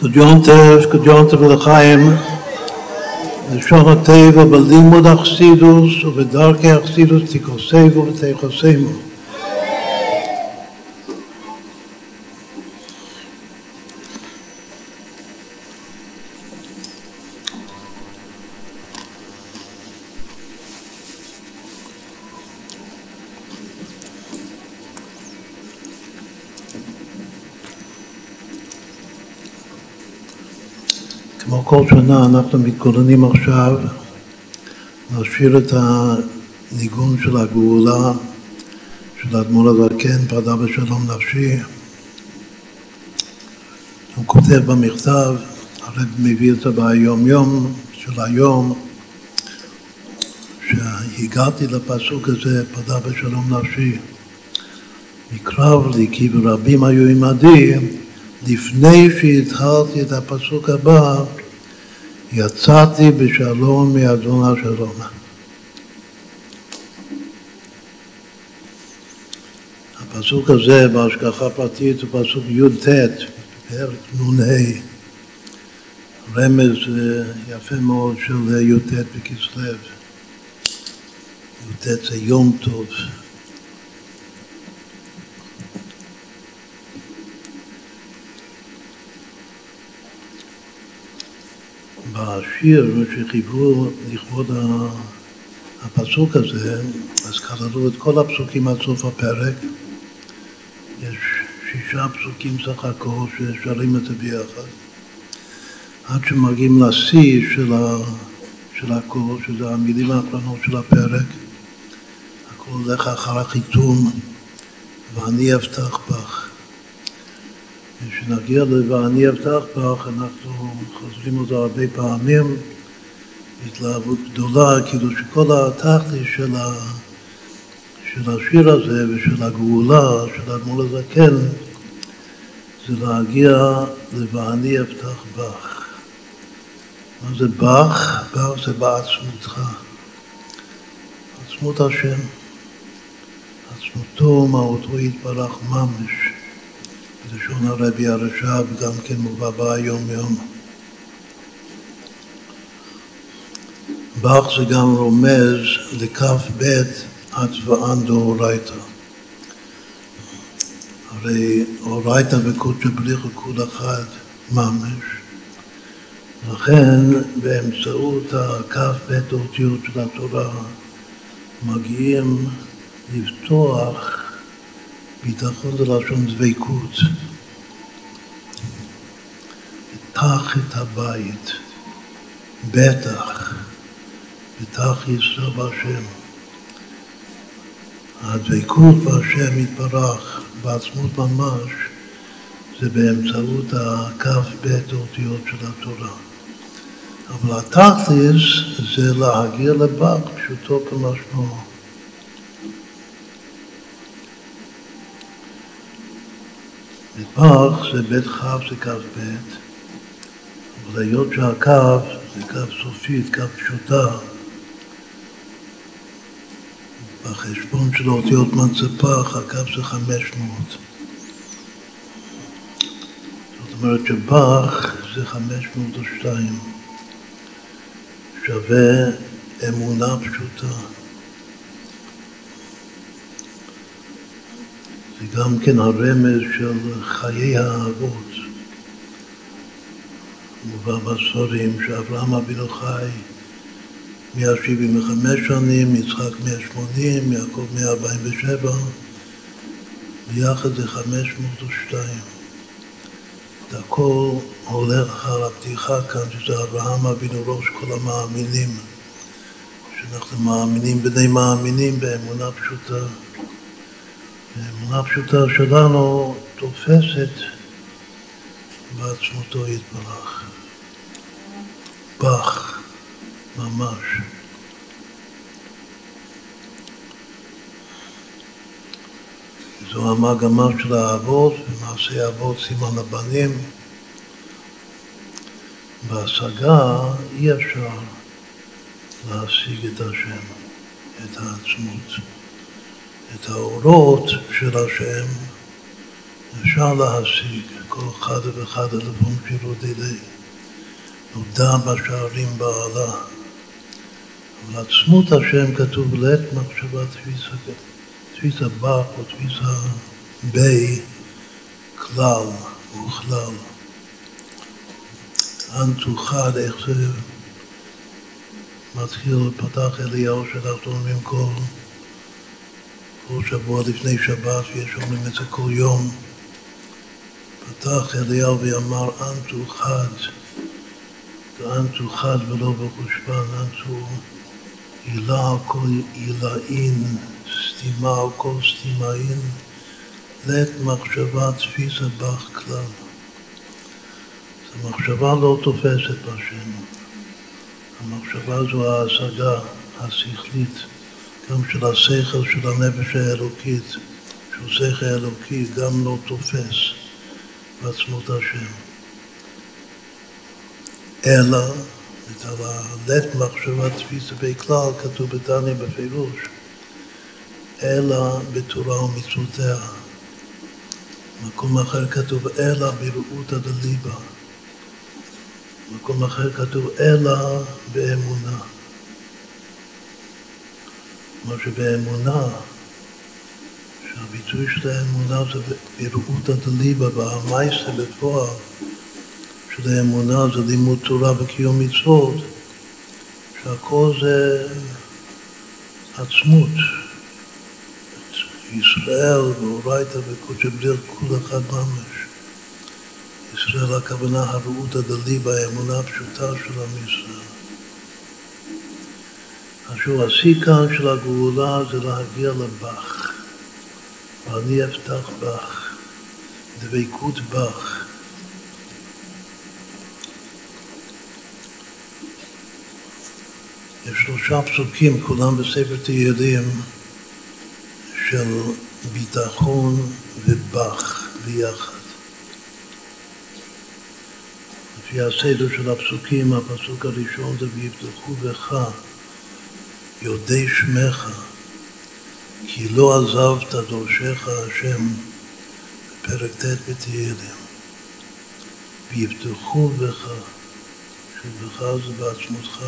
Good morning, good morning to the Chaim. The אכסידוס HaTeva, Balimud HaChsidus, and. כל שנה אנחנו מתכוננים עכשיו להשאיר את הניגון של הגאולה של האדמו"ר הזקן, פרדה בשלום נפשי. הוא כותב במכתב, הרב מביא את זה ביום יום של היום, שהגעתי לפסוק הזה, פרדה בשלום נפשי, מקרב לי כי ברבים היו עמדי לפני שהתחלתי את הפסוק הבא, יצאתי בשלום מאדון השלום. הפסוק הזה בהשגחה פרטית הוא פסוק י"ט, פרק נ"ה, רמז יפה מאוד של י"ט בכסלו. י"ט זה יום טוב. בשיר שחיברו לכבוד הפסוק הזה, אז כללו את כל הפסוקים עד סוף הפרק. יש שישה פסוקים סך הכל ששרים את זה ביחד. עד שמגיעים לשיא של, ה, של הכל, שזה המילים האחרונות של הפרק. הכל הולך אחר החיתום, ואני אבטח בך. כשנגיע ל"ואני אבטח בך", אנחנו חוזרים על זה הרבה פעמים, התלהבות גדולה, כאילו שכל התחתי של, ה, של השיר הזה ושל הגאולה של האדמו"ר הזקן זה להגיע ל"ואני אבטח בך". מה זה בך? בך זה בעצמותך, עצמות השם, עצמותו, מהותו יתברך ממש. לשון הרבי הרש"ב גם כן מובא ביום יום. בך זה גם רומז לכ"ב הצבען דאורייתא. הרי אורייתא וקודשא בריחו כול אחד ממש. לכן באמצעות הכ"ב אותיות של התורה מגיעים לפתוח ביטחון זה לשון דבקות. פתח את הבית, בטח, בטח ישראל בהשם. הדבקות בהשם יתברך, בעצמות ממש, זה באמצעות הכ"ב אותיות של התורה. אבל התכלס זה להגיע לבך, פשוטו כמשמעו. מטבח זה בית כ' זה כ"ב, אבל היות שהקו זה קו סופית, קו פשוטה, בחשבון של האותיות מנצפח הקו זה 500. זאת אומרת שבאך זה 502, שווה אמונה פשוטה. זה גם כן הרמז של חיי האבות. מובא בספרים שאברהם אבינו חי 175 שנים, יצחק 180, יעקב 147, ביחד זה 502. את הכל הולך על הפתיחה כאן, שזה אברהם אבינו ראש כל המאמינים, שאנחנו מאמינים בני מאמינים באמונה פשוטה. האמונה הפשוטה שלנו תופסת בעצמותו יתברך. בך, ממש. זו המגמה של האבות, במעשה האבות סימן הבנים. בהשגה אי אפשר להשיג את השם, את העצמות. את האורות של השם אפשר להשיג כל אחד ואחד הלבום שלו דילי. נודע בשערים בעלה. אבל עצמות השם כתוב לעת מחשבה תפיסה, תפיסה בח או תפיסה בי כלל וכלל. אנטו חד, איך זה מתחיל, פתח אליהו שאנחנו אומרים כל, כל שבוע לפני שבת, ויש אומרים את זה כל יום. פתח אליהו ואמר אנטו חד, אנטו חד ולא בחושבן, אנטו הילה על כל הילאין, סתימה על כל סתימאין, לית מחשבה תפיסה בך כלל. המחשבה לא תופסת בשם. המחשבה זו ההשגה השכלית, גם של השכל של הנפש האלוקית, שהוא שכל אלוקי, גם לא תופס בעצמות השם. אלא, על הלט מחשבה תפיסה בכלל, כתוב בתניא בפירוש, אלא בתורה ומצוותיה. מקום אחר כתוב אלא ברעותא דליבה. במקום אחר כתוב אלא באמונה. כלומר שבאמונה, שהביטוי של האמונה זה ברעותא דליבה, והמייסה בפועל של האמונה זה לימוד תורה וקיום מצוות, שהכל זה עצמות. ישראל ואורייתא וקודשא בריך כול אחד ממש. ישראל הכוונה הרעות הדלי באמונה הפשוטה של עם ישראל. עכשיו השיא כאן של הגאולה זה להגיע לבך, ואני אפתח בך, דבקות בך. יש שלושה פסוקים, כולם בספר תהילים, של ביטחון ובך ביחד. לפי הסדר של הפסוקים, הפסוק הראשון זה ויבטחו בך יודעי שמך, כי לא עזבת דורשך השם, בפרק ט' בתהילים. ויבטחו בך, שבך זה בעצמותך.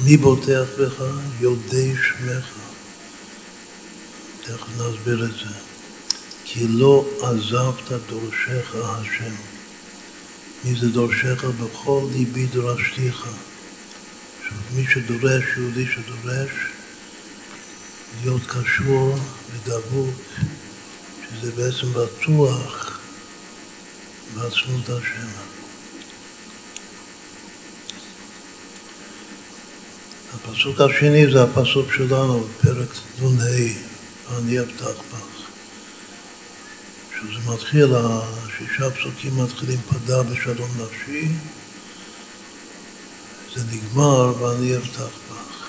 מי בוטח בך? יודעי שמך. תכף נסביר את זה. כי לא עזבת דורשך השם. מי זה דורשך? בכל ליבי דרשתיך. מי שדורש, יהודי שדורש, להיות קשור ודבוק, שזה בעצם בטוח בעצמות השם. הפסוק השני זה הפסוק שלנו, פרק נ"ה, אני אבטח בך. שזה מתחיל, השישה פסוקים מתחילים פדה בשלום נפשי, זה נגמר ואני אבטח בך.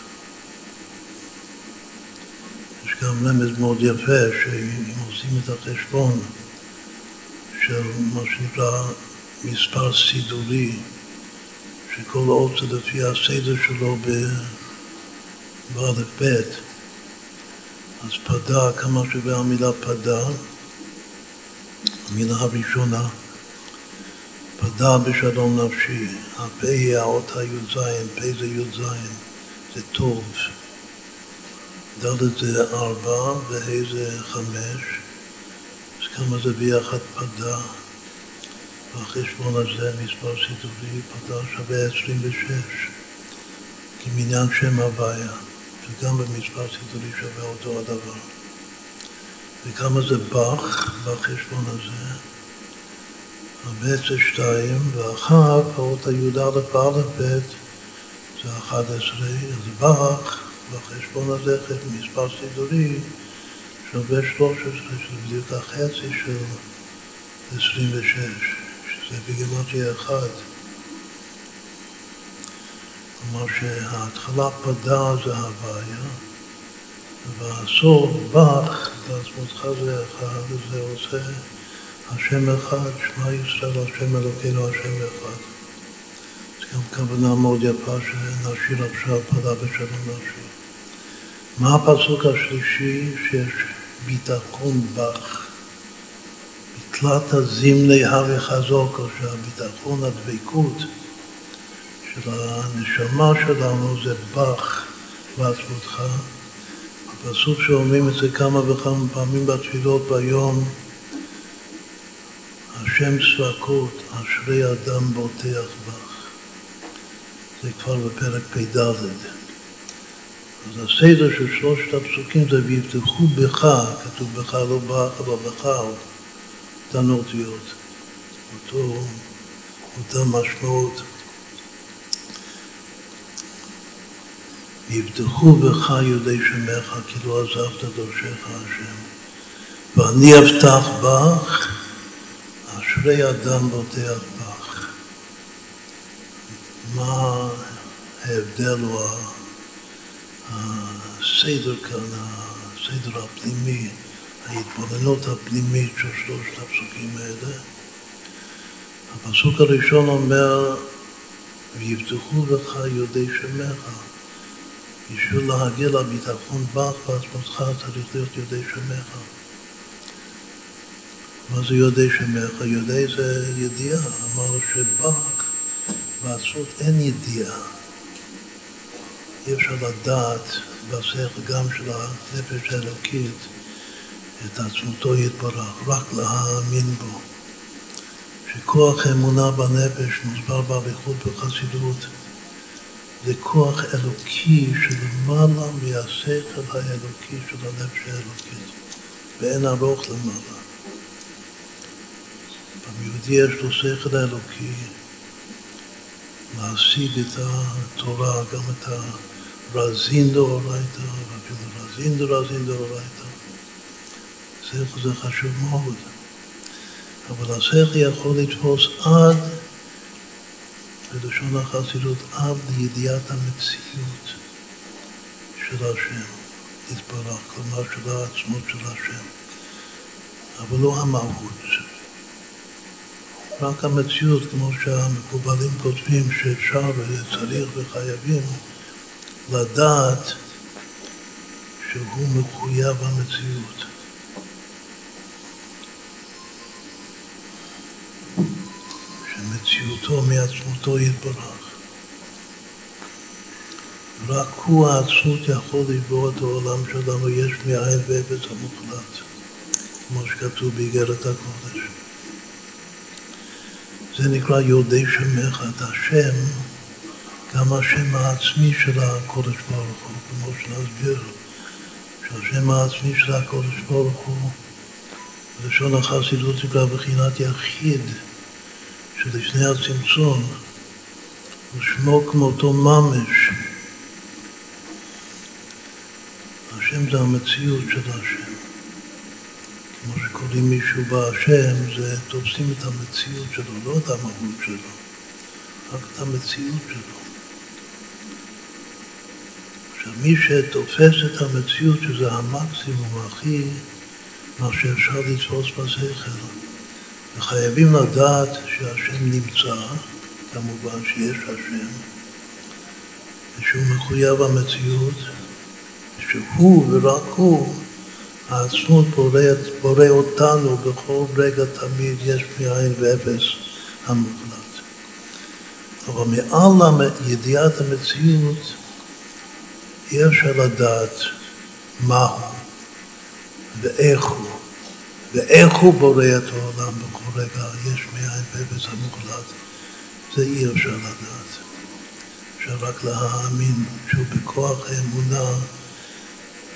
יש גם רמז מאוד יפה, שאם עושים את החשבון של מה שנקרא מספר סידורי, שכל אות זה לפי הסדר שלו באלף בית, אז פדה, כמה שווה המילה פדה? המילה הראשונה, פדה בשלום נפשי, הפה היא האות הי"ז, פה זה י"ז, זה טוב, ד' זה ארבע וה' זה חמש, אז כמה זה ביחד פדה? והחשבון הזה, מספר סידורי, פדה שווה עשרים ושש, כמניין שם הוויה, וגם במספר סידורי שווה אותו הדבר. וכמה זה בח בחשבון הזה? זה שתיים, ואחר פרות הי"א באלף בית זה אחד עשרה, אז בח בחשבון הזה, מספר סידורי, שווה שלוש עשרה, שזה בדיוק החצי של עשרים ושש, שזה בגימטריה אחד. כלומר שההתחלה פדה זה הוויה, והסוף בך בעצמותך זה אחד, וזה עושה השם אחד, שמע ישראל, השם אלוקינו, השם אחד. זו גם כוונה מאוד יפה שנשאיר עכשיו פדה בשלום נפשי. מה הפסוק השלישי שיש ביטחון בך. בתלת הזימני הרי חזוק, או שהביטחון, הדבקות של הנשמה שלנו זה בך ועצמותך. הפסוק שאומרים את זה כמה וכמה פעמים בתפילות ביום, השם צבקות, אשרי אדם בוטח בך. זה כבר בפרק פ"ד. אז הסדר של שלושת הפסוקים זה ויבטחו בך, כתוב בך לא בך, אבל בך, אותן אותיות, אותו, אותה משמעות. ויבטחו בך יהודי שמך, כי לא עזבת דורשך השם. ואני אבטח בך, אשרי אדם בוטח בך. מה ההבדל או הסדר כאן, הסדר הפנימי, ההתבוננות הפנימית של שלושת הפסוקים האלה? הפסוק הראשון אומר, ויבטחו בך יהודי שמך. בשביל להגיע לביטחון בך ועצמתך צריך להיות יודעי שמך. מה זה יודעי שמך? יודעי זה ידיעה. אמרנו שבך בעצמות אין ידיעה. אי אפשר לדעת בשכל גם של הנפש האלוקית את עצמותו יתברך, רק להאמין בו. שכוח אמונה בנפש מוסבר באריכות בחסידות זה כוח אלוקי שלמעלה מהשכל האלוקי של הנפש האלוקית, ואין ארוך למעלה. ביהודי יש לו שכל האלוקי להשיג את התורה, גם את הרזין דאורייתא, ואפילו רזין דרזין דאורייתא. שכל זה חשוב מאוד. אבל השכל יכול לתפוס עד בלשון החסידות עד לידיעת המציאות של השם, יתברך, כלומר של העצמות של השם, אבל לא המהות. רק המציאות, כמו שהמקובלים כותבים שאפשר וצריך וחייבים לדעת שהוא מחויב המציאות. מציאותו מעצמותו יתברך. רק הוא העצמות יכול לברוא את העולם שלנו יש מאין ואפס המוחלט, כמו שכתוב באיגרת הקודש. זה נקרא יודעי שמך, את השם, גם השם העצמי של הקודש ברוך הוא, כמו שנסביר, שהשם העצמי של הקודש ברוך הוא, בלשון החסידות נקרא בחינת יחיד. שלפני הצמצום ושמו כמותו ממש. השם זה המציאות של השם. כמו שקוראים מישהו בהשם, זה תופסים את המציאות שלו, לא את המהות שלו, רק את המציאות שלו. עכשיו, מי שתופס את המציאות, שזה המקסימום הכי, מה שאפשר לתפוס בשכל, וחייבים לדעת שהשם נמצא, כמובן שיש השם, ושהוא מחויב המציאות, שהוא ורק הוא, העצמות בורא, בורא אותנו בכל רגע תמיד יש מאין ואפס המוחלט. אבל מעל ידיעת המציאות אי אפשר לדעת מהו ואיך הוא. ואיך הוא בורא את העולם בכל רגע, יש מאין ואפס המוחלט, זה אי אפשר לדעת. אפשר רק להאמין שהוא בכוח האמונה,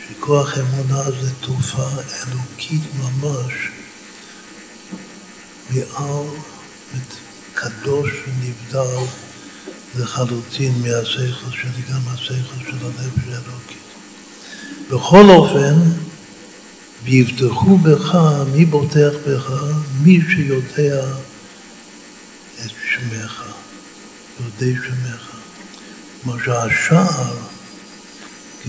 שכוח אמונה זה תרופה אלוקית ממש, מעל קדוש ונבדל לחלוטין מהשכל שלי, גם השכל של הנפש האלוקית. בכל אופן, ויבטחו בך, מי בוטח בך? מי שיודע את שמך, יודע שמך. כלומר שהשער,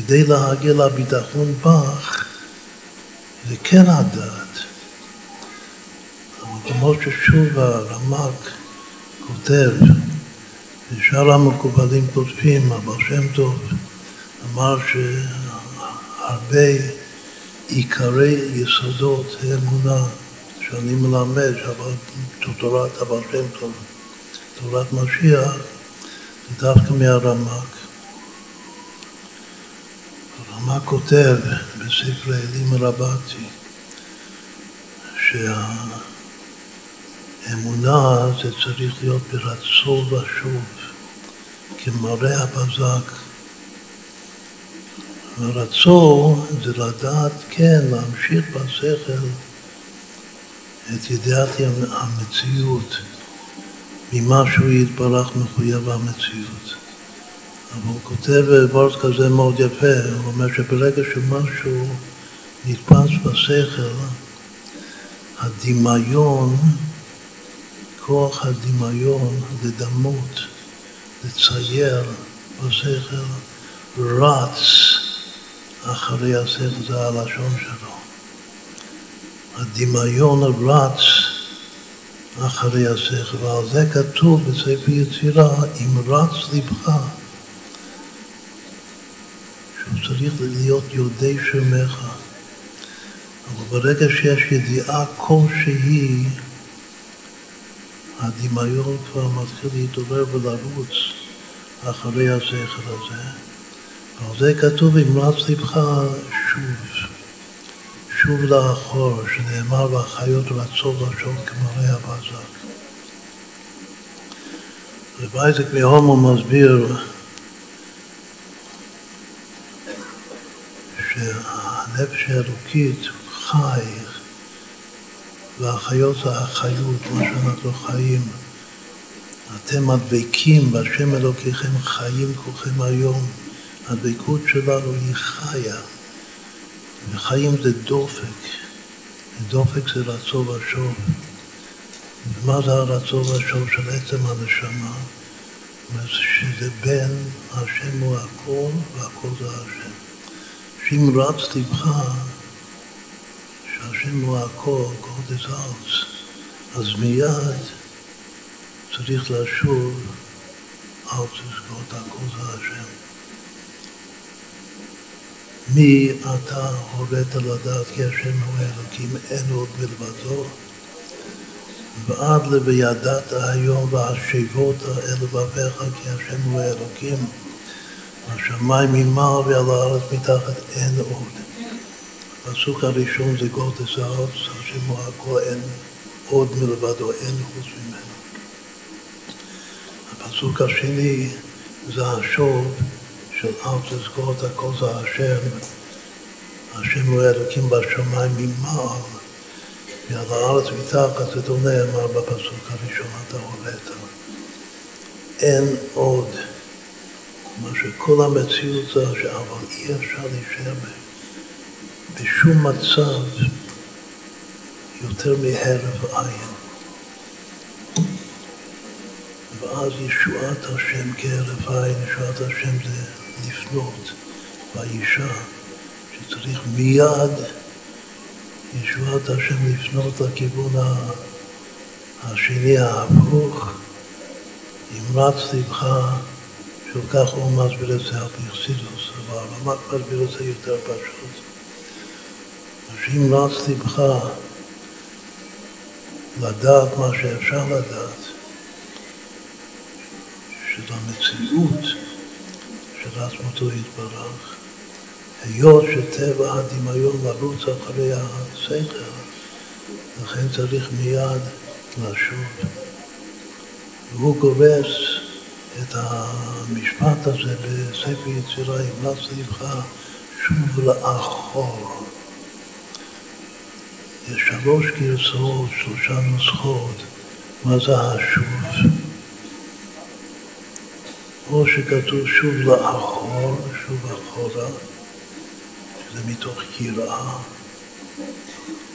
כדי להגיע לביטחון בך, זה כן הדעת. אבל כמו ששוב הרמ"ק כותב, ושאר המקובלים כותבים, אבל שם טוב אמר שהרבה עיקרי יסודות האמונה שאני מלמד, תורת הבעל שם טוב, תורת משיח, זה דווקא מהרמק. הרמק כותב בספר אלים רבתי שהאמונה זה צריך להיות ברצון ושוב, כמראה הבזק. ורצון זה לדעת, כן, להמשיך בשכל את ידיעת המציאות, ממה שהוא יתברך מחויב המציאות. הוא כותב וורט כזה מאוד יפה, הוא אומר שברגע שמשהו נתפס בשכל, הדמיון, כוח הדמיון לדמות, לצייר בשכל, רץ אחרי השכל, זה הלשון שלו. הדמיון רץ אחרי השכל, ועל זה כתוב בספר יצירה, אם רץ לבך, צריך להיות יודעי שמך. אבל ברגע שיש ידיעה כלשהי, הדמיון כבר מתחיל להתעורר ולרוץ אחרי השכל הזה. ועל זה כתוב, אם רץ לבך שוב. שוב לאחור, שנאמר והחיות רצו לשון כמראה הבזק. רב אייזק מהומו מסביר שהנפש האלוקית חי והחיות החיות, מה שאנחנו חיים. אתם הדבקים בהשם אלוקיכם חיים כולכם היום. הדבקות שלנו היא חיה. וחיים זה דופק, דופק זה רצון ושוב. ומה זה הרצון ושוב של עצם הנשמה? שזה בין השם הוא הכל והכל זה השם. רץ לבך, שהשם הוא הכל, God out, אז מיד צריך לשוב, is God, הכל זה השם. מי אתה הורית לדעת כי השם הוא אלוקים, אין עוד מלבדו. ועד ל"וידעת היום והשבות אל לבביך כי השם הוא אלוקים". השמיים ממעל ועל הארץ מתחת אין עוד. הפסוק הראשון זה גודס הארץ, השם הוא הכל, אין עוד מלבדו, אין חוץ ממנו. הפסוק השני זה השוב. של תזכור את הכל זה השם, השם הוא אלוקים בשמיים ממעל, ועל הארץ מתחת זה לא נאמר בפסוק הראשון, אתה הורית. אין עוד. מה שכל המציאות זה, אבל אי אפשר להישאר בשום מצב יותר מהרף עין. ואז ישועת השם כהרף עין, ישועת השם זה לפנות באישה, שצריך מיד ישועת השם לפנות לכיוון השני ההפוך, אם רץ לבך, שוב כך הוא מסביר את זה על פי חסידוס, אבל הרמק מסביר את זה יותר פשוט. שאם רץ לבך לדעת מה שאפשר לדעת, של המציאות, של עצמותו יתברך, היות שטבע הדמיון לרוץ אחרי השכל, לכן צריך מיד לשוב. והוא גורס את המשפט הזה בספר יצירה, המלץ לבך שוב לאחור. יש שלוש גרסאות, שלושה נוסחות, מה זה השוב? או שכתוב שוב לאחור, שוב אחורה, שזה מתוך יראה,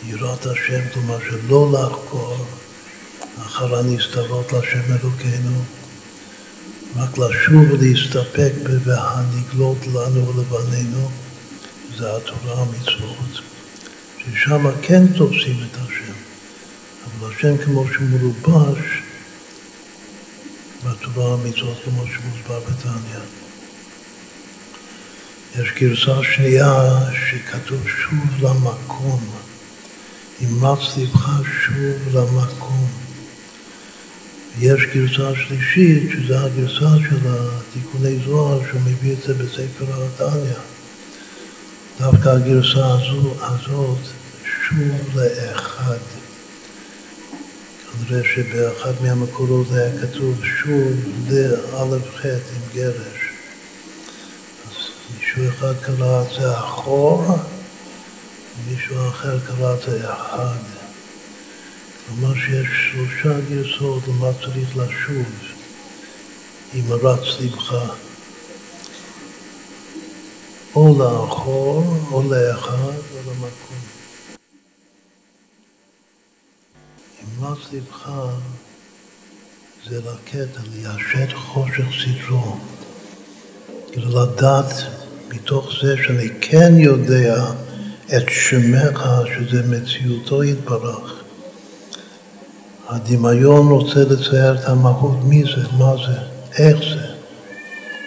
יראת השם, כלומר שלא לחקור אחר הנסתרות להשם אלוקינו, רק לשוב ולהסתפק ב"והנגלות לנו ולבנינו", זה התורה המצוות, ששם כן תופסים את השם, אבל השם כמו שהוא מלובש בתורה המצוות כמו שמוסבר בתניא. יש גרסה שנייה שכתוב שוב למקום, אמרץ לבך שוב למקום. יש גרסה שלישית, שזו הגרסה של התיקוני זוהר, שהוא מביא את זה בספר התניא. דווקא הגרסה הזו, הזאת, שוב לאחד. כנראה שבאחד מהמקורות היה כתוב שוב לאלף ח' עם גרש. אז מישהו אחד קרא את זה אחורה, ומישהו אחר קרא את זה אחד. כלומר שיש שלושה גרסות למה צריך לשוב אם רץ לבך. או לאחור, או לאחד, או למקום. אם רץ לבך זה לקטע, ליישת חושך סדרו. כאילו לדעת מתוך זה שאני כן יודע את שמך, שזה מציאותו יתברך. הדמיון רוצה לצייר את המהות, מי זה, מה זה, איך זה,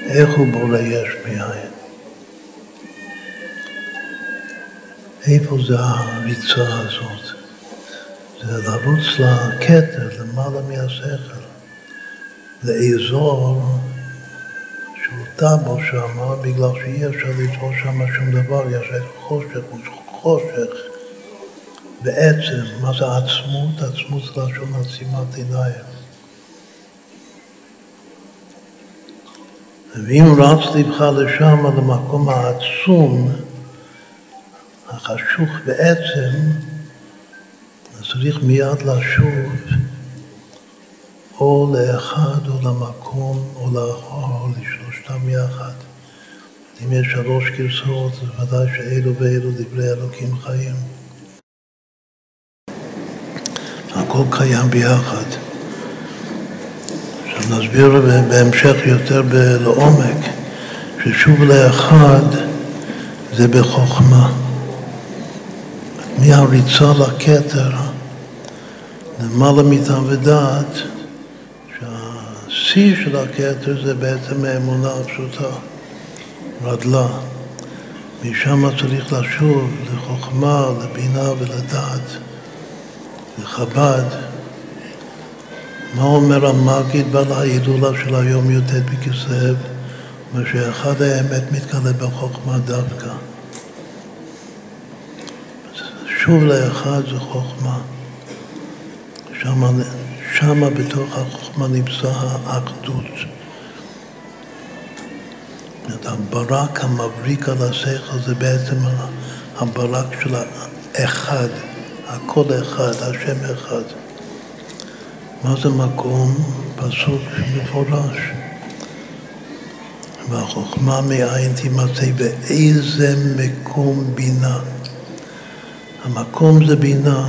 איך הוא בורא יש מאין. איפה זה הריצה הזאת? זה לרוץ לכתר, למעלה מהשכל, לאזור שהוא טאבו שם, בגלל שאי אפשר ליצור שם שום דבר, יש חושך, חושך. בעצם, מה זה עצמות? עצמות זה לשון עצימת עיניים. ואם רץ לבך לשם, למקום העצום, החשוך בעצם, אז צריך מיד לשוב או לאחד או למקום או לאחור או לשלושתם יחד. אם יש שלוש גרסאות, אז ודאי שאלו ואלו דברי אלוקים חיים. הכל קיים ביחד. עכשיו נסביר בהמשך יותר לעומק, ששוב לאחד זה בחוכמה. מהריצה לכתר, למעלה מטעם ודעת, שהשיא של הכתר זה בעצם האמונה הפשוטה, רדלה. משם צריך לשוב לחוכמה, לבינה ולדעת. לחב"ד, מה אומר המגיד בעל ההילולה של היום י"ט בכסלו? אומר שאחד האמת מתגלה בחוכמה דווקא. שוב לאחד זה חוכמה. שמה, שמה בתוך החוכמה נמצא האחדות. הברק המבריק על השכל זה בעצם הברק של האחד. הכל אחד, השם אחד. מה זה מקום? פסוק מפורש. והחוכמה מאין תימצא באיזה מקום בינה. המקום זה בינה.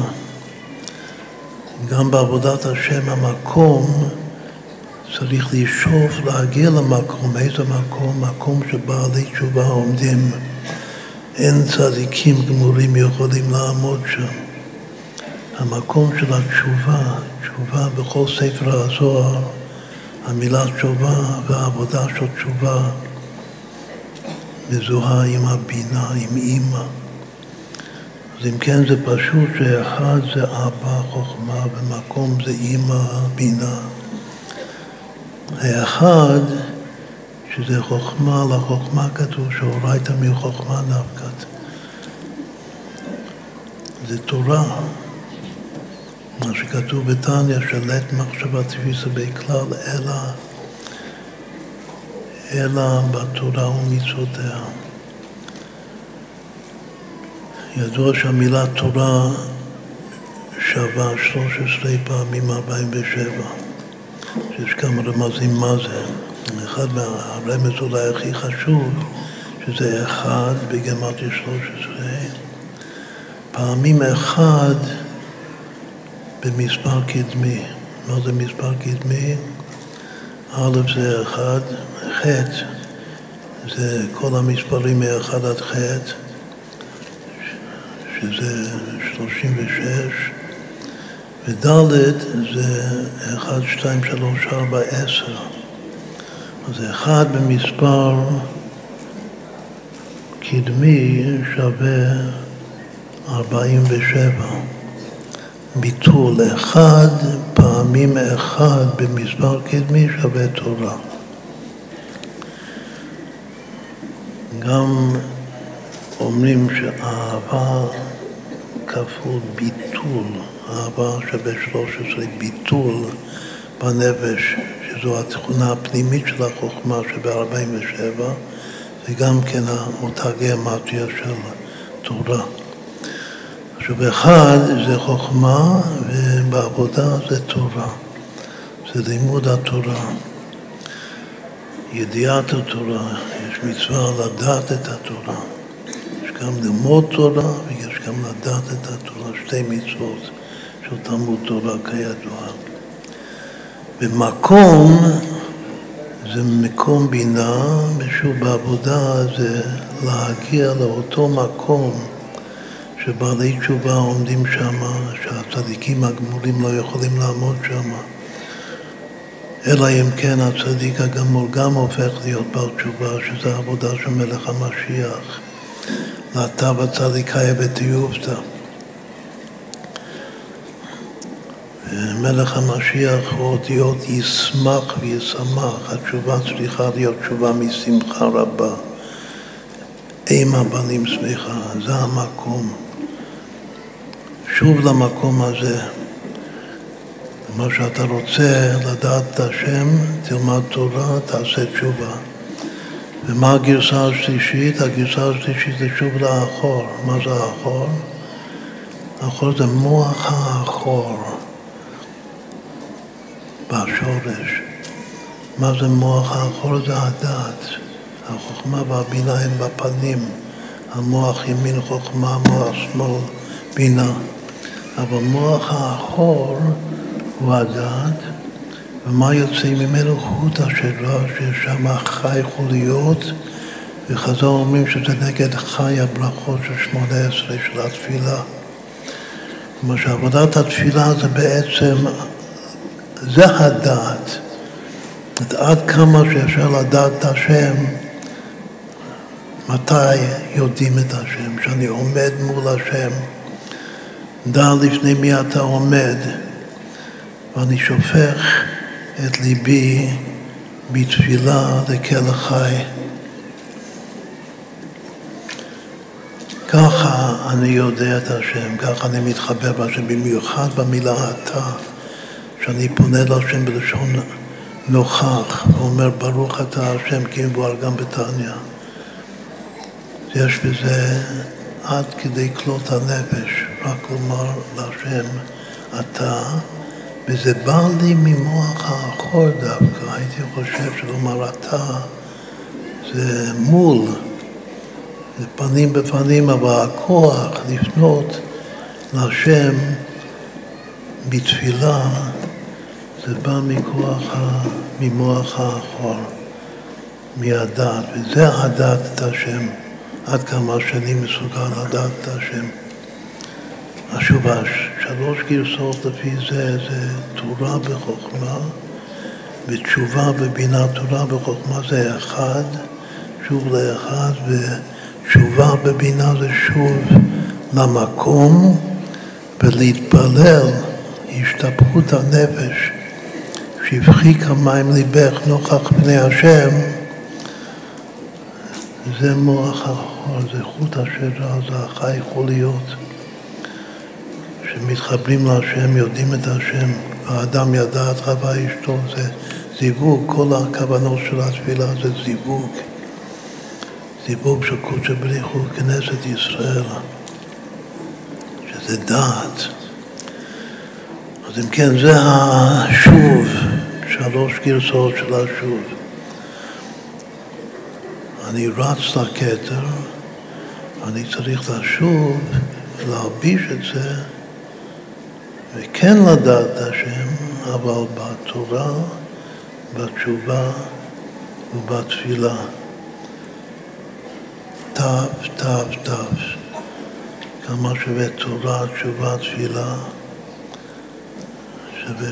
גם בעבודת השם המקום צריך לשאוף להגיע למקום. איזה מקום? מקום שבעלי תשובה עומדים. אין צדיקים גמורים יכולים לעמוד שם. המקום של התשובה, תשובה בכל ספר הזוהר, המילה תשובה והעבודה של תשובה מזוהה עם הבינה, עם אימא. אז אם כן זה פשוט שאחד זה אבא חוכמה ומקום זה אימא בינה. האחד שזה חוכמה, לחוכמה כתוב שהורית מחוכמה נפקת. זה תורה. מה שכתוב בתניא, שלט מחשבה תפיסה בכלל, אלא, אלא בתורה ומצוותיה. ידוע שהמילה תורה שווה 13 פעמים 47, שיש כמה רמזים מה זה. אחד מהרמז אולי הכי חשוב, שזה אחד בגמטיה 13, פעמים אחד במספר קדמי. מה זה מספר קדמי? א' זה אחד, ח' זה כל המספרים מ-1 עד ח', שזה 36, וד' זה 1, 2, 3, 4, 10. אז אחד במספר קדמי שווה 47. ביטול אחד פעמים אחד במספר קדמי שווה תורה. גם אומרים שאהבה כפול ביטול, אהבה שווה 13 ביטול בנפש, שזו התכונה הפנימית של החוכמה שב-47, זה גם כן אותה גיאמטריה של תורה. עכשיו, אחד זה חוכמה ובעבודה זה תורה, זה לימוד התורה, ידיעת התורה, יש מצווה לדעת את התורה. יש גם ללמוד תורה ויש גם לדעת את התורה, שתי מצוות של תלמוד תורה כידוע. במקום זה מקום בינה, ושוב בעבודה זה להגיע לאותו מקום שבעלי תשובה עומדים שם, שהצדיקים הגמורים לא יכולים לעמוד שם. אלא אם כן הצדיק הגמור גם הופך להיות בעל תשובה, שזה העבודה של מלך המשיח. ואתה בצדיקאי בתיובתא. מלך המשיח הוא אותיות ישמח וישמח, התשובה צריכה להיות תשובה משמחה רבה. אימה בנים שמחה, זה המקום. שוב למקום הזה. מה שאתה רוצה לדעת את השם, תלמד תורה, תעשה תשובה. ומה הגרסה השלישית? הגרסה השלישית זה שוב לאחור. מה זה האחור? האחור זה מוח האחור בשורש. מה זה מוח האחור? זה הדעת. החוכמה והבינה הם בפנים. המוח ימין חוכמה, מוח שמאל בינה. אבל מוח האחור הוא הדעת, ומה יוצא ממנו? חוט השדרה, שיש שם חי חוליות, וחז"ל אומרים שזה נגד חי הברכות של שמונה עשרה של התפילה. כלומר שעבודת התפילה זה בעצם, זה הדעת. עד כמה שאפשר לדעת את השם, מתי יודעים את השם, שאני עומד מול השם. דע לפני מי אתה עומד, ואני שופך את ליבי בתפילה לקל החי. ככה אני יודע את השם, ככה אני מתחבר בהשם, במיוחד במילה אתה, שאני פונה להשם בלשון נוכח, ואומר ברוך אתה השם, כי מבואר גם בתניא. יש בזה עד כדי כלות הנפש, רק לומר להשם אתה וזה בא לי ממוח האחור דווקא, הייתי חושב שלומר אתה זה מול, זה פנים בפנים, אבל הכוח לפנות להשם בתפילה זה בא מכוח, ממוח האחור, מהדעת, וזה הדעת את השם, עד כמה שאני מסוגל לדעת את השם. השובש, שלוש גרסאות לפי זה, זה תורה בחוכמה ותשובה בבינה, תורה בחוכמה זה אחד, שוב לאחד, ותשובה בבינה זה שוב למקום ולהתפלל, השתפכות הנפש, שהבחיק המים ליבך נוכח פני השם, זה מוח החול, זה חוט השדרה, זה החי חוליות. שמתחברים להשם, יודעים את השם, האדם ידע את רבה אשתו, זה זיווג, כל הכוונות של התפילה זה זיווג, זיווג של קודש בריך הוא כנסת ישראל, שזה דעת. אז אם כן, זה השוב, שלוש גרסאות של השוב. אני רץ לכתר, אני צריך לשוב, להלביש את זה וכן לדעת השם, אבל בתורה, בתשובה ובתפילה. תו, תו, תו. כמה שווה תורה, תשובה, תפילה, שווה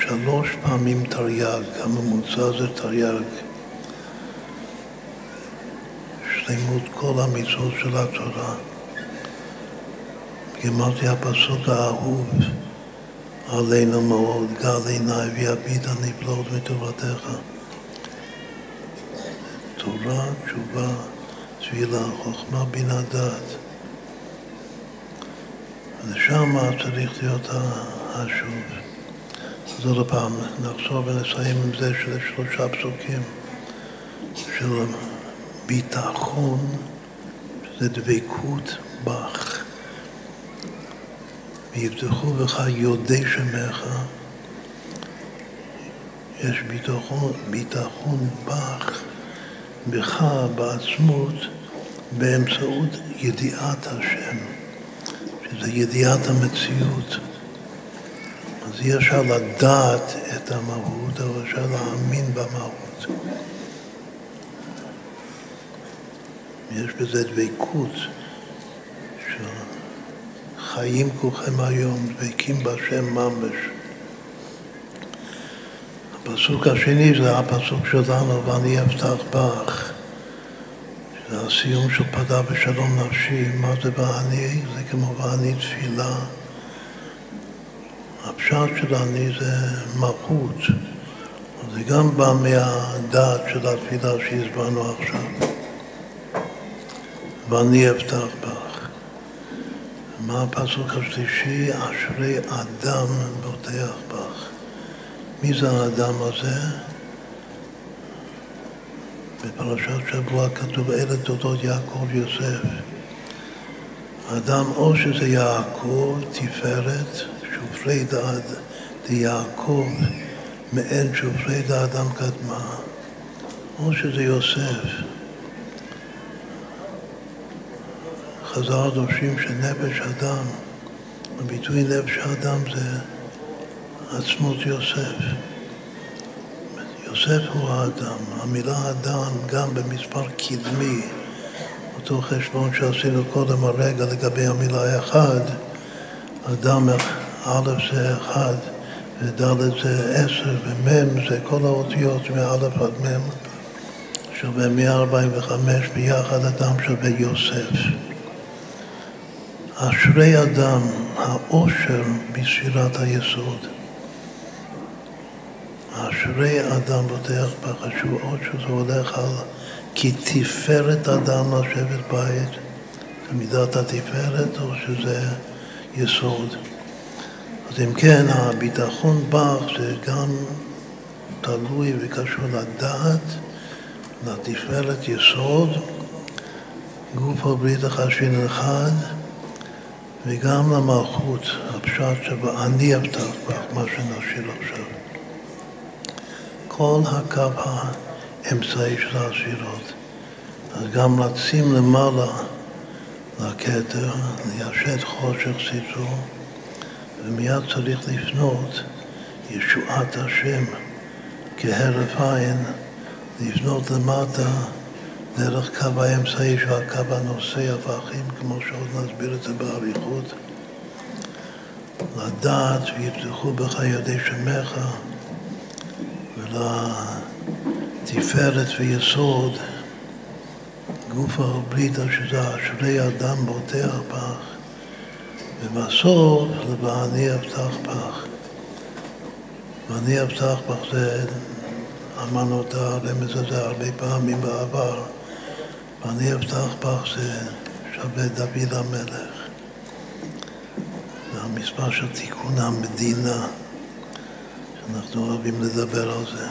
שלוש פעמים תרי"ג, הממוצע זה תרי"ג. שלמות כל המצוות של התורה. אמרתי הפסוק האהוב עלינו מאוד, גל עיניי ויביט הנפלאות מתורתך. תורה, תשובה, תפילה, חוכמה, בינה, דעת. ושם צריך להיות השוב. אז עוד פעם, נחזור ונסיים עם זה של שלושה פסוקים של ביטחון, שזה דבקות בך. ויבטחו בך יודי שמך. יש ביטחון, ביטחון בך, בך, בעצמות, באמצעות ידיעת השם, שזה ידיעת המציאות. אז אי אפשר לדעת את המהות, אבל אפשר להאמין במהות. יש בזה דבקות חיים כולכם היום, דבקים בשם ממש. הפסוק השני זה הפסוק שלנו, ואני אפתח בך. זה הסיום של פדה בשלום נפשי. מה זה ואני? זה כמו ואני תפילה. הפשט של אני זה מלכות. זה גם בא מהדעת של התפילה שהסברנו עכשיו. ואני אפתח בך. מה הפסוק השלישי? אשרי אדם בוטח בך. מי זה האדם הזה? בפרשת שבוע כתוב אלה תולדות יעקב יוסף. האדם או שזה יעקב, תפארת, שופרי דעת דיעקב, מעין שופרי דאדם קדמה, או שזה יוסף. חז"ל דורשים שנפש אדם, הביטוי נפש האדם זה עצמות יוסף. יוסף הוא האדם. המילה אדם גם במספר קדמי, אותו חשבון שעשינו קודם הרגע לגבי המילה אחד, אדם א' זה אחד וד' זה עשר ומ' זה כל האותיות מא' עד מ' שווה 145 ביחד אדם שווה יוסף. אשרי אדם, העושר בספירת היסוד. אשרי אדם בוטח בחשובות שזה הולך על כי תפארת אדם לשבת בית, זה מידת התפארת או שזה יסוד. אז אם כן, הביטחון בך זה גם תלוי וקשור לדעת, לתפארת יסוד, גוף הברית החשין אחד, וגם למלכות, הפשט שבו אני אבטח בך, מה שנשאיר עכשיו. כל הקו האמצעי של הספירות. אז גם רצים למעלה לכתר, ליישת חושך סיצור, ומיד צריך לפנות ישועת השם כהרף עין, לפנות למטה דרך קו האמצעי שהוא הקו הנושא הפכים, כמו שעוד נסביר את זה באריכות. לדעת ויפתחו בך ידי שמך ולתפארת ויסוד גוף הבריתה שזה אשרי אדם בוטח בך ובסוף לבעני אבטח בך ואני אבטח בך זה אמרנו את הרמז הזה הרבה פעמים בעבר ואני אבטח בך זה שווה דוד המלך זה המספר של תיקון המדינה אנחנו אוהבים לדבר על זה.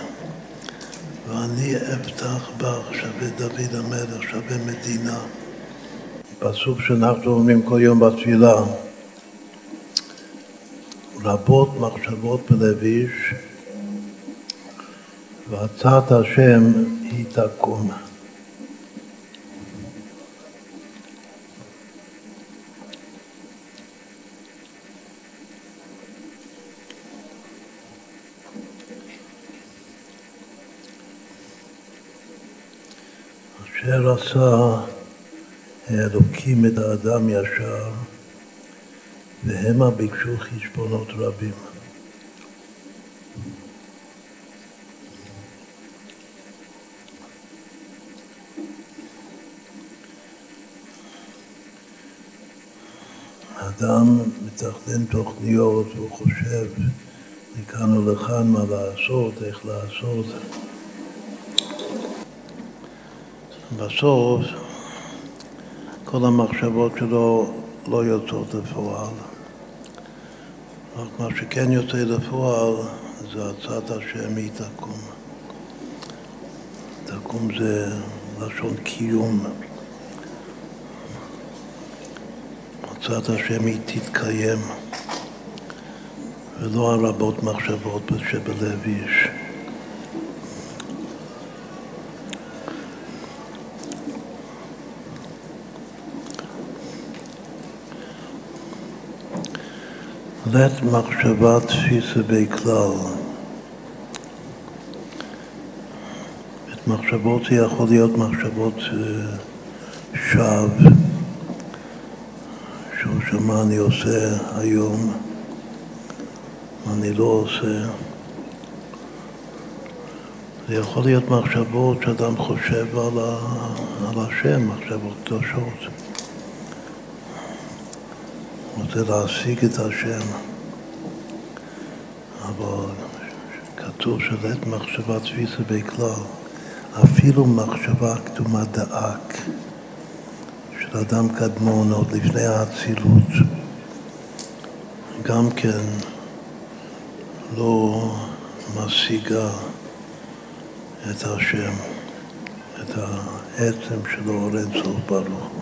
ואני אבטח בך שווה דוד המלך, שווה מדינה. פסוק שאנחנו אומרים כל יום בתפילה, רבות מחשבות בלב איש, והצעת השם היא תקום. כאשר עשה האלוקים את האדם ישר, והמה ביקשו חשבונות רבים. אדם מתכנן תוכניות, הוא חושב מכאן ולכאן מה לעשות, איך לעשות. בסוף כל המחשבות שלו לא יוצאות לפועל. רק מה שכן יוצא לפועל זה הצעת השם היא תקום. תקום זה לשון קיום. הצעת השם היא תתקיים, ולא הרבות מחשבות שבלב איש. לית מחשבה תפיסה בכלל. מחשבות זה יכול להיות מחשבות אה, שווא, שהוא שמה אני עושה היום, מה אני לא עושה. זה יכול להיות מחשבות שאדם חושב על, ה, על השם, מחשבות קדושות. רוצה להשיג את השם, אבל כתוב שלעת מחשבה תפיסה בכלל, אפילו מחשבה קדומה דאק של אדם קדמון עוד לפני האצילות, גם כן לא משיגה את השם, את העצם שלו, אור אינסוף ברוך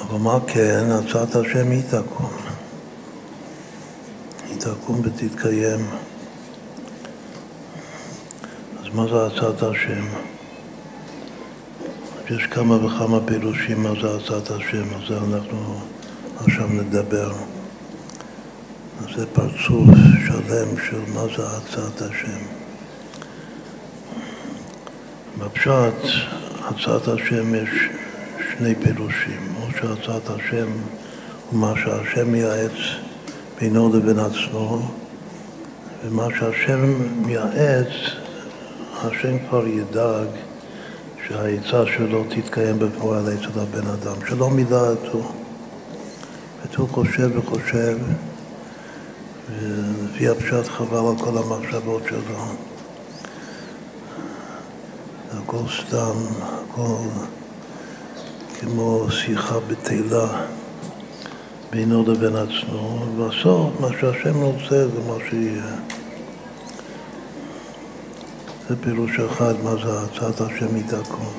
אבל מה כן, הצעת השם היא תקום. היא תקום ותתקיים. אז מה זה הצעת השם? יש כמה וכמה פירושים מה זה הצעת השם, על זה אנחנו עכשיו נדבר. אז זה פרצוף שלם של מה זה הצעת השם. בפשט, הצעת השם יש שני פירושים. שהצעת השם הוא מה שהשם מייעץ בינו לבין עצמו, ומה שהשם מייעץ, השם כבר ידאג שהעצה שלו תתקיים בפועל אצל הבן אדם, שלא מדעתו. והוא חושב וחושב, ולפי הפשט חבל על כל המחשבות שלו. הכל סתם, הכל... כמו שיחה בתהילה בינו לבין עצמו, ובסוף מה שהשם רוצה זה מה שיהיה. זה פירוש אחד, מה זה הצעת השם יתקום.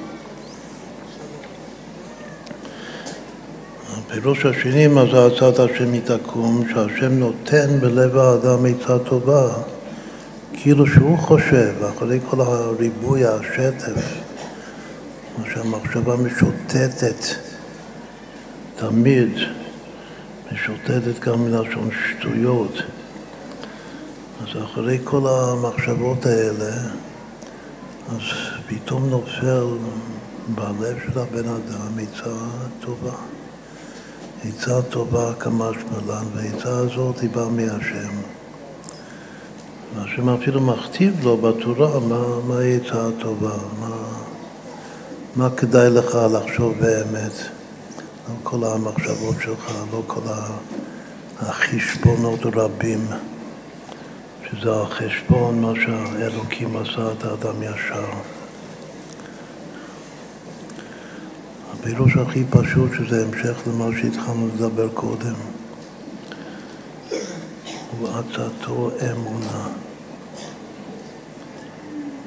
הפירוש השני, מה זה הצעת השם יתקום, שהשם נותן בלב האדם עצה טובה, כאילו שהוא חושב, אחרי כל הריבוי, השטף, שהמחשבה משוטטת תמיד, משוטטת גם מלשון שטויות. אז אחרי כל המחשבות האלה, אז פתאום נופל בלב של הבן אדם עצה טובה. עצה טובה כמשמלן, והעצה הזאת היא באה מהשם. והשם אפילו מכתיב לו בתורה מה, מה העצה הטובה, מה... מה כדאי לך לחשוב באמת, לא כל המחשבות שלך, לא כל החשבונות הרבים, שזה החשבון, מה שהאלוקים עשה את האדם ישר. הפירוש הכי פשוט, שזה המשך למה שהתחלנו לדבר קודם, הוא עצתו אמונה.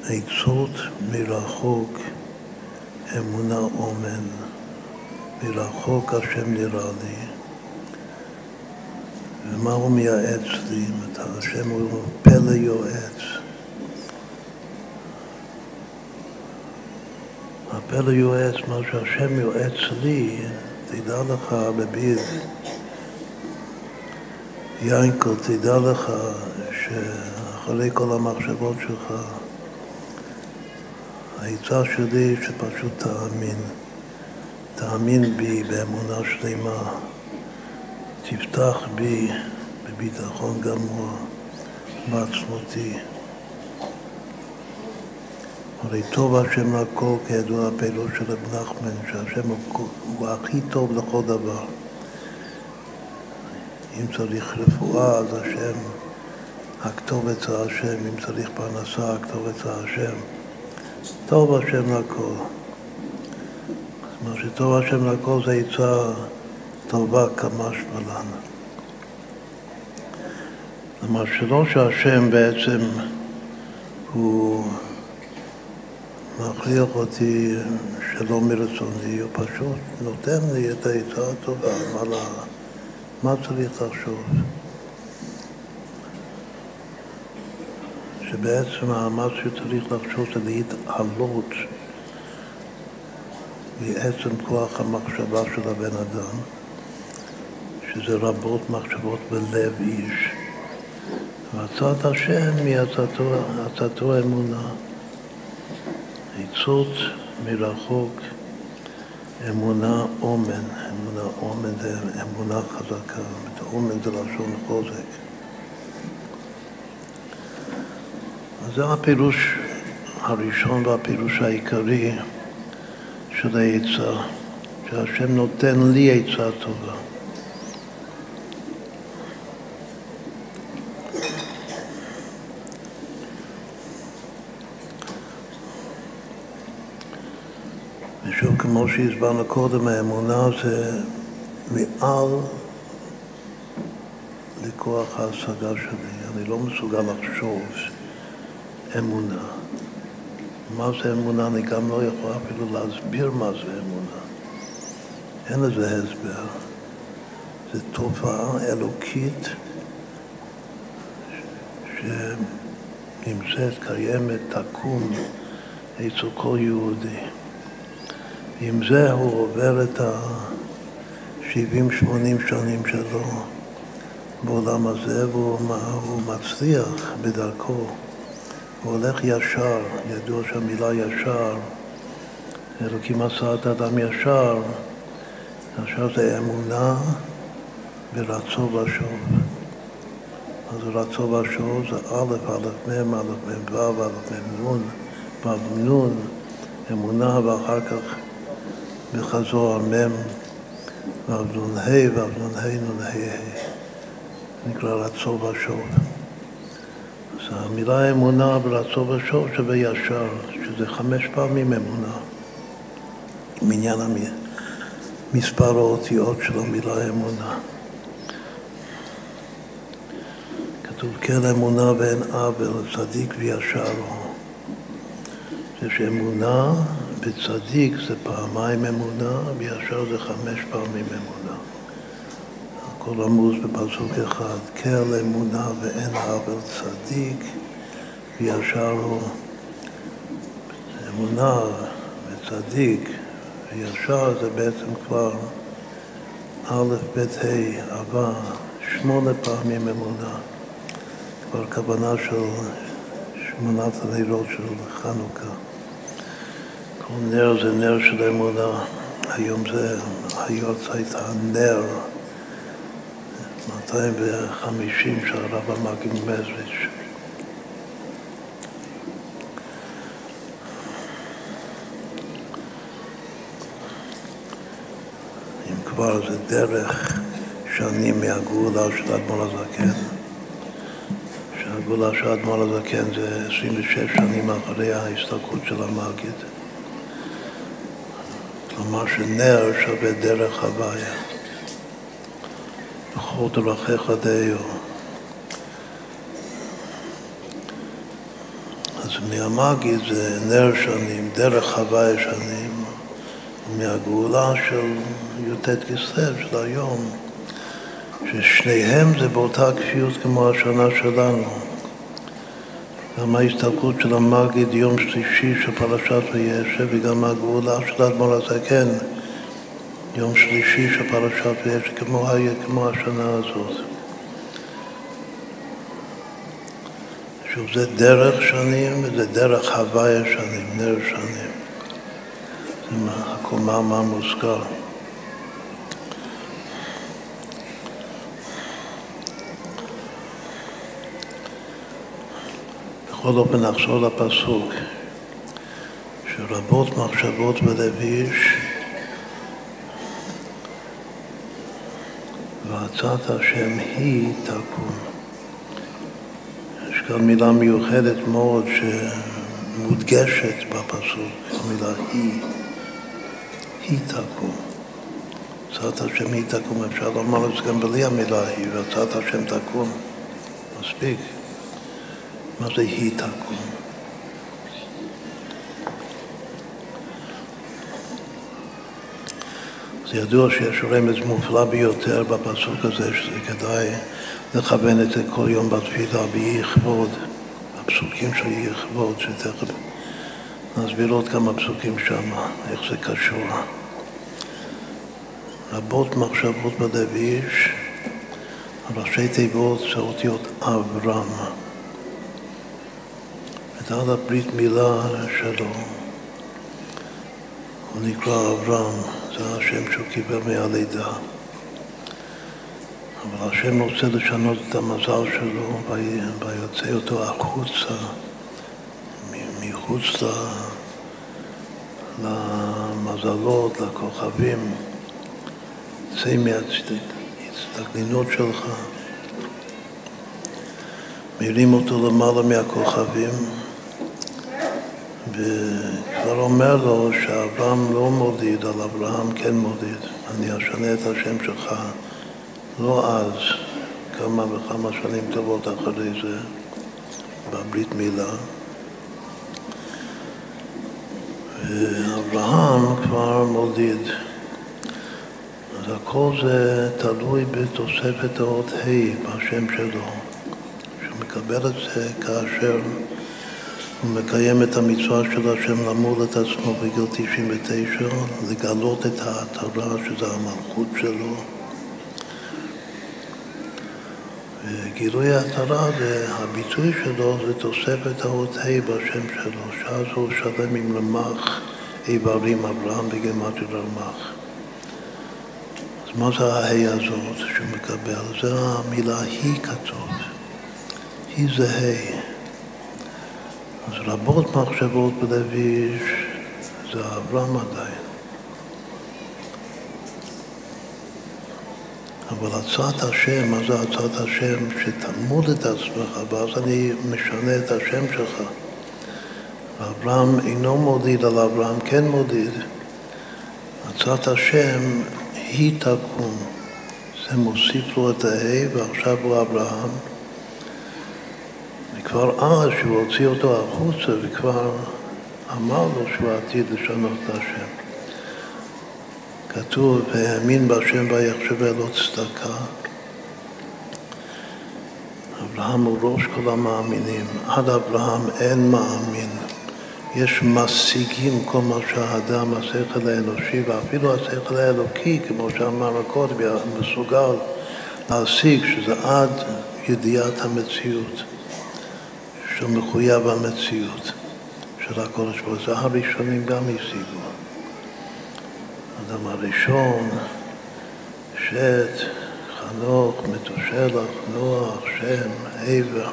עצות מרחוק אמונה אומן, מרחוק השם נראה לי. ומה הוא מייעץ לי? השם הוא פלא יועץ. הפלא יועץ, מה שהשם יועץ לי, תדע לך, רבי יינקל, תדע לך שאחרי כל המחשבות שלך העצה שלי שפשוט תאמין, תאמין בי באמונה שלמה, תפתח בי בביטחון גמור בעצמותי. הרי טוב השם לכל, כידוע הפעילות של רב נחמן, שהשם הוא, הכי טוב לכל דבר. אם צריך רפואה, אז השם, הכתובת זה השם, אם צריך פרנסה, הכתובת זה השם. טוב השם לכל. מה שטוב השם לכל זה עצה טובה כמשמע לנו. כלומר, שלא שהשם בעצם הוא מכריח אותי שלא מרצוני, הוא פשוט נותן לי את העצה הטובה, מה, מה צריך לחשוב. שבעצם מה שצריך לחשוב זה להתעלות מעצם כוח המחשבה של הבן אדם, שזה רבות מחשבות בלב איש. ועצת השם היא עצתו, אמונה. עצות מרחוק, אמונה אומן, אמונה אומן זה אמונה חזקה, אומן זה לשון חוזק. אז זה הפירוש הראשון והפירוש העיקרי של העצה, שהשם נותן לי עצה טובה. ושוב, כמו שהסברנו קודם, האמונה זה מעל לכוח ההשגה שלי. אני לא מסוגל לחשוב אמונה. מה זה אמונה, אני גם לא יכול אפילו להסביר מה זה אמונה. אין לזה הסבר. זו תופעה אלוקית שנמצאת, קיימת, תקום אצל כל יהודי. עם זה הוא עובר את ה-70-80 שנים שלו בעולם הזה, והוא מצליח בדרכו. הוא הולך ישר, ידוע שהמילה ישר, אלוקים עשה את האדם ישר, עכשיו זה אמונה ברצו ושוב. אז רצו ושוב זה א', א', מ', א', מ', ו', א', מ', נ', ו', נ', אמונה, ואחר כך בחזור המ' ו', נ', ה', ו', נ', ה', נ', ה', נקרא רצו ושוב. אז המילה אמונה ברצו ושוב שווה ישר, שזה חמש פעמים אמונה. מניין מספר האותיות של המילה אמונה. כתוב כן אמונה ואין עוול, צדיק וישר הוא. זה שאמונה וצדיק זה פעמיים אמונה, וישר זה חמש פעמים אמונה. הכל עמוס בפסוק אחד, כל אמונה ואין עוול צדיק וישר הוא. אמונה וצדיק וישר זה בעצם כבר א', ב', ה', אהבה, שמונה פעמים אמונה. כבר כוונה של שמונת הנרות של חנוכה. כל נר זה נר של אמונה. היום זה היורצייט הנר, 250 של הרב המגיד מזריץ'. אם כבר זה דרך שנים מהגאולה של אדמו"ר הזקן. שהגאולה של אדמו"ר הזקן זה 26 שנים אחרי ההסתלקות של המגיד. כלומר שנר שווה דרך הוויה. בכל דרכיך דיו. אז מהמגיד זה נר שנים, דרך הוויה שנים, מהגאולה של י"ט כסלו של היום, ששניהם זה באותה כפיות כמו השנה שלנו. גם ההסתלקות של המגיד יום שלישי של פרשת וישב וגם הגאולה של אדמו"ר הזקן יום שלישי של פרשת וישב כמו, כמו השנה הזאת. שוב, זה דרך שנים וזה דרך הוויה שנים, נר שנים. זה הכל מאמר מוזכר. בכל אופן נחזור לפסוק. שרבות מחשבות בלב איש ועצת השם היא תקום. יש כאן מילה מיוחדת מאוד שמודגשת בפסוק, המילה היא, היא תקום. עצת השם היא תקום, אפשר לומר את זה גם בלי המילה היא, ועצת השם תקום, מספיק. מה זה היא תקום? זה ידוע שיש רמז מופלא ביותר בפסוק הזה, שזה כדאי לכוון את זה כל יום בתפילה, ביהי כבוד, הפסוקים של יהי כבוד, שתכף נסביר עוד כמה פסוקים שם, איך זה קשור. רבות מחשבות בלב איש, ראשי תיבות זה אותיות אברהם. ודעת הברית מילה שלו, הוא נקרא אברהם, זה השם שהוא קיבל מהלידה. אבל השם רוצה לשנות את המזל שלו ויוצא אותו החוצה, מחוץ למזלות, לכוכבים. צא מההצטגנינות שלך. מרים אותו למעלה מהכוכבים, וכבר אומר לו שאברהם לא מודיד, על אברהם כן מודיד. אני אשנה את השם שלך, לא אז, כמה וכמה שנים טובות אחרי זה, בברית מילה. ואברהם כבר מודיד. אז הכל זה תלוי בתוספת האות ה' בשם שלו, שהוא מקבל את זה כאשר הוא מקיים את המצווה של השם למול את עצמו בגיל 99, לגלות את ההתרה, שזה המלכות שלו. וגילוי ההתרה, הביטוי שלו זה תוספת האות ה' בשם שלו, שאז הוא שלם עם רמ"ח איברים, אברהם בגמטרי רמ"ח. מה זה ההי הזאת שהוא מקבל? זה המילה היא כתוב. היא זה ה'. אז רבות מחשבות בלב איש זה אברהם עדיין. אבל הצעת השם, מה זה הצעת השם? שתלמוד את עצמך, ואז אני משנה את השם שלך. אברהם אינו מודיד על אברהם, כן מודיד. הצעת השם היא תקום. זה מוסיף לו את הה' ועכשיו הוא אברהם. וכבר אז, שהוא הוציא אותו החוצה וכבר אמר לו שהוא עתיד לשנות את השם. כתוב, והאמין בהשם ויחשבה לו צדקה. אברהם הוא ראש כל המאמינים. עד אברהם אין מאמין. יש משיגים כל מה שהאדם, השכל האנושי ואפילו השכל האלוקי, כמו שאמר קודם, מסוגל להשיג, שזה עד ידיעת המציאות, שהוא מחויב המציאות של הקודש ברוך זה הראשונים גם השיגו. האדם הראשון, שת, חנוך, מתושלח, נוח, שם, עבר.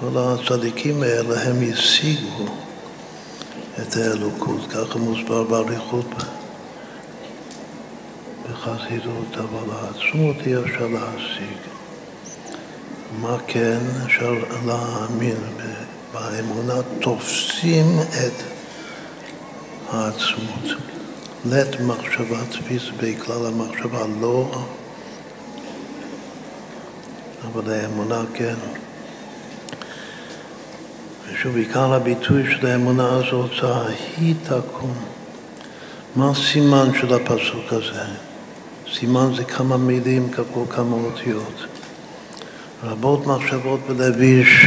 כל הצדיקים האלה הם השיגו את האלוקות, ככה מוסבר באריכות בחסידות, אבל העצמות אי אפשר להשיג. מה כן אפשר להאמין? באמונה תופסים את העצמות. לית מחשבה תפיס בכלל המחשבה לא, אבל האמונה כן. ושוב, עיקר הביטוי של האמונה הזאת זה היא תקום. מה הסימן של הפסוק הזה? סימן זה כמה מילים, כמה אותיות. רבות מחשבות בלב איש,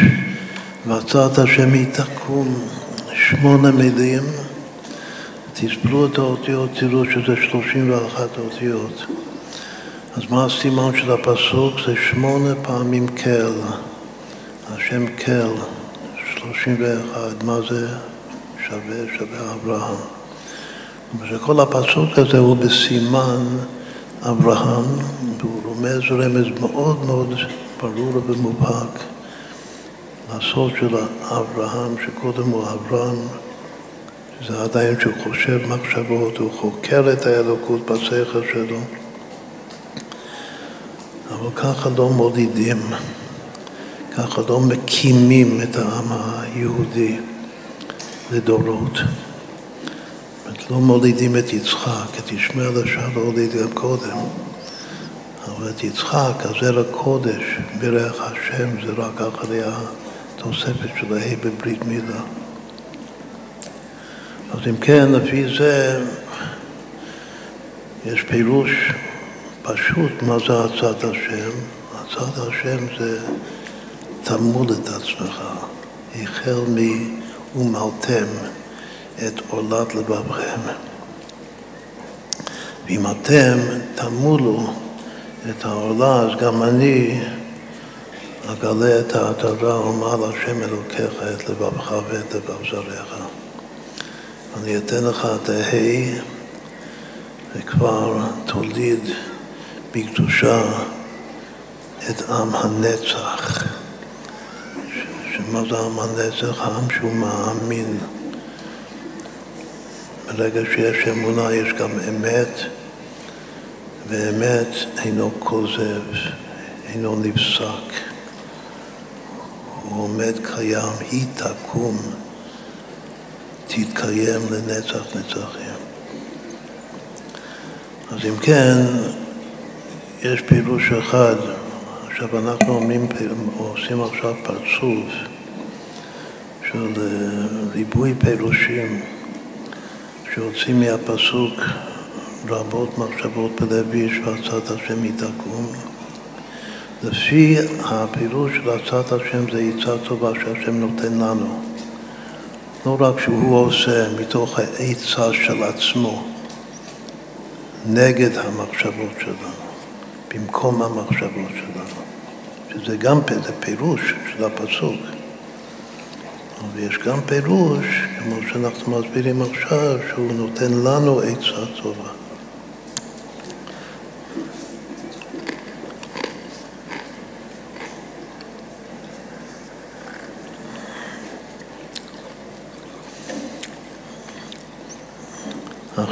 והצעת השם היא תקום. שמונה מילים, תספרו את האותיות, תראו שזה 31 אותיות. אז מה הסימן של הפסוק? זה שמונה פעמים כל. השם כל. 31, מה זה שווה? שווה אברהם. שכל הפסוק הזה הוא בסימן אברהם, והוא רומז רמז מאוד מאוד ברור ומובהק לסוד של אברהם, שקודם הוא אברהם, זה עדיין שהוא חושב מחשבות, הוא חוקר את האלוקות בשכל שלו, אבל ככה לא מולידים, ככה לא מקימים את העם היהודי לדורות. לא מולידים את יצחק, את ישמעאל אפשר להוליד גם קודם, את יצחק, הזרע קודש, ברך השם, זה רק אחרי התוספת של הה' בברית מילה. אז אם כן, לפי זה יש פירוש פשוט מה זה עצת השם. עצת השם זה תמול את עצמך, החל מ"ומלתם" את עולת לבבכם. ואם אתם תמולו את העולה, אז גם אני אגלה את העטרה ומעל השם אלוקיך את לבבך ואת לבב זריך. אני אתן לך את ההי וכבר תוליד בקדושה את עם הנצח. שמה זה עם הנצח? העם שהוא מאמין. ברגע שיש אמונה יש גם אמת, ואמת אינו כוזב, אינו נפסק. הוא עומד קיים, היא תקום, תתקיים לנצח נצחים. אז אם כן, יש פירוש אחד, עכשיו אנחנו עומדים, עושים עכשיו פרצוף של אה, ריבוי פירושים. שיוצאים מהפסוק רבות מחשבות בלב איש ועצת השם יתקום. לפי הפירוש של עצת השם זה עצה טובה שהשם נותן לנו. לא רק שהוא עושה מתוך העצה של עצמו נגד המחשבות שלנו, במקום המחשבות שלנו, שזה גם פירוש של הפסוק. ויש גם פירוש, כמו שאנחנו מסבירים עכשיו, שהוא נותן לנו עצה טובה.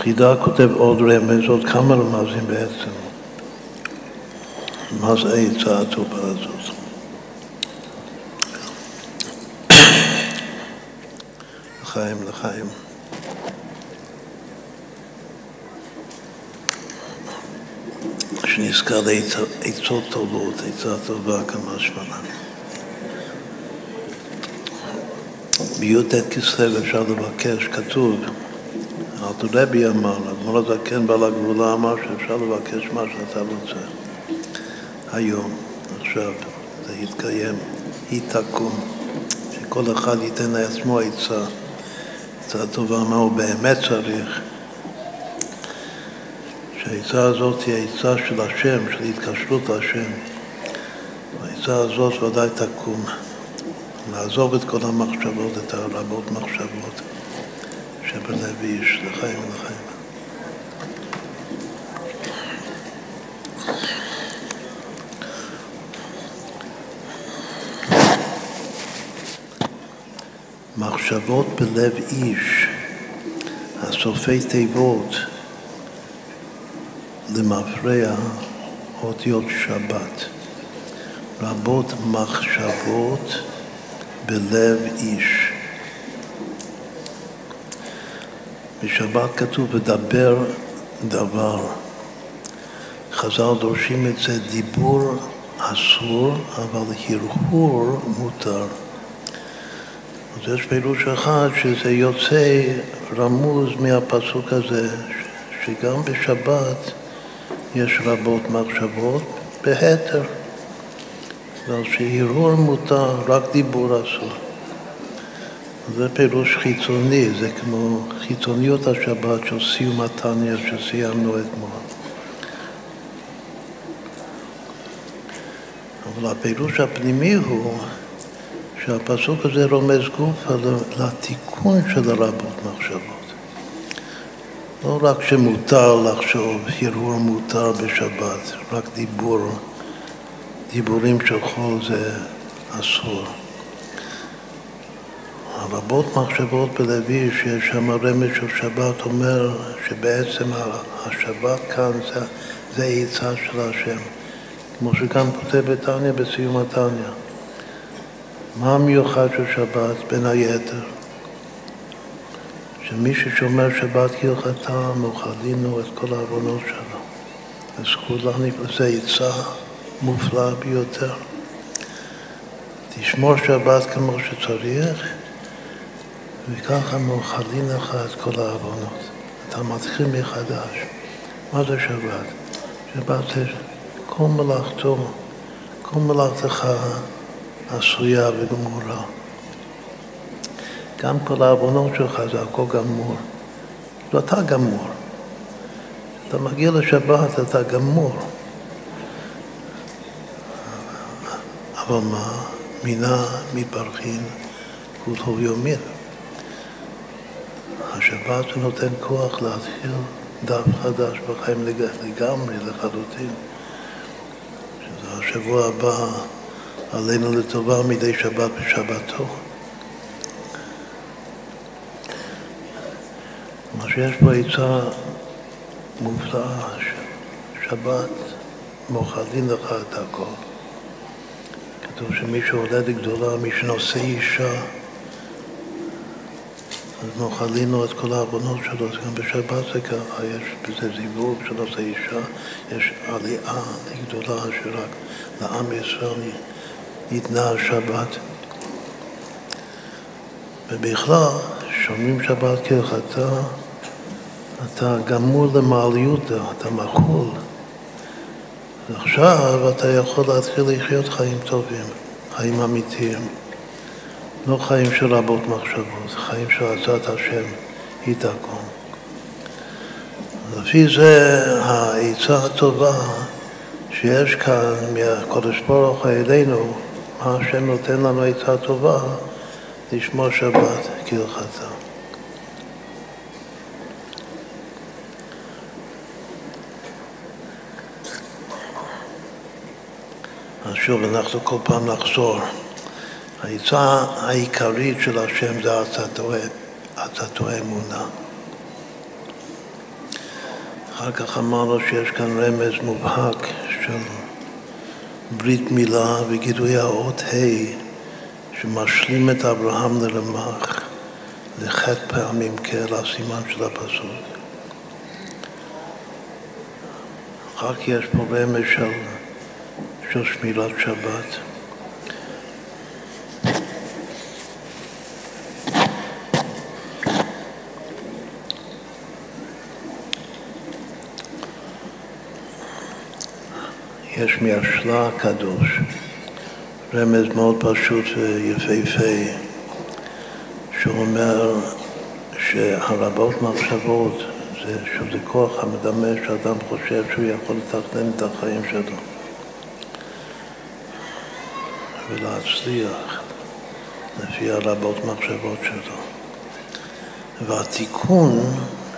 החידה כותב עוד רמז, עוד כמה רמזים בעצם. מה זה העצה הטובה הזאת? לחיים, לחיים. שנזכר לעצות טובות, עצה טובה כמה שמונה. בי"ט כסלו אפשר לבקש, כתוב, רבי אמר, אדמו"ר הזקן בעל הגבולה אמר שאפשר לבקש מה שאתה רוצה. היום, עכשיו, זה יתקיים, היא תקום, שכל אחד ייתן לעצמו עצה. עצה טובה מה הוא באמת צריך, שהעצה הזאת היא העצה של השם, של התקשרות להשם. העצה הזאת ודאי תקום. לעזוב את כל המחשבות, את הרבות מחשבות שבלב איש, לחיים ולחיים. מחשבות בלב איש, הסופי תיבות למפרע אותיות שבת. רבות מחשבות בלב איש. בשבת כתוב ודבר דבר. חז"ל דורשים את זה דיבור אסור, אבל הרהור מותר. אז יש פירוש אחד שזה יוצא רמוז מהפסוק הזה, שגם בשבת יש רבות מחשבות בהתר. אבל שהרהור מותר, רק דיבור אסור. זה פירוש חיצוני, זה כמו חיצוניות השבת של סיום התניא שסיימנו אתמול. אבל הפירוש הפנימי הוא שהפסוק הזה רומז גוף לתיקון של הרבות מחשבות. לא רק שמותר לחשוב, הרהור מותר בשבת, רק דיבור, דיבורים של חול זה אסור. הרבות מחשבות בלוי שיש שם רמז של שבת אומר שבעצם השבת כאן זה, זה עצה של השם. כמו שגם כותב בתניא בסיום התניא מה המיוחד של שבת בין היתר? שמי ששומר שבת כהלכתה מאוחדים את כל העוונות שלו. וזכות להניף לזה עצה מופלאה ביותר. תשמור שבת כמו שצריך וככה מאוחדים לך את כל העוונות. אתה מתחיל מחדש. מה זה שבת? שבת זה כל מלאכתו, כל מלאכתך עשויה וגמורה. גם כל העוונות שלך זה הכל גמור. ואתה גמור. אתה מגיע לשבת, אתה גמור. אבל מה? מינה מתברכין כולו יומין. השבת זה נותן כוח להתחיל דף חדש בחיים לגמרי, לחלוטין. שזה השבוע הבא עלינו לטובה מדי שבת בשבתו. מה שיש פה עצה מופלאה, שבת מוכלים לך את הכל. כתוב שמי שעולה לגדולה, מי שנושא אישה, אז נאכלינו את כל העוונות שלו, אז גם בשבת זה ככה, יש בזה זיווג של עושה אישה, יש עלייה גדולה שרק לעם ישראל ניתנה השבת. ובכלל, שומעים שבת כהלכתה, אתה גמור למעליותא, אתה מחול. ועכשיו אתה יכול להתחיל לחיות חיים טובים, חיים אמיתיים. לא חיים של רבות מחשבות, חיים של עצת השם היא תקום. לפי זה העצה הטובה שיש כאן מהקדוש ברוך הוא אלינו, מה השם נותן לנו עצה טובה, לשמור שבת כהלכתה. אז שוב, אנחנו כל פעם נחזור. העצה העיקרית של השם זה עצתו אמונה. אחר כך אמרנו שיש כאן רמז מובהק של ברית מילה וגילוי האות ה' שמשלים את אברהם לרמ"ח לחטא פעמים כאל הסימן של הפסוק. אחר כך יש פה רמז של, של שמילת שבת. יש מהשלה הקדוש, רמז מאוד פשוט ויפהפה, שאומר שהרבות מחשבות זה שזה כוח המדמה שאדם חושב שהוא יכול לתכנן את החיים שלו ולהצליח לפי הרבות מחשבות שלו. והתיקון,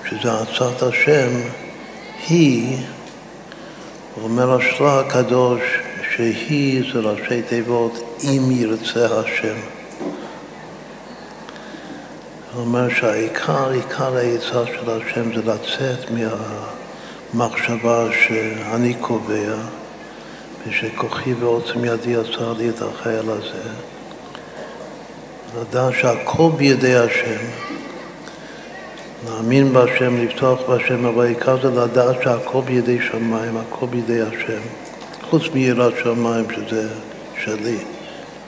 שזה עצת השם, היא אומר השלה הקדוש שהיא זה ראשי תיבות אם ירצה השם. הוא אומר שהעיקר, עיקר העצה של השם זה לצאת מהמחשבה שאני קובע ושכוחי ועוצם ידי יצר לי את החייל הזה. לדעת שהכל בידי השם. להאמין בהשם, לפתוח בהשם, אבל העיקר זה לדעת שהכל בידי שמיים, הכל בידי השם. חוץ מיראת שמיים שזה שלי,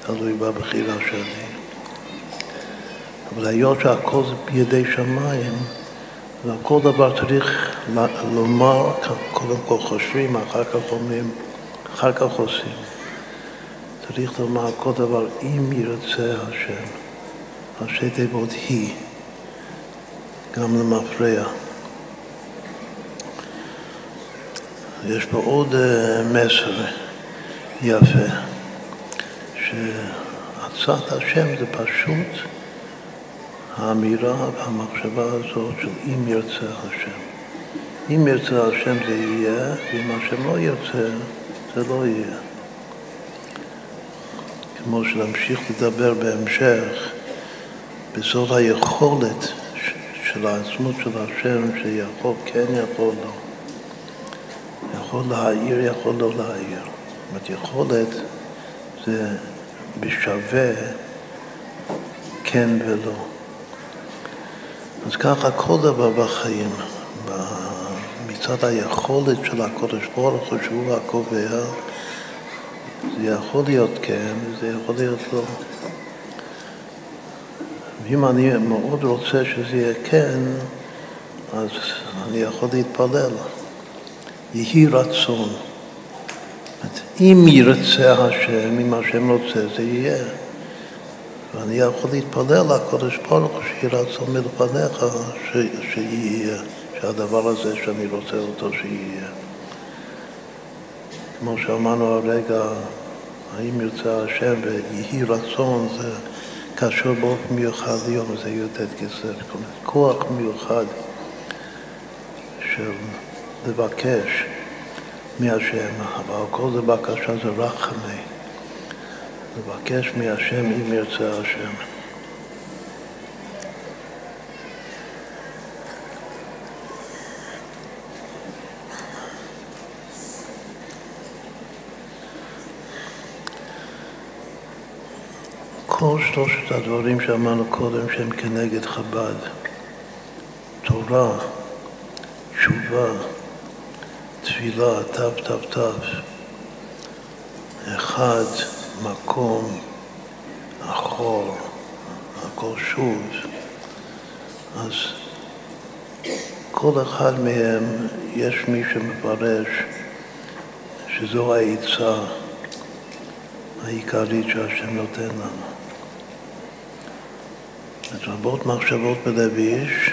תלוי בבחירה שלי. אבל היות שהכל זה בידי שמיים, ועל כל דבר צריך לומר, קודם כל חושבים, אחר כך אומרים, אחר כך עושים. צריך לומר כל דבר אם ירצה השם. ראשי תיבות היא. גם למפרע. יש פה עוד אה, מסר יפה, שעצת השם זה פשוט האמירה והמחשבה הזאת של אם ירצה השם. אם ירצה השם זה יהיה, ואם השם לא ירצה, זה לא יהיה. כמו שנמשיך לדבר בהמשך בסוד היכולת של העצמות של השם, שיכול, כן יכול לא. יכול להעיר, יכול לא להעיר. זאת אומרת, יכולת זה בשווה כן ולא. אז ככה כל דבר בחיים, מצד היכולת של הקודש ברוך הוא שהוא הקובע, זה יכול להיות כן, זה יכול להיות לא. ואם אני מאוד רוצה שזה יהיה כן, אז אני יכול להתפלל. יהי רצון. אם ירצה השם, אם השם רוצה, זה יהיה. ואני יכול להתפלל לקודש ברוך הוא שיהי רצון מלפניך שיהיה, שהדבר הזה שאני רוצה אותו שיהיה. כמו שאמרנו הרגע, האם ירצה השם ויהי רצון, זה קשור באופן מיוחד ליום, זה י"ט כסף, כוח מיוחד של לבקש מהשם, אבל כל זה בקשה זה רחמי, לבקש מהשם אם ירצה השם. כל שלושת הדברים שאמרנו קודם שהם כנגד חב"ד, תורה, תשובה, תפילה, תו, תו, תו, אחד, מקום, אחור, הכל שוב, אז כל אחד מהם יש מי שמפרש שזו העצה העיקרית שהשם נותן לנו. את רבות מחשבות בלב איש,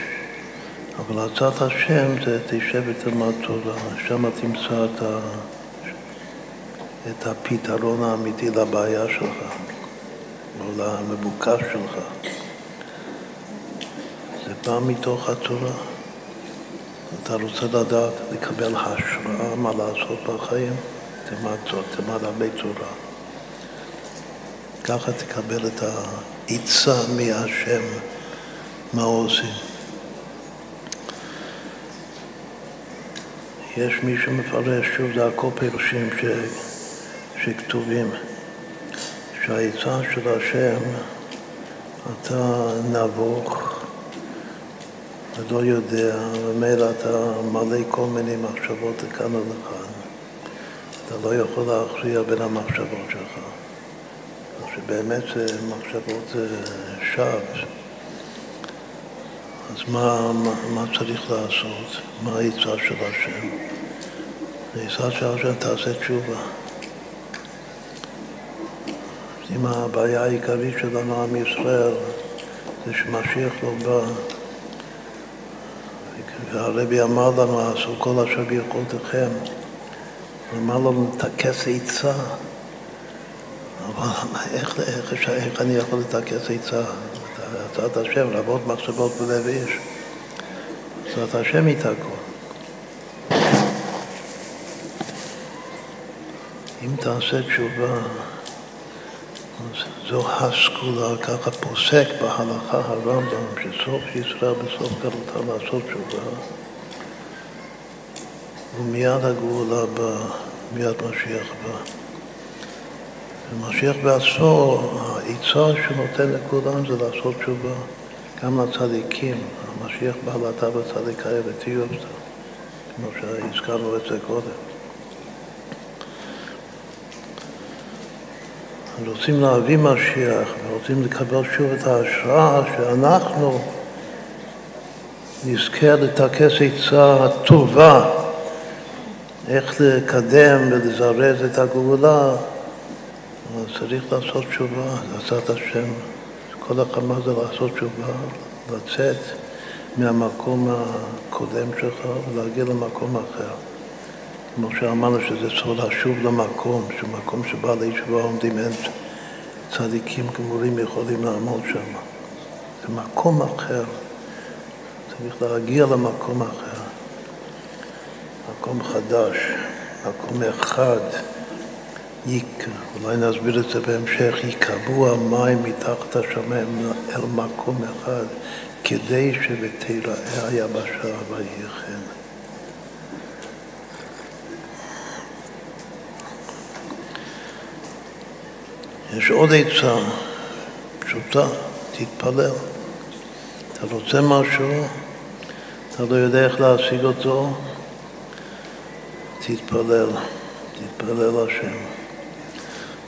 אבל עצת השם זה תשב ותלמד תורה, שם תמצא את, ה... את הפתרון האמיתי לבעיה שלך, או למבוקש שלך. זה בא מתוך התורה. אתה רוצה לדעת, לקבל השראה מה לעשות בחיים, תלמד, תלמד הרבה תורה. ככה תקבל את העצה מהשם, מה עושים. יש מי שמפרש, שוב זה הכל פירושים ש, שכתובים, שהעצה של השם, אתה נבוך ולא יודע, ומילא אתה מלא כל מיני מחשבות לכאן ולכאן. אתה לא יכול להכריע בין המחשבות שלך. שבאמת זה מחשבות זה שווא. אז מה, מה, מה צריך לעשות? מה העצה של השם? העצה של השם תעשה תשובה. אם הבעיה העיקרית שלנו, עם ישראל, זה שמשיח לא בא, והרבי אמר לנו, עשו כל אשר ביכולתכם, אמר לנו, תכס עצה. איך, איך, איך, איך אני יכול לטכס עצה? הצעת השם, רבות מחשבות בלב איש. הצעת השם איתה כל. אם תעשה תשובה, זו הסגולה, ככה פוסק בהלכה הרמב"ם, שסוף ישראל בסוף גלותה לעשות תשובה, ומיד הגאולה באה, מיד משיח בא. ומשיח בעצמו, העצה שנותן לכולם זה לעשות תשובה, גם לצדיקים. המשיח בא לאתה בצדיקה ותהיו אותה, כמו שהזכרנו את זה קודם. רוצים להביא משיח ורוצים לקבל שוב את ההשראה שאנחנו נזכה לטכס עצה טובה איך לקדם ולזרז את הגאולה צריך לעשות תשובה, עצת השם. כל הקמה זה לעשות תשובה, לצאת מהמקום הקודם שלך ולהגיע למקום אחר. כמו שאמרנו שזה סוד השוב למקום, שמקום שבא לישיבה עומדים אין צדיקים גמורים יכולים לעמוד שם. זה מקום אחר, צריך להגיע למקום אחר, מקום חדש, מקום אחד. יק, אולי נסביר את זה בהמשך, יקבעו המים מתחת השמיים אל מקום אחד, כדי שבתיראה היבשה ויהי כן. יש עוד עצה פשוטה, תתפלל. אתה רוצה משהו, אתה לא יודע איך להשיג אותו, תתפלל, תתפלל השם.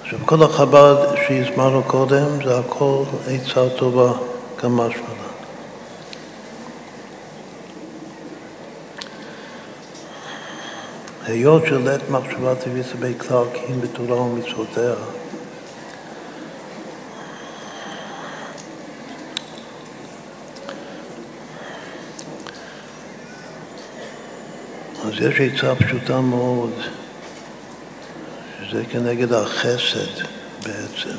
עכשיו, כל החב"ד שהזמנו קודם, זה הכל עצה טובה, גם משמע. היות שלית מחשבה טבעית זה בכלל כי אם בתורה ומצוותיה אז יש עצה פשוטה מאוד, שזה כנגד החסד בעצם,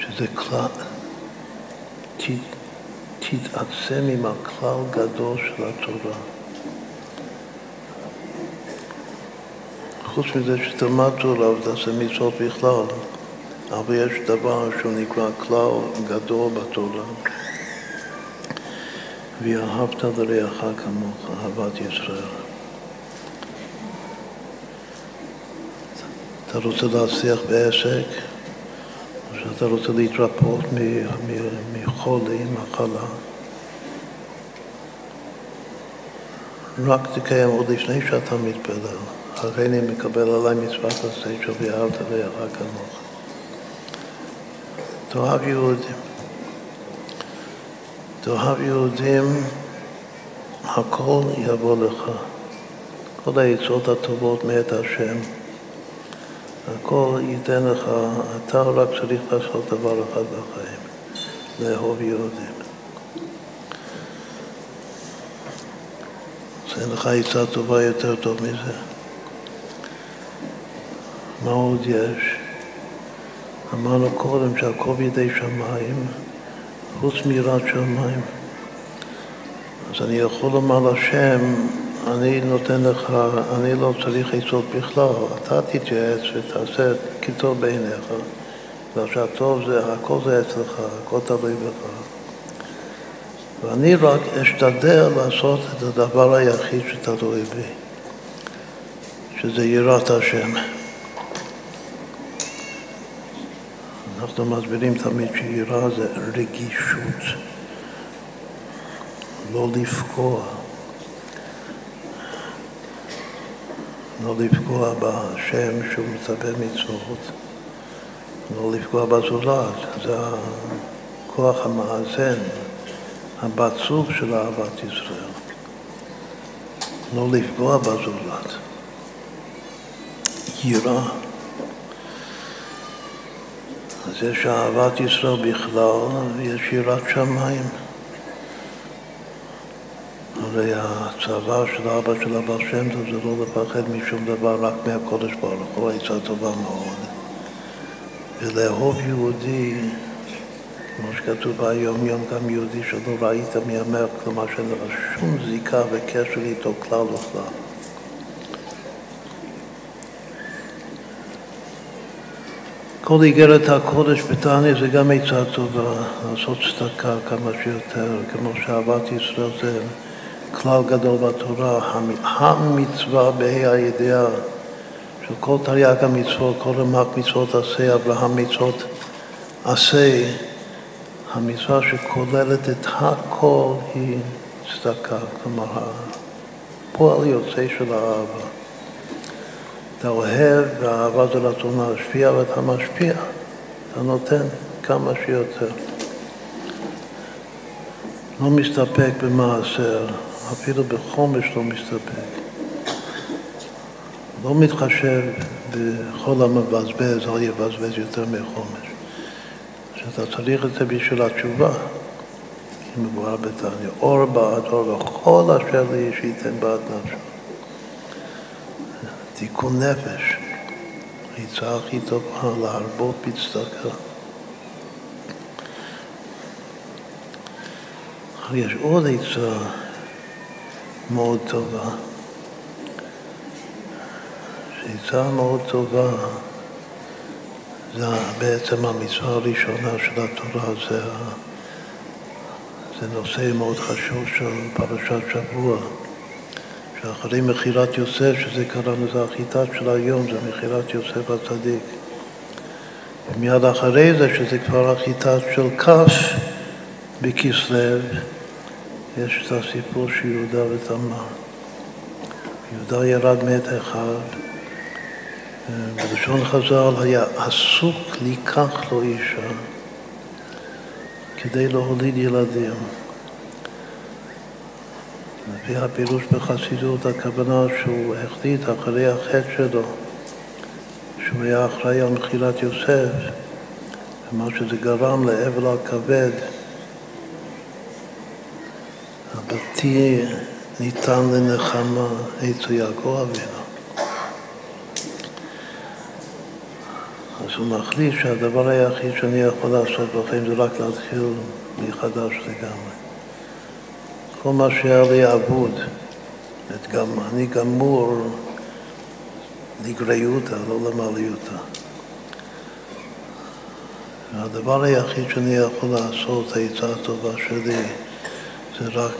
שזה כלל, תתעצם עם הכלל גדול של התורה. חוץ מזה שתלמד תורה ותעשה מצוות בכלל, אבל יש דבר שהוא נקרא כלל גדול בתורה. ואהבת לרעך כמוך, אהבת ישראל. אתה רוצה להצליח בעסק, או שאתה רוצה להתרפות מחולי, מחלה, רק תקיים עוד לפני שאתה מתפלל. הרי אני מקבל עליי מצוות עשה של ואהבת לרעך כמוך. תאהב יהודים. תאהב יהודים, הכל יבוא לך. כל העצות הטובות מאת השם, הכל ייתן לך, אתה רק צריך לעשות דבר אחד בחיים, לאהוב יהודים. אז אין לך עצה טובה יותר טוב מזה. מה עוד יש? אמרנו קודם שהכל בידי שמיים, חוץ מיראת שמיים. אז אני יכול לומר להשם, אני נותן לך, אני לא צריך עצות בכלל, אתה תתייעץ ותעשה כטוב בעיניך, והשהטוב זה, הכל זה אצלך, הכל תלוי בך. ואני רק אשתדל לעשות את הדבר היחיד שתלוי בי, שזה יראת השם. אנחנו מסבירים תמיד שיראה זה רגישות, לא לפגוע. לא לפגוע בשם שהוא מצפה מצוות, לא לפגוע בזולת, זה הכוח המאזן, הבצוף של אהבת ישראל. לא לפגוע בזולת. יראה. אז יש אהבת ישראל בכלל ויש יראת שמיים. הרי הצבא של אבא של אבא שם טוב זה לא לפחד משום דבר, רק מהקודש ברוך הוא, עצה טובה מאוד. ולאהוב יהודי, כמו שכתוב ביום יום גם יהודי שלא ראית מימך, כלומר שאין לך שום זיקה וקשר איתו כלל וכלל. כל איגרת הקודש בתניא זה גם עצה טובה, לעשות צדקה כמה שיותר, כמו שאהבת ישראל זה כלל גדול בתורה, המצווה בה"א הידיעה של כל תרי"ג המצוות, כל רמ"ק מצוות עשה, אברהם מצוות עשה, המצווה שכוללת את הכל היא צדקה, כלומר הפועל יוצא של האהבה. אתה אוהב והאהבה זה רצון להשפיע ואתה משפיע, אתה נותן כמה שיותר. לא מסתפק במעשר, אפילו בחומש לא מסתפק. לא מתחשב בכל המבזבז, אל יבזבז יותר מחומש. שאתה צריך את זה בשביל התשובה, כי מבואר בתניא, אור בעד אור וכל אשר לי שייתן בעד נפשו. תיקון נפש, העצה הכי טובה להרבות בצדקה. יש עוד עצה מאוד טובה. שעצה מאוד טובה זה בעצם המצווה הראשונה של התורה, זה, זה נושא מאוד חשוב של פרשת שבוע, שאחרי מכירת יוסף, שזה קראנו, זה החיטה של היום, זה מכירת יוסף הצדיק. ומיד אחרי זה, שזה כבר החיטה של כ' בכסלו, יש את הסיפור של יהודה ותמר. יהודה ירד מאת אחד, בלשון חז"ל היה עסוק לקח לו אישה כדי להוליד ילדים. לפי הפירוש בחסידות, הכוונה שהוא החליט אחרי החטא שלו, שהוא היה אחראי על מכירת יוסף, ומה שזה גרם לאבל הכבד, הבלתי ניתן לנחמה אצל יעקב אבינו. אז הוא מחליט שהדבר היחיד שאני יכול לעשות בחיים זה רק להתחיל מחדש לגמרי. כל מה שהיה לי אבוד, גם אני גמור לגריותא, לא למעליותא. והדבר היחיד שאני יכול לעשות, העצה הטובה שלי, זה רק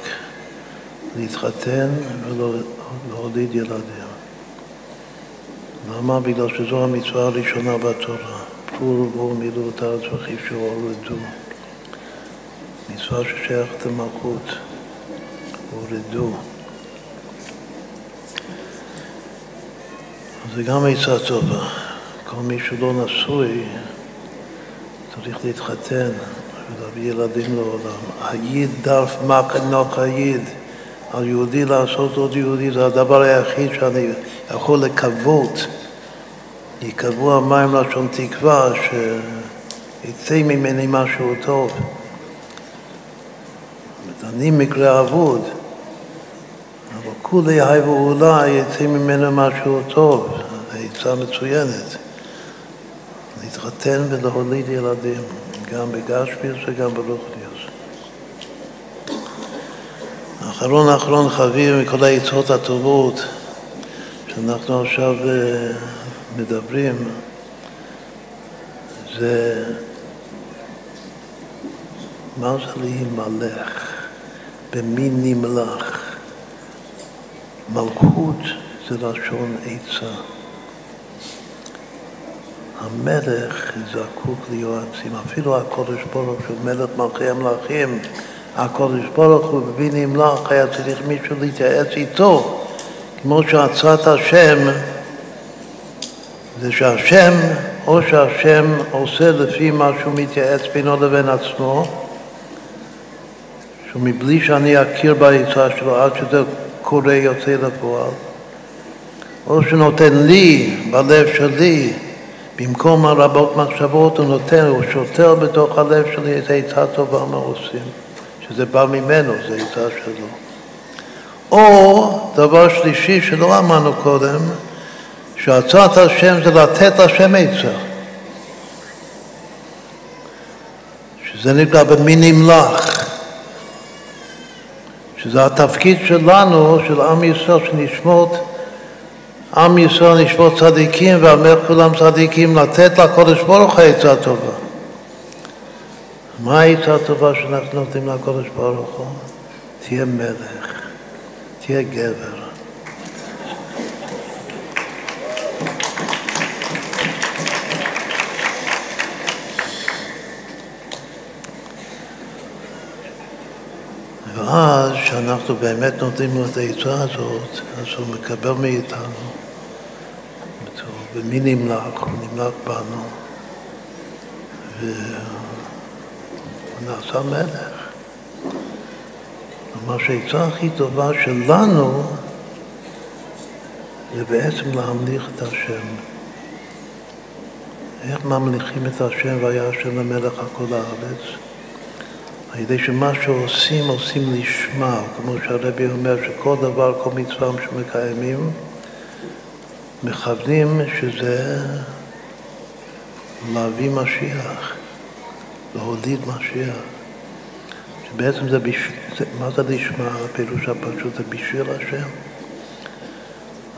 להתחתן ולהוליד ילדים. למה? בגלל שזו המצווה הראשונה בתורה. פור ובואו מילאו את הארץ וחיפשו הורדו. מצווה ששייכת למלכות. הורדו. זה גם עצה טובה. כל מי שלא נשוי צריך להתחתן ילדים לעולם. היד דף מקנוק היד. על יהודי לעשות עוד יהודי זה הדבר היחיד שאני יכול לקוות. יקבעו המים לשון תקווה, שיצא ממני משהו טוב. אני מקרה אבוד, אבל כולי היי ואולי יצא ממנו משהו טוב, עצה מצוינת. להתחתן ולהוליד ילדים, גם בגשמיאס וגם ברוכניוס. אחרון אחרון חביב מכל העצות הטובות שאנחנו עכשיו אה, מדברים, זה מה זה להימלך, במי נמלך. מלכות זה לשון עצה. המלך זקוק ליועצים, אפילו הקודש ברוך הוא מלך מלכי המלכים, הקודש ברוך הוא בבי נמלך היה צריך מישהו להתייעץ איתו, כמו שעצת השם זה שהשם, או שהשם עושה לפי מה שהוא מתייעץ בינו לבין עצמו, שהוא מבלי שאני אכיר בעצה שלו עד שזה קורה יוצא לפועל, או שנותן לי, בלב שלי, במקום הרבות מחשבות הוא נותן, הוא שוטר בתוך הלב שלי את עצה טובה מה עושים, שזה בא ממנו, זה עצה שלו. או דבר שלישי שלא אמרנו קודם, שהצעת השם זה לתת השם עצה. שזה נקרא במי נמלך. שזה התפקיד שלנו, של עם ישראל, שנשמות, עם ישראל נשמות צדיקים ואמר כולם צדיקים, לתת לקודש ברוך העצה טובה. מה העצה הטובה שאנחנו נותנים לקודש ברוך הוא? תהיה מלך, תהיה גבר. ואז, כשאנחנו באמת נותנים לו את העצה הזאת, אז הוא מקבל מאיתנו, ומי נמלך? הוא נמלך בנו, והוא נעשה מלך. כלומר שהעצה הכי טובה שלנו זה בעצם להמליך את השם. איך ממליכים את השם והיה השם למלך על כל הארץ? על ידי שמה שעושים, עושים לשמה, כמו שהרבי אומר שכל דבר, כל מצווה שמקיימים, מכוונים שזה להביא משיח, להוליד משיח. שבעצם זה, בש... מה זה לשמה, הפירוש הפשוט, זה בשביל השם.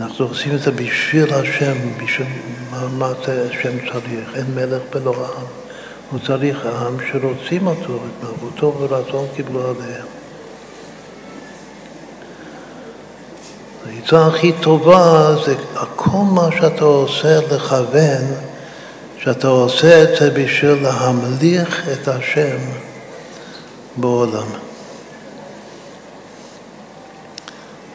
אנחנו עושים את זה בשביל השם, בשביל מה, מה זה השם צריך, אין מלך בלא העם. הוא צריך העם שרוצים אותו, את מלכותו ורצון קיבלו עליהם. העצה הכי טובה זה כל מה שאתה עושה לכוון, שאתה עושה את זה בשביל להמליך את השם בעולם.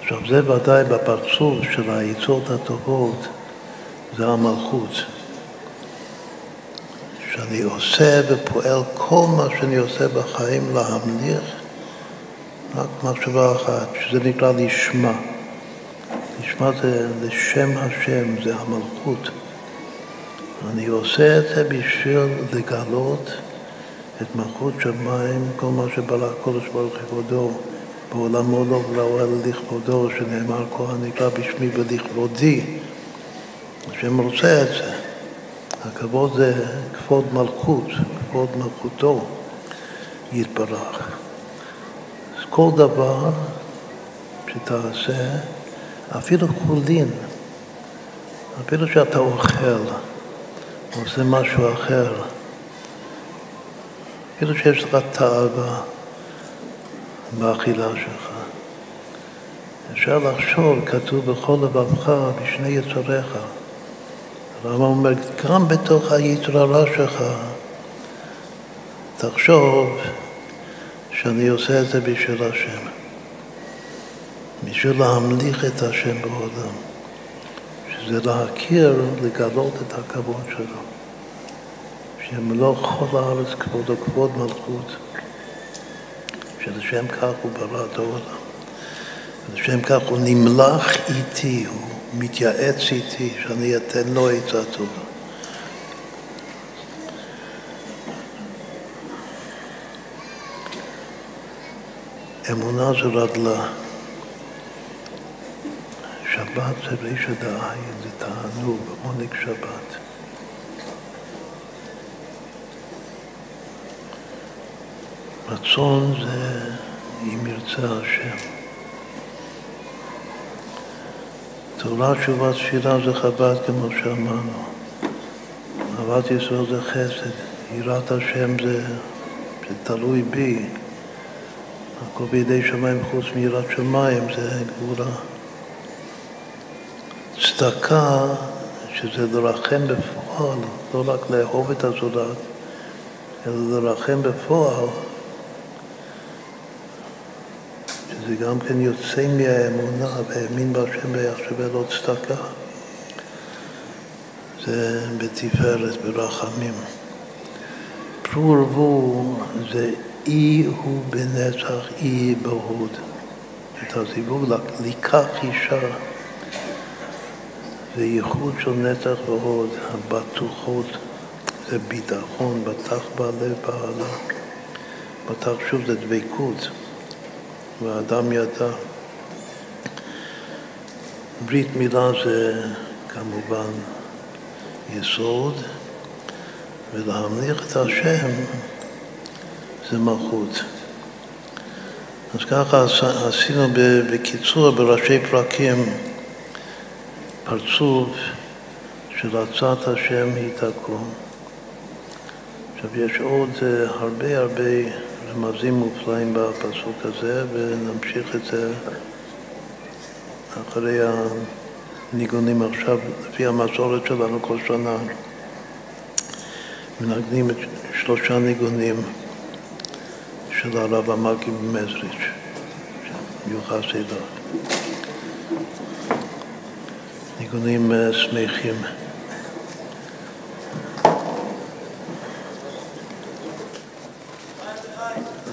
עכשיו זה ודאי בפרצוף של העצות הטובות, זה המלכות. שאני עושה ופועל כל מה שאני עושה בחיים להמליך רק מחשבה אחת, שזה נקרא לשמה. לשמה זה לשם השם, זה המלכות. אני עושה את זה בשביל לגלות את מלכות שמיים, כל מה שברא הקודש ברוך כבודו, בעולמו לא ולאוהל לכבודו, שנאמר כהן נקרא בשמי ולכבודי. השם רוצה את זה. הכבוד זה כבוד מלכות, כבוד מלכותו יתברך. אז כל דבר שתעשה, אפילו חולין, אפילו שאתה אוכל, עושה משהו אחר, אפילו שיש לך תאווה באכילה שלך. אפשר לחשוב, כתוב בכל לבבך, בשני יצריך. הרמב"ם אומר, גם בתוך היצר הרע שלך, תחשוב שאני עושה את זה בשביל השם. בשביל להמליך את השם בעולם. שזה להכיר, לגלות את הכבוד שלו. שמלוא כל הארץ כבודו, כבוד מלכות. שלשם כך הוא ברא את העולם. ולשם כך הוא נמלח איתי, הוא מתייעץ איתי, שאני אתן לו עצה טובה. אמונה זה רדלה. שבת זה רישא דעין, זה תענוג, עונג שבת. רצון זה אם ירצה השם. תורה, תשובה, תפילה זה חב"ד כמו שאמרנו. אהבת ישראל זה חסד, יראת השם זה, זה תלוי בי. הכל בידי שמיים חוץ מיראת שמיים זה גבורה. צדקה, שזה לרחם בפועל, לא רק לאהוב את הזולת, אלא לרחם בפועל, שזה גם כן יוצא מהאמונה, והאמין בהשם ויחשבה לו צדקה. זה בתפארת, ברחמים. פרו ורבו זה אי הוא בנצח, אי בהוד. את הזיווג לקח אישה זה ייחוד של נצח והוד, הבטוחות זה ביטחון, בטח בעלי בעלה. בטח שוב זה דבקות. והאדם ידע. ברית מילה זה כמובן יסוד, ולהמליך את השם זה מלכות. אז ככה עשינו בקיצור, בראשי פרקים, פרצוף של הצעת השם היא תקום. עכשיו יש עוד אה, הרבה הרבה רמזים מופלאים בפסוק הזה, ונמשיך את זה אחרי הניגונים עכשיו, לפי המסורת שלנו כל שנה. מנגנים את שלושה ניגונים של הרב המקי ממזריץ', מיוחס אליו. ניגונים אה, שמחים.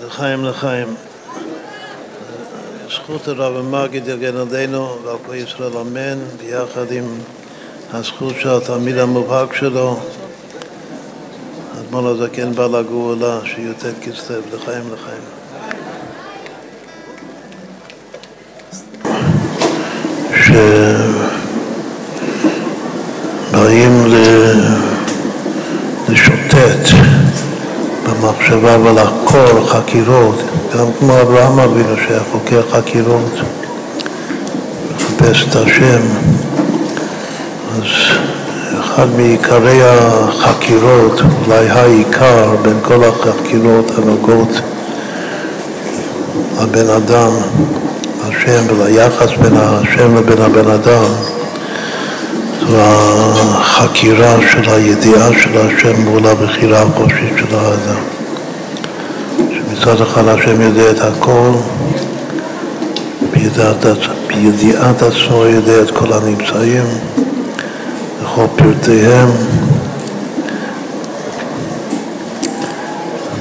לחיים לחיים. זכות הרב המגיד יגן עלינו ועל כל ישראל אמן, ביחד עם הזכות של התלמיד המובהק שלו, אדמון הזקן בעל הגאולה, שי"ט כסלו, לחיים לחיים. שבאים לשוטט במחשבה ולחקור חקירות, גם כמו אברהם אבינו שהיה חוקר חקירות, לחפש את השם. אז אחד מעיקרי החקירות, אולי העיקר בין כל החקירות הנוגעות לבן אדם, השם וליחס בין השם לבין הבן אדם, זו החקירה של הידיעה של השם מול הבחירה החופשית של האדם. שמצד אחד השם יודע את הכל, בידיעת, בידיעת עצמו יודע את כל הנמצאים, וכל פרטיהם.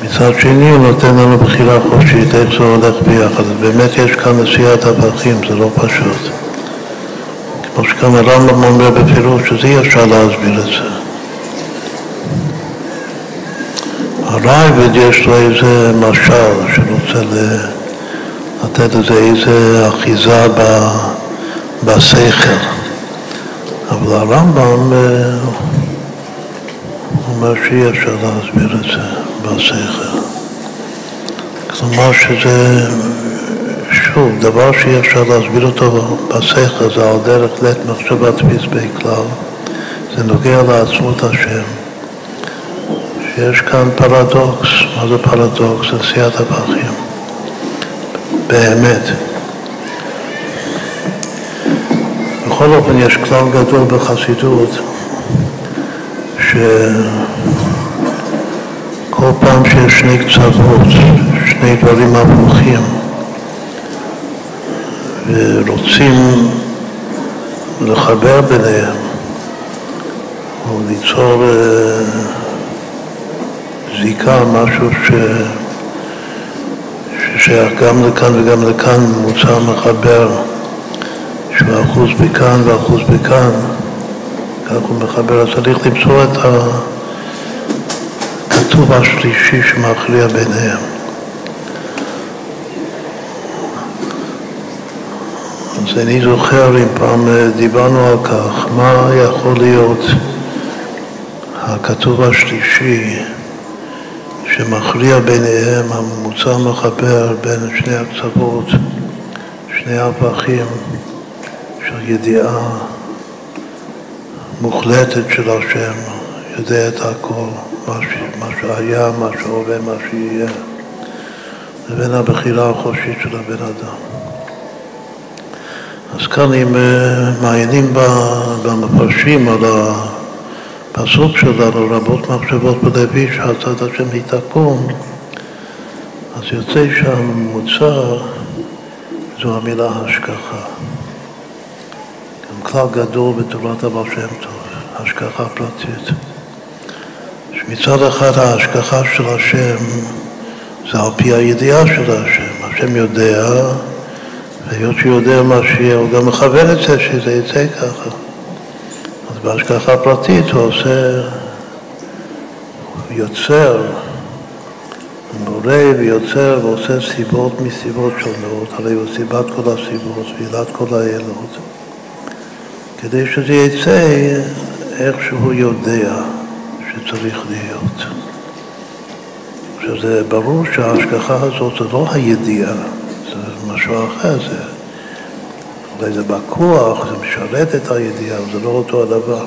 מצד שני הוא נותן לנו בחירה חופשית איך זה הולך ביחד. באמת יש כאן נשיאת הפכים, זה לא פשוט. כמו שגם הרמב"ם אומר בפירוש, שזה אי אפשר להסביר את זה. הרייבד יש לו איזה משל שרוצה לתת לזה איזה אחיזה בשכל. אבל הרמב"ם אומר שאי אפשר להסביר את זה בשכל. כלומר שזה שוב, דבר שאי אפשר להסביר אותו בשכל זה על דרך לית מחשבת פסבי כלל. זה נוגע לעצמות השם. שיש כאן פרדוקס. מה זה פרדוקס? זה סיעת הפחים. באמת. בכל אופן יש כלל גדול בחסידות שכל פעם שיש שני קצוות, שני דברים הפוכים ורוצים לחבר ביניהם או ליצור אה, זיקה, משהו ש... ששייך גם לכאן וגם לכאן, מוצר מחבר, שהוא אחוז בכאן ואחוז בכאן, כך הוא מחבר, אז צריך למצוא את הכתוב השלישי שמכריע ביניהם. אז אני זוכר אם פעם אה, דיברנו על כך, מה יכול להיות הכתוב השלישי שמכריע ביניהם, הממוצע המחבר בין שני הקצוות, שני הפכים של ידיעה מוחלטת של השם, יודע את הכל, מה, ש... מה שהיה, מה שהווה, מה שיהיה, לבין הבחירה החופשית של הבן אדם. כאן אם אה, מעיינים במפרשים על הפסוק שלנו, רבות מחשבות בלוי שעצת השם היא תקום, אז יוצא שהממוצע זו המילה השגחה. גם כלל גדול בתורת הבעל שם טוב, השגחה פרטית. שמצד אחד ההשגחה של השם זה על פי הידיעה של השם. השם יודע והיות שהוא יודע מה שיהיה, הוא גם מכוון את זה שזה יצא ככה. אז בהשגחה פרטית הוא עושה, הוא יוצר, מורה ויוצר ועושה סיבות מסיבות שונות, הרי הוא סיבת כל הסיבות, ועילת כל האלות, כדי שזה יצא איך שהוא יודע שצריך להיות. עכשיו זה ברור שההשגחה הזאת זה לא הידיעה משהו אחר, זה, אולי זה בכוח, זה משרת את הידיעה, אבל זה לא אותו הדבר.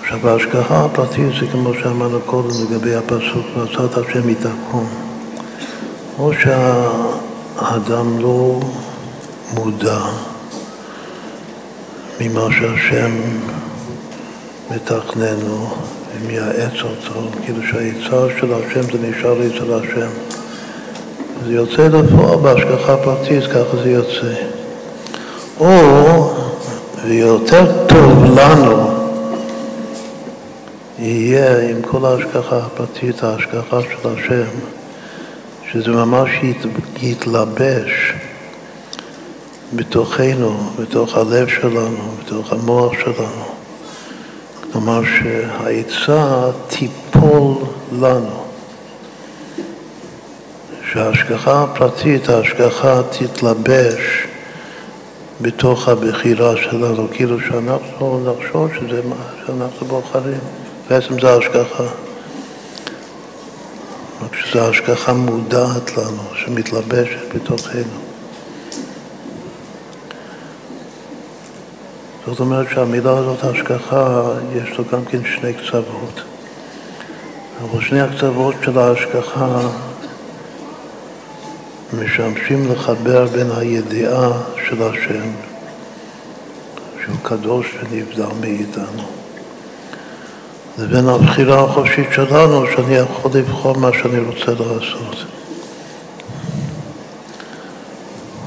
עכשיו ההשגחה הפרטית זה כמו שאמרנו קודם לגבי הפסוק, ועצת השם יתקום. או שהאדם לא מודע ממה שהשם מתכנן לו, ומייעץ אותו, כאילו שהעצה של השם זה נשאר אצל השם. זה יוצא לפועל בהשגחה פרטית, ככה זה יוצא. או, ויותר טוב לנו יהיה עם כל ההשגחה הפרטית, ההשגחה של השם, שזה ממש ית, יתלבש בתוכנו, בתוך הלב שלנו, בתוך המוח שלנו. כלומר שהעצה תיפול לנו, שההשגחה הפרטית, ההשגחה תתלבש בתוך הבחירה שלנו, כאילו שאנחנו נחשוב שזה מה שאנחנו בוחרים, בעצם זה ההשגחה. רק שזו השגחה מודעת לנו, שמתלבשת בתוכנו. זאת אומרת שהמילה הזאת, השגחה, יש לו גם כן שני קצוות. אבל שני הקצוות של ההשגחה משמשים לחבר בין הידיעה של השם, שהוא קדוש ונבדל מאיתנו, לבין הבחירה החופשית שלנו, שאני יכול לבחור מה שאני רוצה לעשות.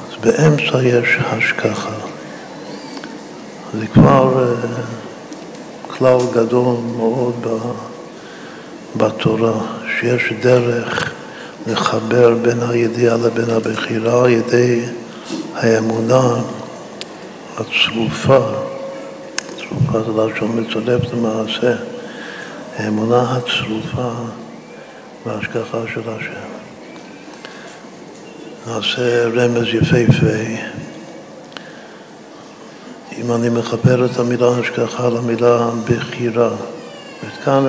אז באמצע יש השגחה. זה כבר uh, כלל גדול מאוד בתורה, שיש דרך לחבר בין הידיעה לבין הבחירה על ידי האמונה הצרופה, צרופה זה לשון מצלף למעשה, האמונה הצרופה בהשגחה של השם. נעשה רמז יפהפה. אם אני מחבר את המילה השגחה למילה בחירה, וכאן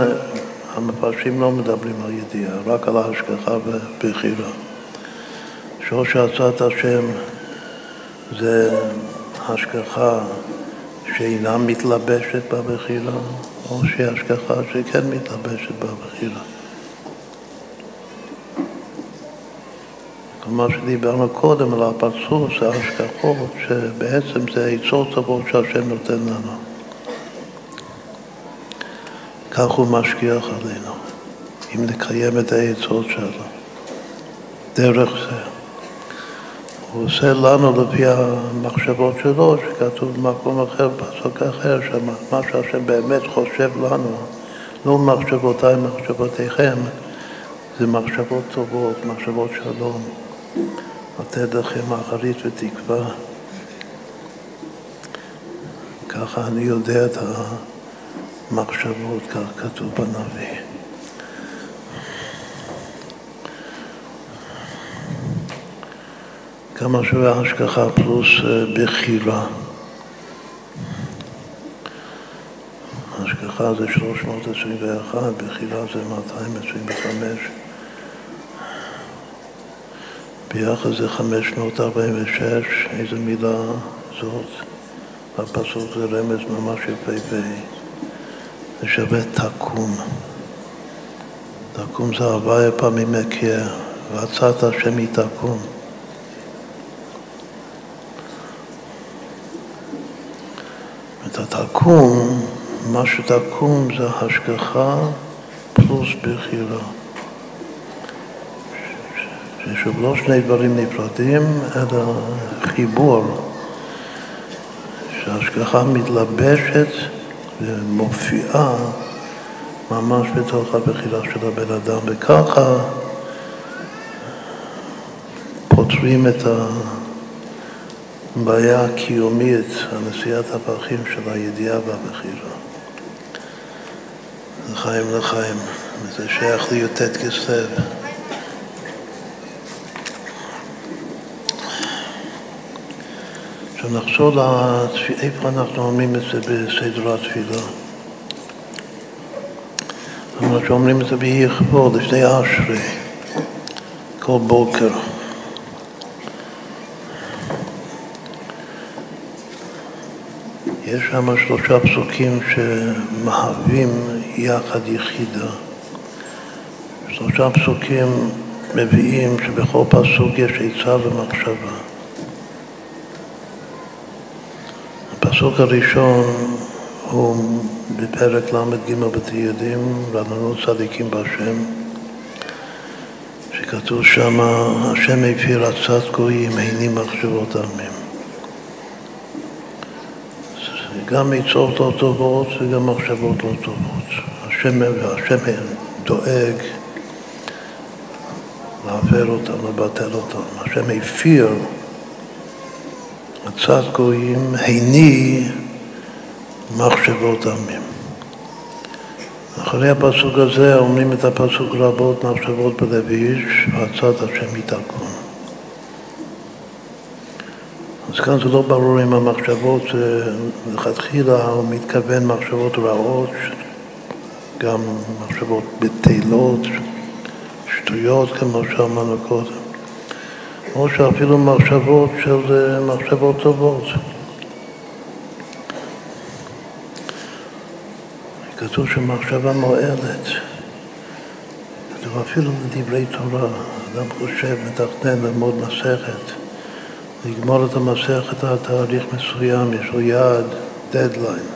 המפרשים לא מדברים על ידיעה, רק על ההשגחה ובחירה. שורש הצעת השם זה השגחה שאינה מתלבשת בבחירה, או שהיא השגחה שכן מתלבשת בבחירה. כלומר שדיברנו קודם על הפרצוף, זה השגחות, שבעצם זה עצות טובות שהשם נותן לנו. כך הוא משגיח עלינו, אם נקיים את העצות שלו. דרך זה. הוא עושה לנו לפי המחשבות שלו, שכתוב במקום אחר, בפסוק אחר, שמה שהשם באמת חושב לנו, לא מחשבותיי, מחשבותיכם, זה מחשבות טובות, מחשבות שלום, לתת לכם אחרית ותקווה. ככה אני יודע את ה... מחשבות, כך כתוב בנביא. כמה שווה השגחה פלוס אה, בחירה. השגחה זה 321, בחירה זה 225. ביחד זה 546, איזה מילה זאת? הפסוק זה רמז ממש יפהפה. זה שווה תקום. תקום זה הוויה פעמים מכיר, והצעת השם היא תקום. את התקום, מה שתקום זה השגחה פלוס בחירה. ששוב לא שני דברים נפרדים, אלא חיבור, שההשגחה מתלבשת ומופיעה ממש בתוך הבחירה של הבן אדם, וככה פותרים את הבעיה הקיומית, הנשיאת הפרחים של הידיעה והבחירה. לחיים לחיים, וזה שייך לי"ט כסלו. עכשיו נחזור לאיפה אנחנו אומרים את זה בסדר התפילה. אנחנו שאומרים את זה ביהי כבוד, לפני אשרי, כל בוקר. יש שם שלושה פסוקים שמהווים יחד יחידה. שלושה פסוקים מביאים שבכל פסוק יש עצה ומחשבה. הפסוק הראשון הוא בפרק ל"ג בתהילים, רעננות צדיקים בהשם, שכתוב שם, השם הפיר עצת גויים, איני מחשבות עמים. גם עצות לא טובות וגם מחשבות לא טובות. השם, השם דואג להעביר אותם, לבטל אותם. השם הפיר מצד גויים, הני מחשבות עמים. אחרי הפסוק הזה אומרים את הפסוק רבות מחשבות בלב איש, והצד השם יתקון. אז כאן זה לא ברור אם המחשבות, לכתחילה הוא מתכוון מחשבות רעות, גם מחשבות בטלות, שטויות כמו שאמרנו קודם. או שאפילו מחשבות של מחשבות טובות. כתוב שמחשבה מועלת. כתוב אפילו לדברי תורה, אדם חושב, מתכנן ללמוד מסכת, לגמור את המסכת על תאריך מסוים, יש לו יעד, דדליין.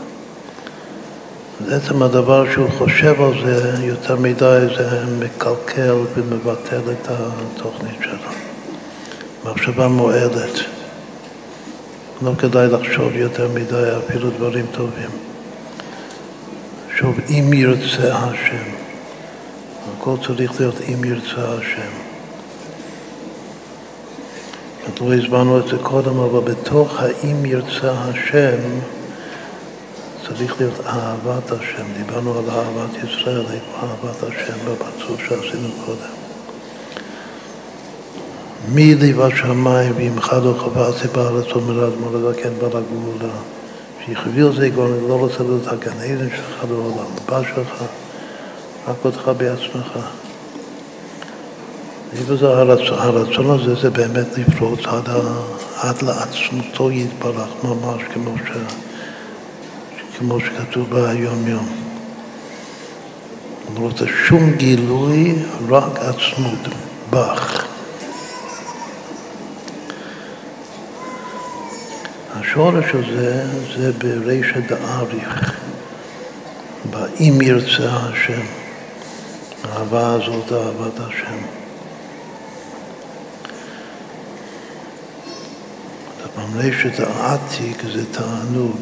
אז עצם הדבר שהוא חושב על זה יותר מדי, זה מקלקל ומבטל את התוכנית שלו. מחשבה מועדת. לא כדאי לחשוב יותר מדי אפילו דברים טובים. שוב, אם ירצה השם. הכל צריך להיות אם ירצה השם. עוד לא הסברנו את זה קודם, אבל בתוך האם ירצה השם צריך להיות אהבת השם. דיברנו על אהבת ישראל, אהבת השם בפרצוף שעשינו קודם. מי לי בשמיים ואם חד לא חפצתי בארץ ומרד מולדכן בא לגאולה. שיחוויל זה כבר, לא רוצה להיות הגן עדן שלך לעולם, הבא שלך, רק אותך בעצמך. וזה הרצון, הזה זה באמת לפרוץ עד, עד לעצמותו יתברך, ממש כמו, ש, כמו שכתוב ביום יום. לא רוצה שום גילוי, רק עצמות, בך. השורש הזה זה ברישא דאריך, באם ירצה השם. האהבה הזאת, אהבת השם. במרשת העתיק זה תענוג.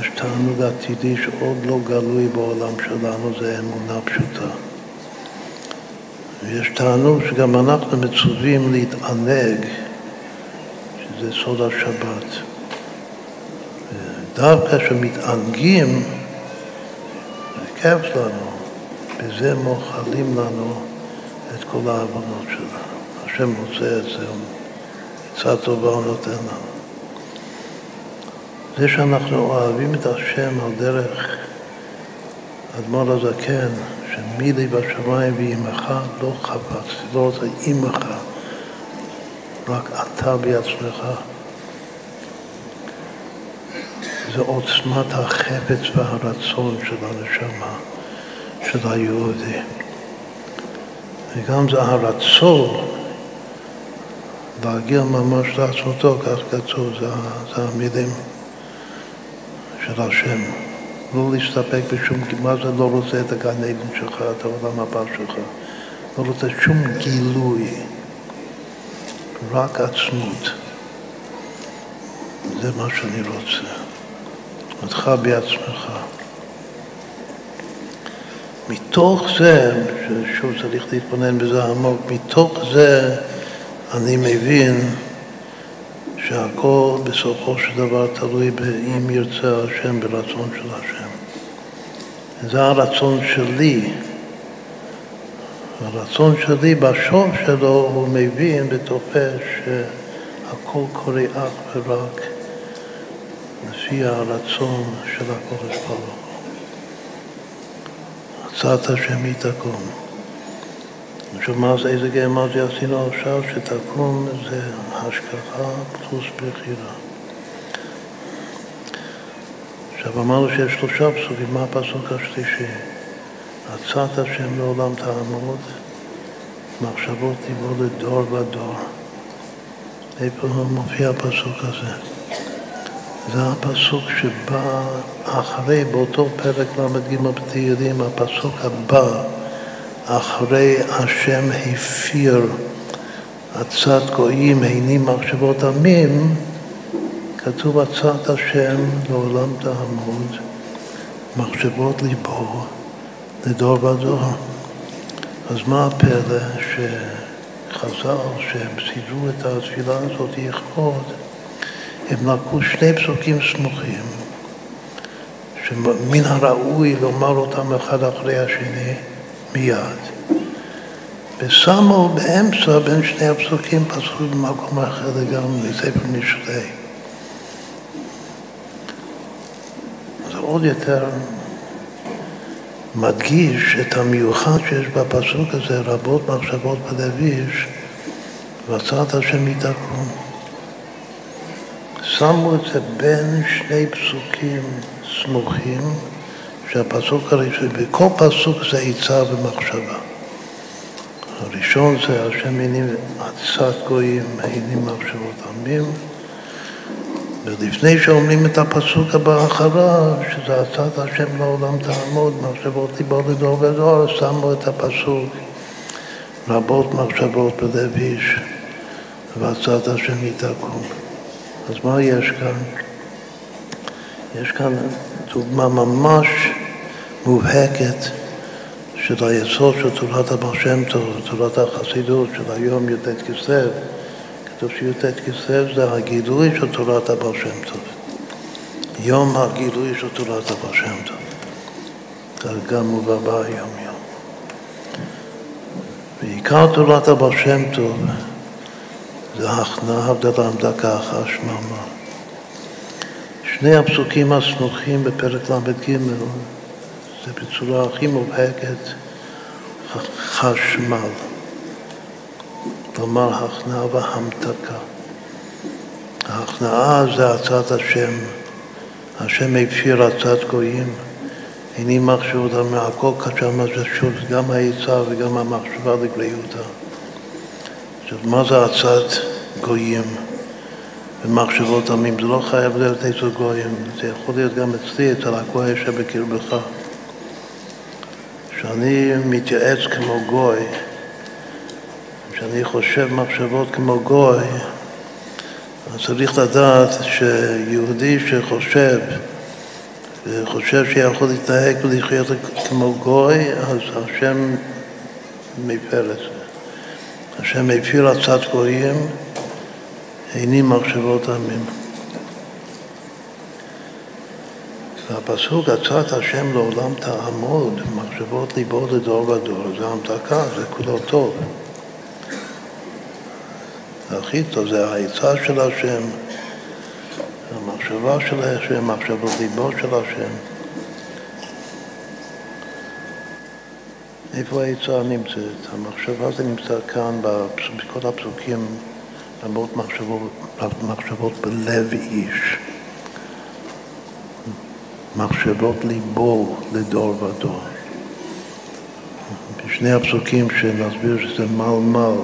יש תענוג עתידי שעוד לא גלוי בעולם שלנו, זה אמונה פשוטה. ויש תענוג שגם אנחנו מצווים להתענג זה סוד השבת. דווקא כשמתענגים, זה כיף לנו, בזה מוכלים לנו את כל העוונות שלנו. השם רוצה את זה, עצה טובה הוא נותן לנו. זה שאנחנו אוהבים את השם על דרך אדמו"ר הזקן, שמי לי בשמיים ועמך לא חפצתי, לא רוצה עמך. רק אתה בעצמך. זה עוצמת החפץ והרצון של הנשמה, של היהודי. וגם זה הרצון להגיע ממש לעצמתו, כך כתוב, זה, זה המילים של השם. לא להסתפק בשום, מה זה לא רוצה את הגן עדן שלך, את העולם הבא שלך. לא רוצה שום גילוי. רק עצמות. זה מה שאני רוצה. אותך בעצמך. מתוך זה, ששוב צריך להתבונן בזה עמוק, מתוך זה אני מבין שהכל בסופו של דבר תלוי באם ירצה השם, ברצון של השם. זה הרצון שלי. הרצון שלי, בשוב שלו, הוא מבין ותופס שהכל קורה אך ורק לפי הרצון של הקודש ברוך הוא. הצעת השם היא תקום. עכשיו, מה זה, איזה גאמה זה עשינו עכשיו? שתקום זה השגחה פלוס בחירה. עכשיו, אמרנו שיש שלושה פסוקים, מה הפסוק השלישי? עצת השם לעולם תעמוד, מחשבות תיבוא לדור ודור. איפה מופיע הפסוק הזה? זה הפסוק שבא אחרי, באותו פרק ל"ג בתהילים, הפסוק הבא, אחרי השם הפיר עצת גויים, הנים מחשבות עמים, כתוב עצת השם לעולם תעמוד, מחשבות ליבו. לדור ודור. אז מה הפלא שחז"ל, שהם סידרו את התפילה הזאת לכבוד, הם לקחו שני פסוקים סמוכים, שמן הראוי לומר אותם אחד אחרי השני מיד. ושמו באמצע בין שני הפסוקים פסוק במקום אחר לגמרי, מספר משלי. זה עוד יותר מדגיש את המיוחד שיש בפסוק הזה, רבות מחשבות בלב איש, השם יתקום. שמו את זה בין שני פסוקים סמוכים, שהפסוק הראשון, בכל פסוק זה עצה ומחשבה. הראשון זה השם הנים עצת גויים, הנים מחשבות עמים. ולפני שאומרים את הפסוק הבא אחריו, שזה עצת השם לעולם תעמוד, מחשבות ליבו לדור ודור, שמו את הפסוק רבות מחשבות בלב איש, ועצת השם היא תקום. אז מה יש כאן? יש כאן דוגמה ממש מובהקת של היסוד של תורת הבעל שם טוב, תורת החסידות של היום י"ט כסלו. כתוב שי"ט כסלו זה הגילוי של תורת הבעל שם טוב. יום הגילוי של תורת הבעל שם טוב. כך גם מובא ביום יום. ועיקר תורת הבעל שם טוב זה הכנעה הבדלה דקה אחת שממה. שני הפסוקים הסמוכים בפרק ל"ג זה בצורה הכי מובהקת חשמל, כלומר הכנעה והמתקה. ההכנעה זה עצת השם, השם הפשיר עצת גויים, איני מחשבותה מהכל קשמה זה שוב גם העצה וגם המחשבה לגריותה. עכשיו, מה זה עצת גויים? ומחשבות עמים. זה לא חייב להיות אצל גויים, זה יכול להיות גם אצלי, אצל הגוי שבקרבך. כשאני מתייעץ כמו גוי, כשאני חושב מחשבות כמו גוי, אז צריך לדעת שיהודי שחושב, וחושב שיכול להתנהג ולחיות כמו גוי, אז השם מפר את זה. השם הפיר עצת גויים איני מחשבות עמים. והפסוק עצת השם לעולם תעמוד, מחשבות ליבו לדור ודור, זה המתקה, זה כולו טוב. הכי טוב זה העצה של השם, המחשבה של השם, מחשבות ליבו של השם. איפה העצה נמצאת? המחשבה זה נמצא כאן, בכל הפסוקים רבות מחשבות, מחשבות בלב איש, מחשבות ליבו לדור ודור. בשני הפסוקים שנסביר שזה מלמל,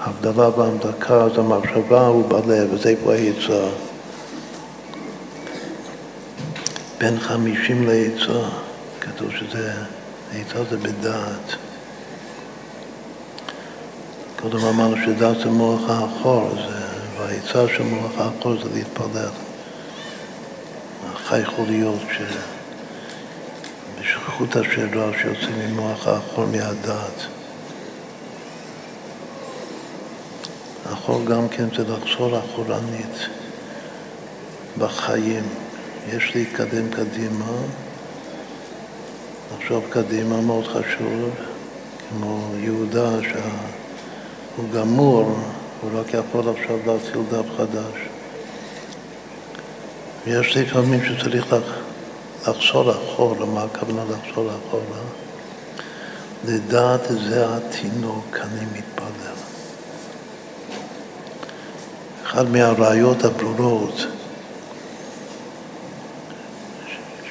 הבדלה והמדקה זה המחשבה הוא בלב, וזה איפה העצה. בין חמישים לעצה, כתוב שזה, העצה זה בדעת. קודם אמרנו שדעת זה מוח האחור, והעצה של מוח האחור זה להתפלל. חי יכול להיות שבשכחות השאלה שיוצאים ממוח האחור מהדעת. אחור גם כן זה לחזור אחורנית בחיים. יש להתקדם קדימה, לחשוב קדימה מאוד חשוב, כמו יהודה שה... הוא גמור, הוא רק יכול עכשיו להתחיל דף חדש. ויש לפעמים שצריך לחזור אחורה, מה הכוונה לחזור אחורה? לדעת זה התינוק, אני מתפלל. אחת מהראיות הברורות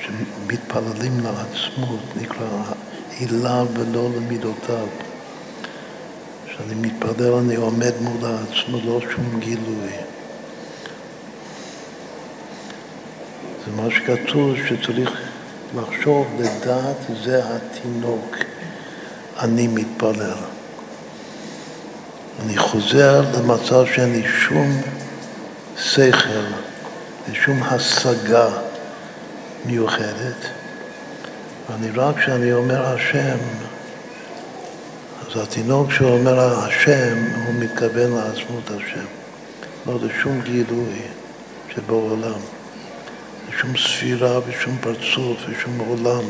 שמתפללים לעצמות נקרא הילה ולא למידותיו. כשאני מתפלל אני עומד מול עצמו, לא שום גילוי. זה מה שכתוב שצריך לחשוב, לדעת זה התינוק, אני מתפלל. אני חוזר למצב שאין לי שום שכל ושום השגה מיוחדת, ואני רק כשאני אומר השם, אז התינוק שאומר השם, הוא מתכוון לעצמות השם. לא לשום גילוי שבעולם, לשום ספירה ושום פרצוף ושום עולם.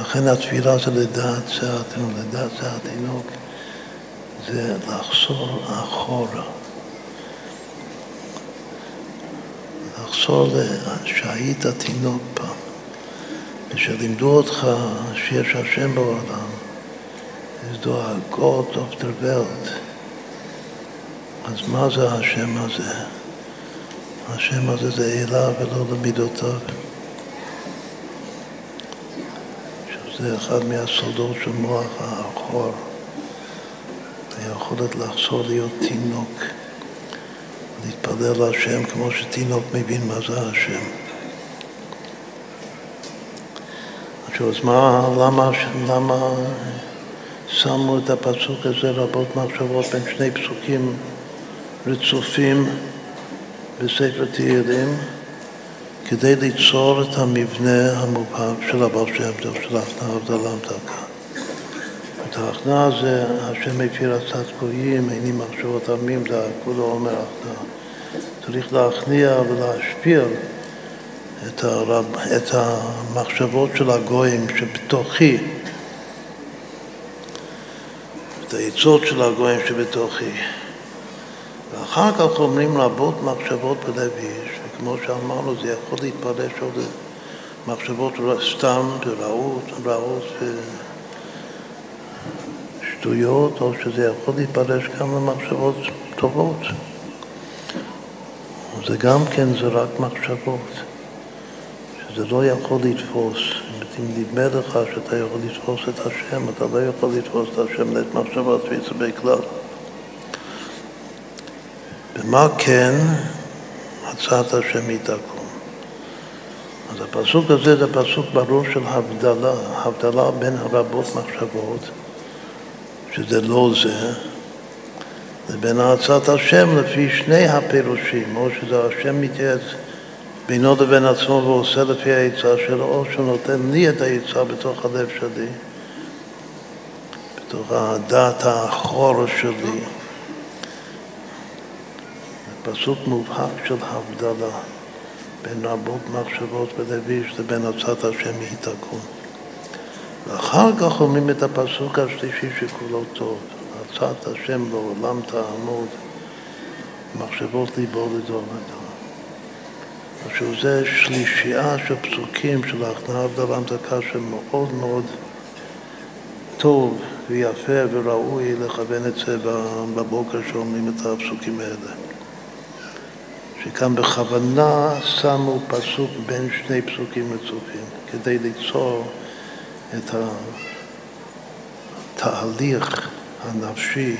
לכן התפילה זה לדעת זה התינוק, לדעת זה התינוק, זה לחזור אחורה. לחזור שהיית תינוק פעם. ושלימדו אותך שיש השם בעולם, is the God of the world. אז מה זה השם הזה? השם הזה זה אלה ולא למידותיו. שזה אחד מהסודות של מוח האחור. היכולת לחזור להיות תינוק, להתפלל להשם כמו שתינוק מבין מה זה השם. עכשיו, אז מה, למה, למה שמו את הפסוק הזה רבות מחשבות בין שני פסוקים רצופים בספר תהילים כדי ליצור את המבנה המובהק של הבעל שם טוב, של ההכנעה הבדלה דקה. את ההכנעה הזה, השם מפיר עצת גויים, איני מחשבות עמים, זה כולו אומר הכנעה. צריך להכניע ולהשפיע את, הרב, את המחשבות של הגויים שבתוכי, את העצות של הגויים שבתוכי. ואחר כך אומרים רבות מחשבות בלב איש, וכמו שאמרנו, זה יכול להתפרש עוד מחשבות סתם ורעות, רעות ושטויות, או שזה יכול להתפרש גם למחשבות טובות. זה גם כן, זה רק מחשבות, שזה לא יכול לתפוס. אם נדמה לך שאתה יכול לתפוס את השם, אתה לא יכול לתפוס את השם לעת מחשבות ויצא בכלל. ומה כן הצעת השם היא תקום? אז הפסוק הזה זה פסוק ברור של הבדלה, הבדלה בין הרבות מחשבות, שזה לא זה, לבין הצעת השם לפי שני הפירושים, או שזה השם מתייעץ בינו לבין עצמו ועושה לפי העצה שלו, או שהוא נותן לי את העצה בתוך הלב שלי, בתוך הדעת האחור שלי. פסוק מובהק של הבדלה בין רבות מחשבות בלב איש לבין עצת השם היא תקום. ואחר כך אומרים את הפסוק השלישי שכולו טוב, עצת השם לעולם תעמוד, מחשבות ליבו לדור לדור. עכשיו זה שלישייה של פסוקים של ההכנעה דקה שמאוד מאוד טוב ויפה וראוי לכוון את זה בבוקר שאומרים את הפסוקים האלה. שכאן בכוונה שמו פסוק בין שני פסוקים רצופים, כדי ליצור את התהליך הנפשי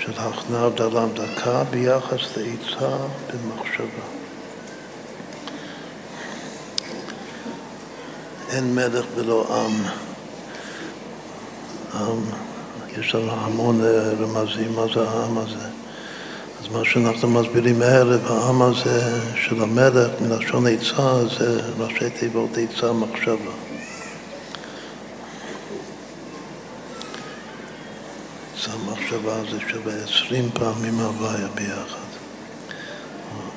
של הכנעה הבדלה דקה ביחס לעיצה במחשבה. אין מלך ולא עם. עם, יש לנו המון רמזים מה זה העם הזה. מה שאנחנו מסבירים הערב, העם הזה של המלך מלשון עצה זה ראשי תיבות עצה מחשבה. עצה מחשבה זה שווה עשרים פעמים הוויה ביחד,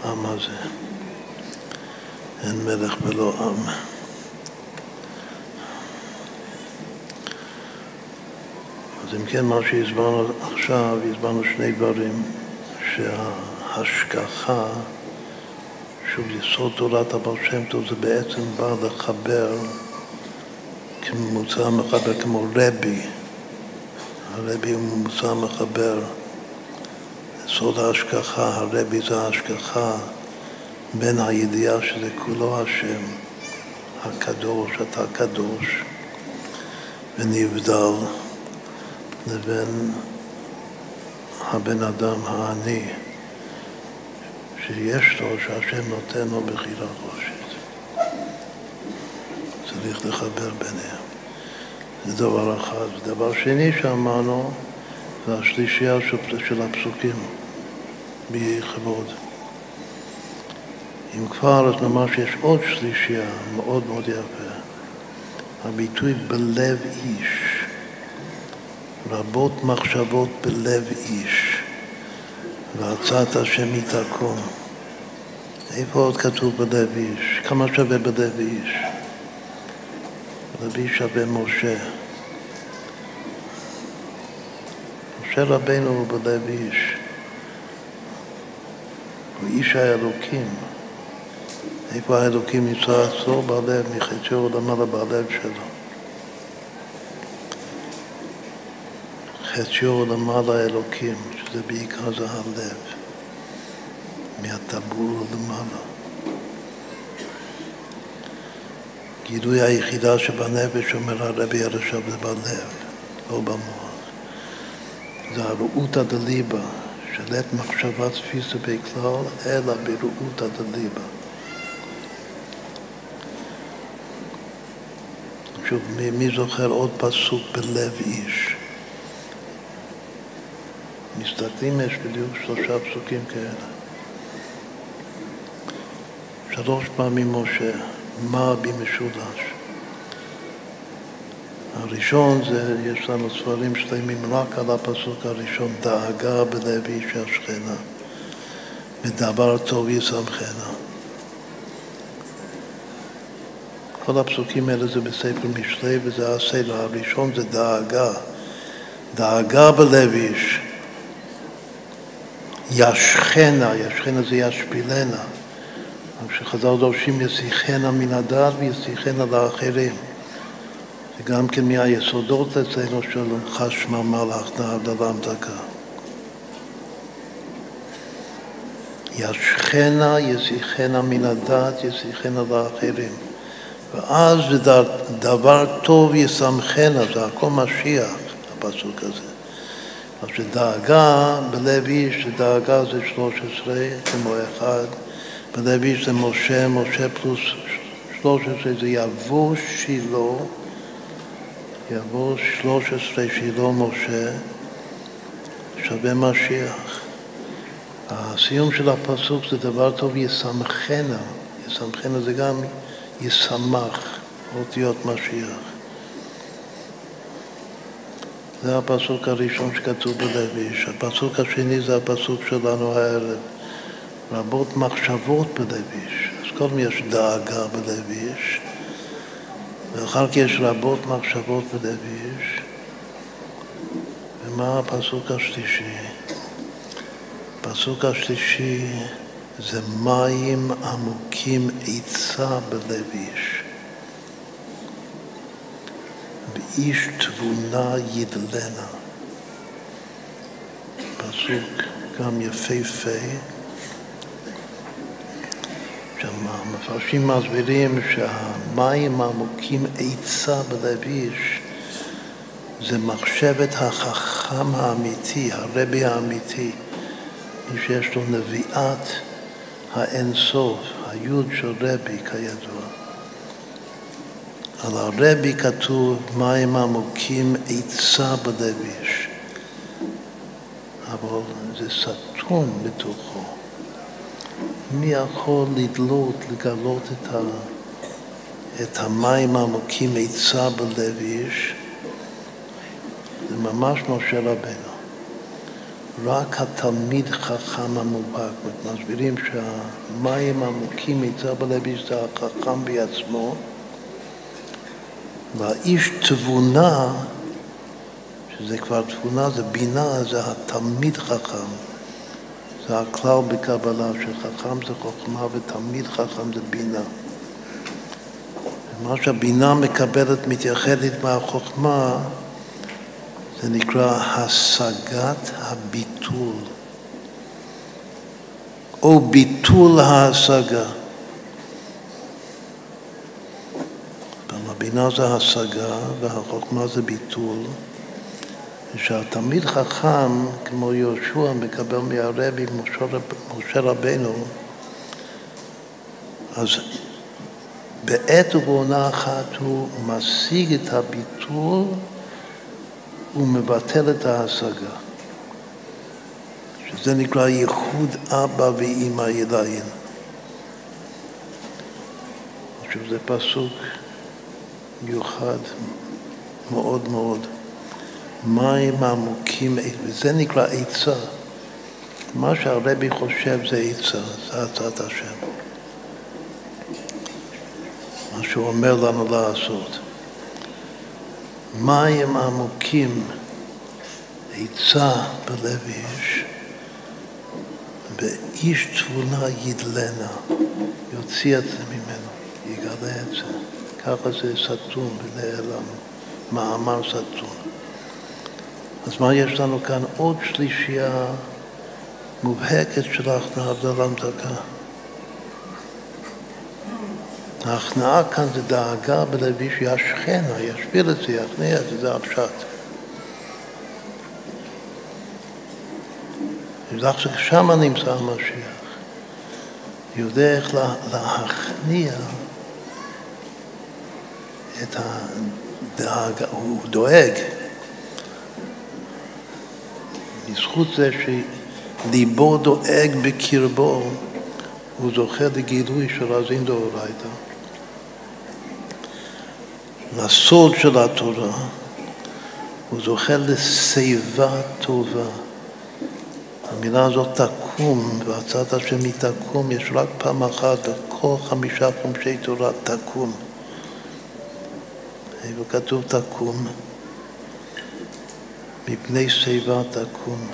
העם הזה. אין מלך ולא עם. אז אם כן, מה שהסברנו עכשיו, הסברנו שני דברים. שההשגחה, שוב, יסוד תורת הבעל שם טוב זה בעצם בא לחבר כממוצע מחבר, כמו רבי. הרבי הוא ממוצע מחבר. סוד ההשגחה, הרבי זה ההשגחה בין הידיעה שזה כולו השם, הקדוש, אתה קדוש ונבדל, לבין הבן אדם העני שיש לו, שהשם נותן לו בחירה חושית. צריך לחבר ביניהם. זה דבר אחד. ודבר שני שאמרנו, זה השלישייה של הפסוקים בכבוד. אם כבר, אז ממש יש עוד שלישייה מאוד מאוד יפה. הביטוי בלב איש. רבות מחשבות בלב איש, ועצת השם היא תקום. איפה עוד כתוב בלב איש? כמה שווה בלב איש? בלב איש שווה משה. משה רבנו הוא בלב איש. הוא איש האלוקים. איפה האלוקים נמצא אצלו? בלב, מחציו למעלה בלב שלו. חציו למעלה אלוקים, שזה בעיקר זה הלב. מהטבור למעלה. גילוי היחידה שבנפש, אומר הרבי הרשב, זה בלב, לא במוח. זה הרעותא דליבה, שלט מחשבה תפיסה בכלל, אלא ברעותא דליבה. שוב, מי, מי זוכר עוד פסוק בלב איש? מסתכלים, יש בדיוק שלושה פסוקים כאלה. שלוש פעמים משה, מה במשולש. הראשון זה, יש לנו ספרים שלמים רק על הפסוק הראשון, דאגה בלב איש השכנה, ודבר טוב ישמחנה. כל הפסוקים האלה זה בספר משלי וזה הסדר. הראשון זה דאגה, דאגה בלב איש. ישכנה, ישכנה זה ישפילנה. כשחז"ל דורשים יסיחנה מן הדת ויסיחנה לאחרים. זה גם כן מהיסודות אצלנו של חשמל מלאך דלם דקה. ישכנה, יסיחנה מן הדת, יסיחנה לאחרים. ואז דבר טוב ישמחנה, זה הכל משיח, הפסוק הזה. אז שדאגה בלב איש, שדאגה זה 13 כמו אחד, בלב איש זה משה, משה פלוס 13 זה יבוא שילה, יבוא 13 שילה משה, שווה משיח. הסיום של הפסוק זה דבר טוב ישמחנה, ישמחנה זה גם ישמח, אותיות משיח. זה הפסוק הראשון שכתוב בלב איש. הפסוק השני זה הפסוק שלנו הערב. רבות מחשבות בלב. אז קודם יש דאגה בלב ואחר כך יש רבות מחשבות בלב. ומה הפסוק השלישי? הפסוק השלישי זה מים עמוקים עצה בלב. ואיש תבונה ידלנה. פסוק גם יפהפה. המפרשים מסבירים שהמים העמוקים עצה בלב איש זה מחשבת החכם האמיתי, הרבי האמיתי, מי שיש לו נביאת האינסוף, היוד של רבי כידוע. על הרבי כתוב מים עמוקים עצה בלב איש, אבל זה סתום בתוכו. מי יכול לדלות, לגלות את, ה, את המים העמוקים עצה בלב איש? זה ממש משה רבנו. רק התלמיד חכם המובהק. מסבירים שהמים העמוקים מצד בלב איש זה החכם בעצמו, והאיש תבונה, שזה כבר תבונה, זה בינה, זה התלמיד חכם. זה הכלל בקבלה, שחכם זה חוכמה ותלמיד חכם זה בינה. ומה שהבינה מקבלת, מתייחדת מהחוכמה, זה נקרא השגת הביטול, או ביטול ההשגה. הבינה זה השגה והחוכמה זה ביטול. כשהתלמיד חכם, כמו יהושע, מקבל מהרבי משה רבנו, אז בעת ובעונה אחת הוא משיג את הביטול ומבטל את ההשגה. שזה נקרא ייחוד אבא ואימא ילין. עכשיו זה פסוק מיוחד מאוד מאוד. מים עמוקים, וזה נקרא עצה. מה שהרבי חושב זה עצה, זה הצעת השם. מה שהוא אומר לנו לעשות. מים עמוקים, עצה בלב איש, ואיש תבונה ידלנה, יוציא את זה ממנו, יגלה את זה. ככה זה סתום ונעלם, מאמר סתום. אז מה יש לנו כאן? עוד שלישייה מובהקת של ההכנעה הבדלה המתקה. ההכנעה כאן זה דאגה בלוי שישכנה, ישפיל את זה, יכניע את זה, זה הפשט. שם נמצא המשיח. יודע איך להכניע את הדאגה, הוא דואג. בזכות זה שליבו דואג בקרבו, הוא זוכה לגילוי של רזין דאורייתא. לסוד של התורה, הוא זוכה לשיבה טובה. המילה הזאת תקום, והצעת השם היא תקום, יש רק פעם אחת בכל חמישה חומשי תורה תקום. איפה כתוב תקום? מפני שיבה תקום.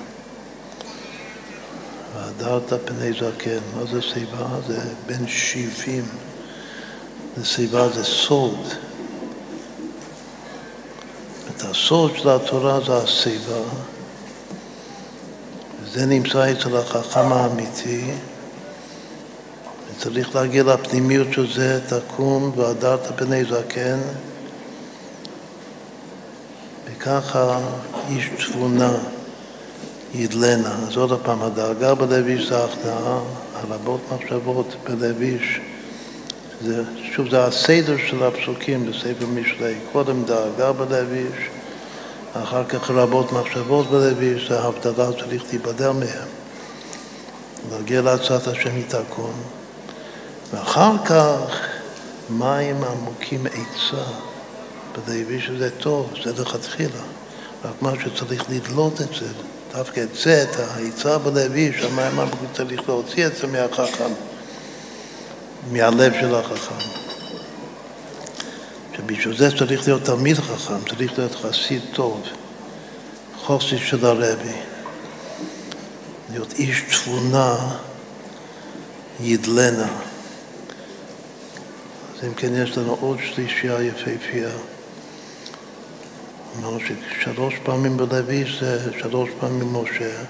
והדרת פני זקן. מה זה שיבה? זה בין שבעים. שיבה זה סוד. את הסוד של התורה זה השיבה. זה נמצא אצל החכם האמיתי. וצריך להגיע לפנימיות של זה, תקום והדרת פני זקן. וככה איש תבונה ידלנה. אז עוד פעם, הדאגה בלב איש זה ההכנעה, הרבות מחשבות בלב איש. זה, שוב, זה הסדר של הפסוקים בספר משלי. קודם דאגה בלב איש, אחר כך רבות מחשבות בלב איש, זה הבדלה צריך להיבדל מהם. להגיע להצעת השם יתקום. ואחר כך מים עמוקים עצה. בלוי שזה טוב, זה לכתחילה. רק מה שצריך לדלות את זה, דווקא את זה, את העיצה בלוי, שהמים צריך להוציא את זה מהחכם, מהלב של החכם. שבשביל זה צריך להיות תלמיד חכם, צריך להיות חסיד טוב, חוסי של הרבי, להיות איש תבונה ידלנה. אז אם כן יש לנו עוד שלישייה יפהפייה. אמרנו ששלוש פעמים בלוי זה שלוש פעמים משה,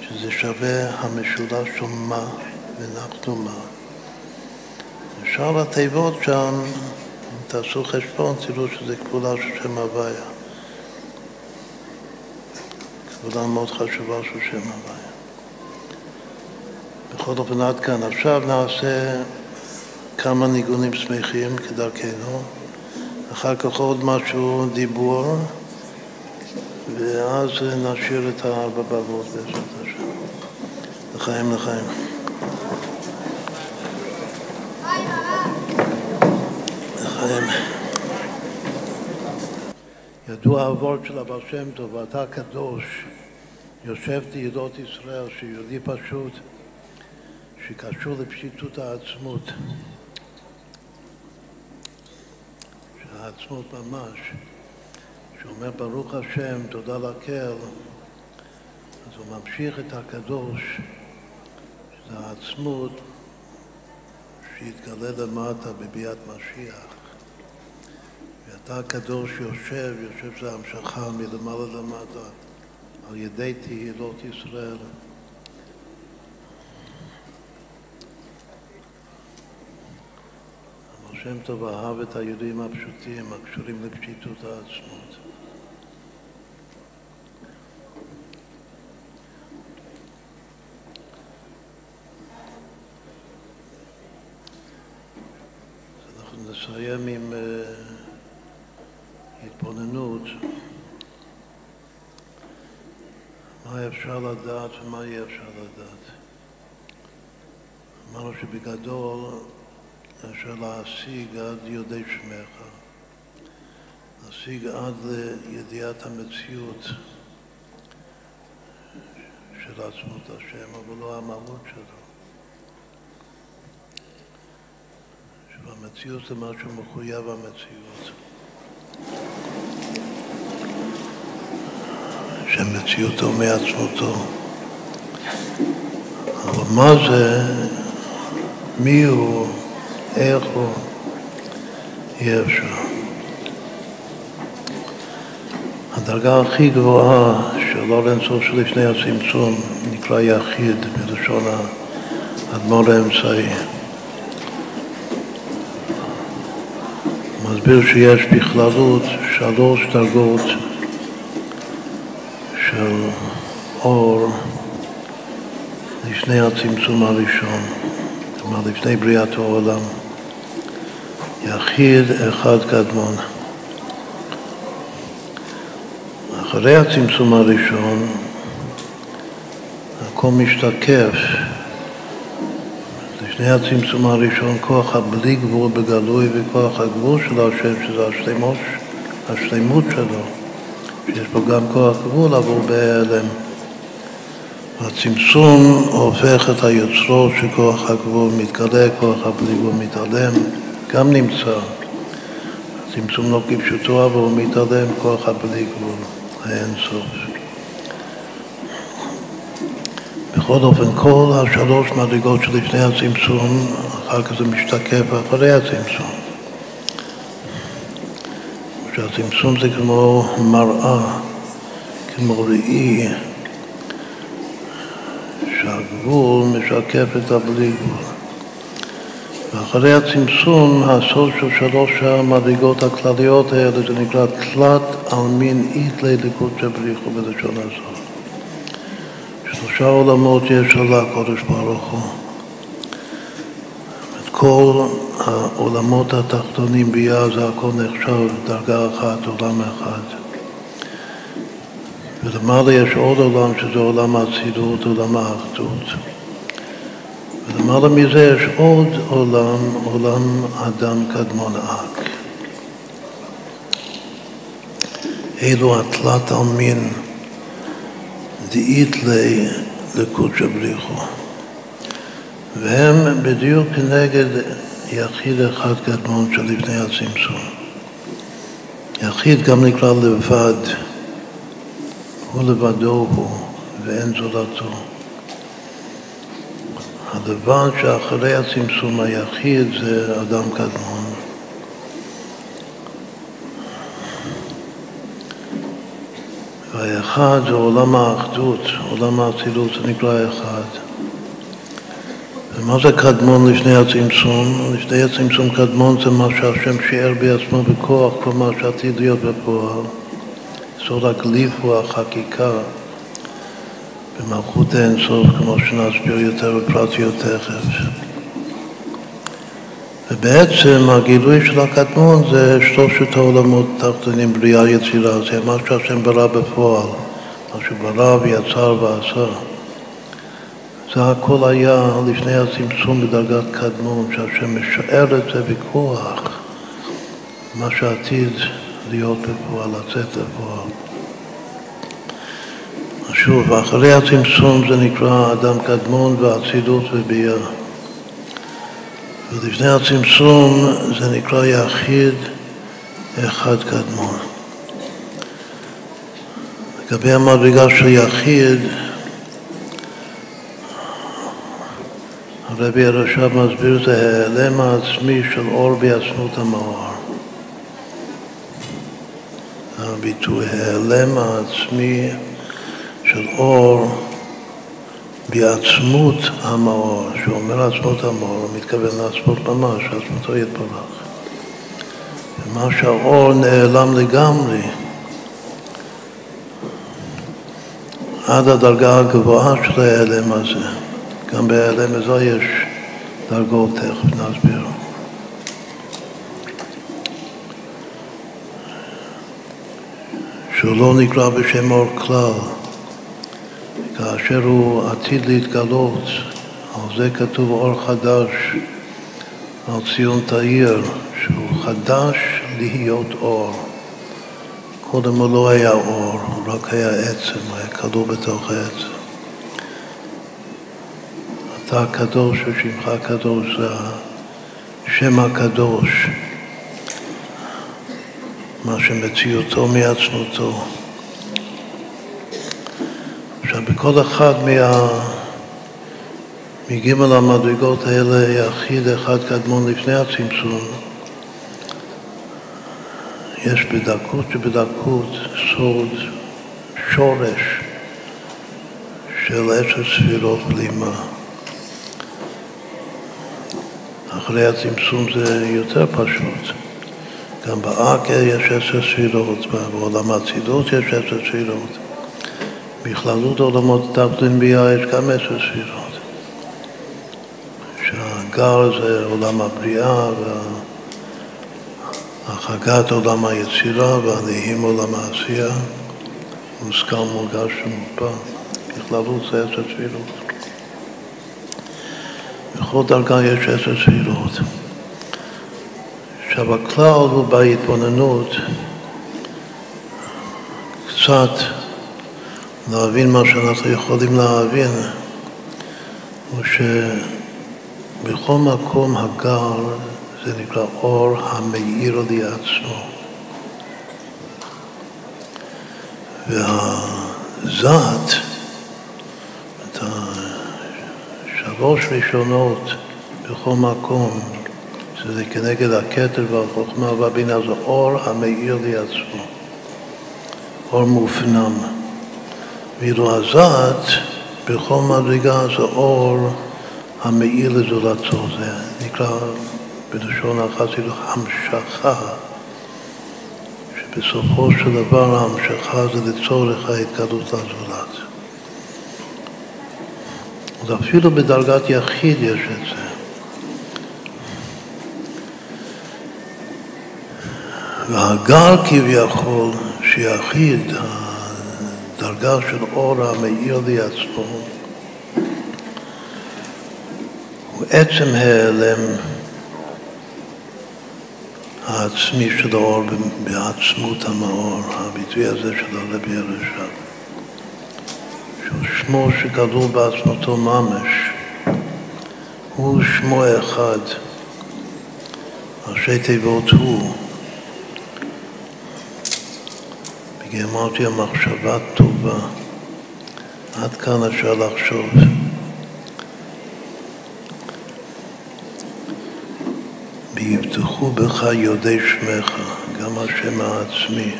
שזה שווה המשולש של מה ונחנו מה. שאר התיבות שם, אם תעשו חשבון, תראו שזה כפולה של שם הוויה. כפולה מאוד חשובה של שם הוויה. בכל אופן עד כאן. עכשיו נעשה כמה ניגונים שמחים כדרכנו. אחר כך עוד משהו דיבור, ואז נשאיר את הארבע בבות בעזרת השם. לחיים לחיים. לחיים. ידוע הוורד של אבא שם טוב, ואתה קדוש, יושב תהילות ישראל, שיהודי פשוט, שקשור לפשיטות העצמות. העצמות ממש, שאומר ברוך השם, תודה לקל, אז הוא ממשיך את הקדוש, שזה העצמות שיתגלה למטה בביאת משיח. ואתה הקדוש יושב, יושב שזה המשכה מלמעלה למטה, על ידי תהילות ישראל. השם טוב אהב את היהודים הפשוטים הקשורים לפשיטות העצמות. אנחנו נסיים עם uh, התבוננות מה אפשר לדעת ומה אי אפשר לדעת. אמרנו שבגדול אשר להשיג עד יודעי שמך, להשיג עד לידיעת המציאות של עצמות השם, אבל לא המהות שלו. שהמציאות זה משהו מחויב המציאות. שמציאותו מעצמותו. אבל מה זה, מי הוא איך הוא, אי אפשר. הדרגה הכי גבוהה של אור אינסוף שלפני הצמצום נקרא יחיד בלשון האדמו"ר האמצעי. מסביר שיש בכללות שלוש דרגות של אור לפני הצמצום הראשון, כלומר לפני בריאת העולם. יחיד אחד קדמון. אחרי הצמצום הראשון, הכל משתקף. לפני הצמצום הראשון, כוח הבלי גבול בגלוי וכוח הגבול של השם, שזה השלמות, השלמות שלו, שיש פה גם כוח גבול עבור בהיעלם. הצמצום הופך את היוצרות שכוח הגבול מתגלה, כוח הבלי גבול מתעלם, גם נמצא. הצמצום לא כפשוטו, אבל הוא מתעלם כוח הבלי גבול. האין סוף. בכל אופן, כל השלוש מדרגות שלפני הצמצום, אחר כך זה משתקף אחרי הצמצום. שהצמצום זה כמו מראה, כמו ראי, שהגבול משקף את הבלי גבול. ואחרי הצמצום, הסוד של שלוש המדרגות הכלליות האלה, זה נקרא תלת עלמין איתלי לקודשא בריחו בלשון הזאת. שלושה עולמות יש על הקודש ברוך הוא. את כל העולמות התחתונים ביה זה הכל נחשב דרגה אחת, עולם אחד. ולמעלה יש עוד עולם שזה עולם האצילות, עולם האחדות. ולמעלה מזה יש עוד עולם, עולם אדם קדמון אק. אלו התלת עלמין דאית לי לקודשא בריחו. והם בדיוק כנגד יחיד אחד קדמון שלפני הצמצום. יחיד גם נקרא לבד, הוא לבדו הוא ואין זולתו. הדבר שאחרי הצמצום היחיד זה אדם קדמון. והאחד זה עולם האחדות, עולם האצילות, זה נקרא אחד. ומה זה קדמון לפני הצמצום? לפני הצמצום קדמון זה מה שהשם שיער בעצמו בכוח, כל מה שעתיד להיות בפועל. סוד הגליף הוא החקיקה. במלכות האינסוף, כמו שנסביר יותר בפרטיות תכף. ובעצם הגילוי של הקדמון זה שלושת העולמות התחתונים, בריאה יצירה, זה מה שהשם ברא בפועל, מה שברא ויצר ועשה. זה הכל היה לפני הצמצום בדרגת קדמון, שהשם משער את זה בכוח, מה שעתיד להיות בפועל, לצאת לפועל. שוב, אחרי הצמצום זה נקרא אדם קדמון ואצילות וביאה. ולפני הצמצום זה נקרא יחיד אחד קדמון. לגבי המדרגה של יחיד, הרבי הרש"ב מסביר זה העלם העצמי של אור בעצמות המאור. הביטוי העלם העצמי של אור בעצמות המאור, שאומר עצמות המאור, הוא מתכוון לעצמות ממש, עצמותו יתברך. ומה שהאור נעלם לגמרי, עד הדרגה הגבוהה של ההיעלם הזה. גם בהיעלם הזה יש דרגות, תכף נסביר. שהוא לא נקרא בשם אור כלל. כאשר הוא עתיד להתגלות, על זה כתוב אור חדש על ציון תאיר, שהוא חדש להיות אור. קודם הוא לא היה אור, הוא רק היה עצם, היה כלוא בתוך העצם. אתה הקדוש ושמך הקדוש זה השם הקדוש, מה שמציאותו מעצמותו. עכשיו, בכל אחד מה... מגימל המדרגות האלה, יחיד אחד קדמון לפני הצמצום, יש בדקות שבדקות סוד, שורש של עשר ספירות בלימה. אחרי הצמצום זה יותר פשוט. גם באקר יש עשר ספירות, בעולם האצילות יש עשר ספירות. בכללות עולמות ביה יש גם עשר ספירות. שהגר זה עולם הבריאה והחגת עולם היצירה והנהים עולם העשייה, מושכל מורגש ומוקפא. בכללות זה עשר ספירות. בכל דרגה יש עשר ספירות. עכשיו הכלל הוא בהתבוננות קצת להבין מה שאנחנו יכולים להבין הוא שבכל מקום הגר זה נקרא אור המאיר לי עצמו והזת, את השלוש ראשונות בכל מקום שזה כנגד הכתר והחוכמה והבינה, זה אור המאיר לי עצמו, אור מופנם. ואילו הזת, בכל מדרגה זה אור המאיר לזולתו, זה נקרא בלשון החסידות המשכה, שבסופו של דבר ההמשכה זה לצורך ההתגלות לזולת. אז אפילו בדרגת יחיד יש את זה. והגר כביכול, שיחיד, הדרגה של אור המאיר לי עצמו, הוא עצם ההיעלם העצמי של האור בעצמות המאור, הביטוי הזה של הרבי הרש"ב, שהוא שמו שגדול בעצמותו ממש, הוא שמו אחד, ראשי תיבות הוא. אמרתי המחשבה טובה, עד כאן אפשר לחשוב. ויבטחו בך יודעי שמך, גם השם העצמי.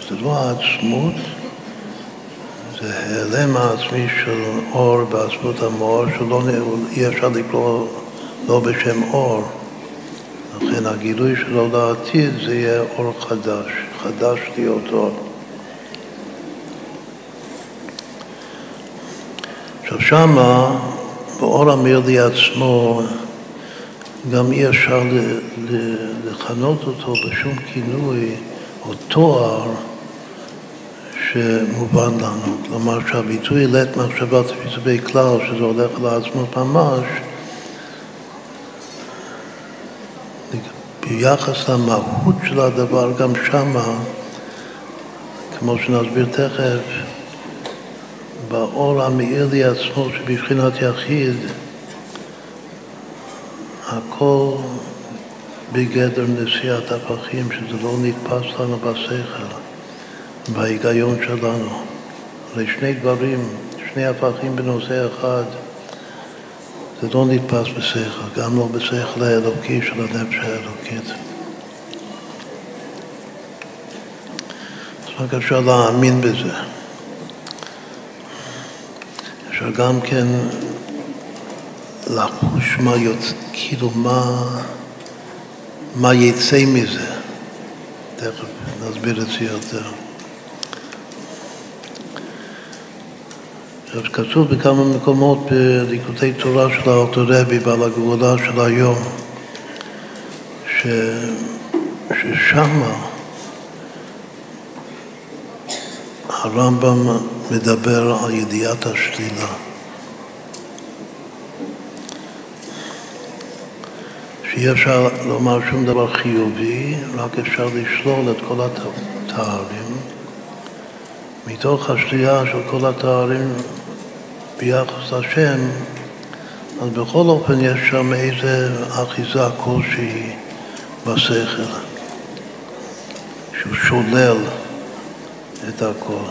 שזה לא העצמות, זה העלם העצמי של אור בעצמות המאור, שלא אי אפשר לקרוא לא בשם אור. לכן הגילוי שלו לעתיד זה יהיה אור חדש, חדש להיות אור. עכשיו שמה, באור המרלי עצמו, גם אי אפשר לכנות אותו בשום כינוי או תואר שמובן לנו. כלומר שהביטוי לית מחשבת פיצובי כלל, שזה הולך לעצמות ממש, ביחס למהות של הדבר, גם שמה, כמו שנסביר תכף, באור המאיר לי עצמו שבבחינת יחיד, הכל בגדר נשיאת הפכים, שזה לא נתפס לנו בשכל, בהיגיון שלנו. הרי שני דברים, שני הפכים בנושא אחד, זה לא נתפס בשכל, גם לא בשכל האלוקי של הנפש האלוקית. אז רק אפשר להאמין בזה. אפשר גם כן לחוש מה יוצא, כאילו מה, מה יצא מזה. תכף נסביר את זה יותר. כתוב בכמה מקומות בליקודי תורה של האותו רבי, בעל הגבולה של היום, ש... ששמה הרמב"ם מדבר על ידיעת השלילה. שאי אפשר לומר שום דבר חיובי, רק אפשר לשלול את כל התארים. מתוך השלילה של כל התארים ביחס לשם, אז בכל אופן יש שם איזה אחיזה כלשהי בשכל, שהוא שולל את הכל.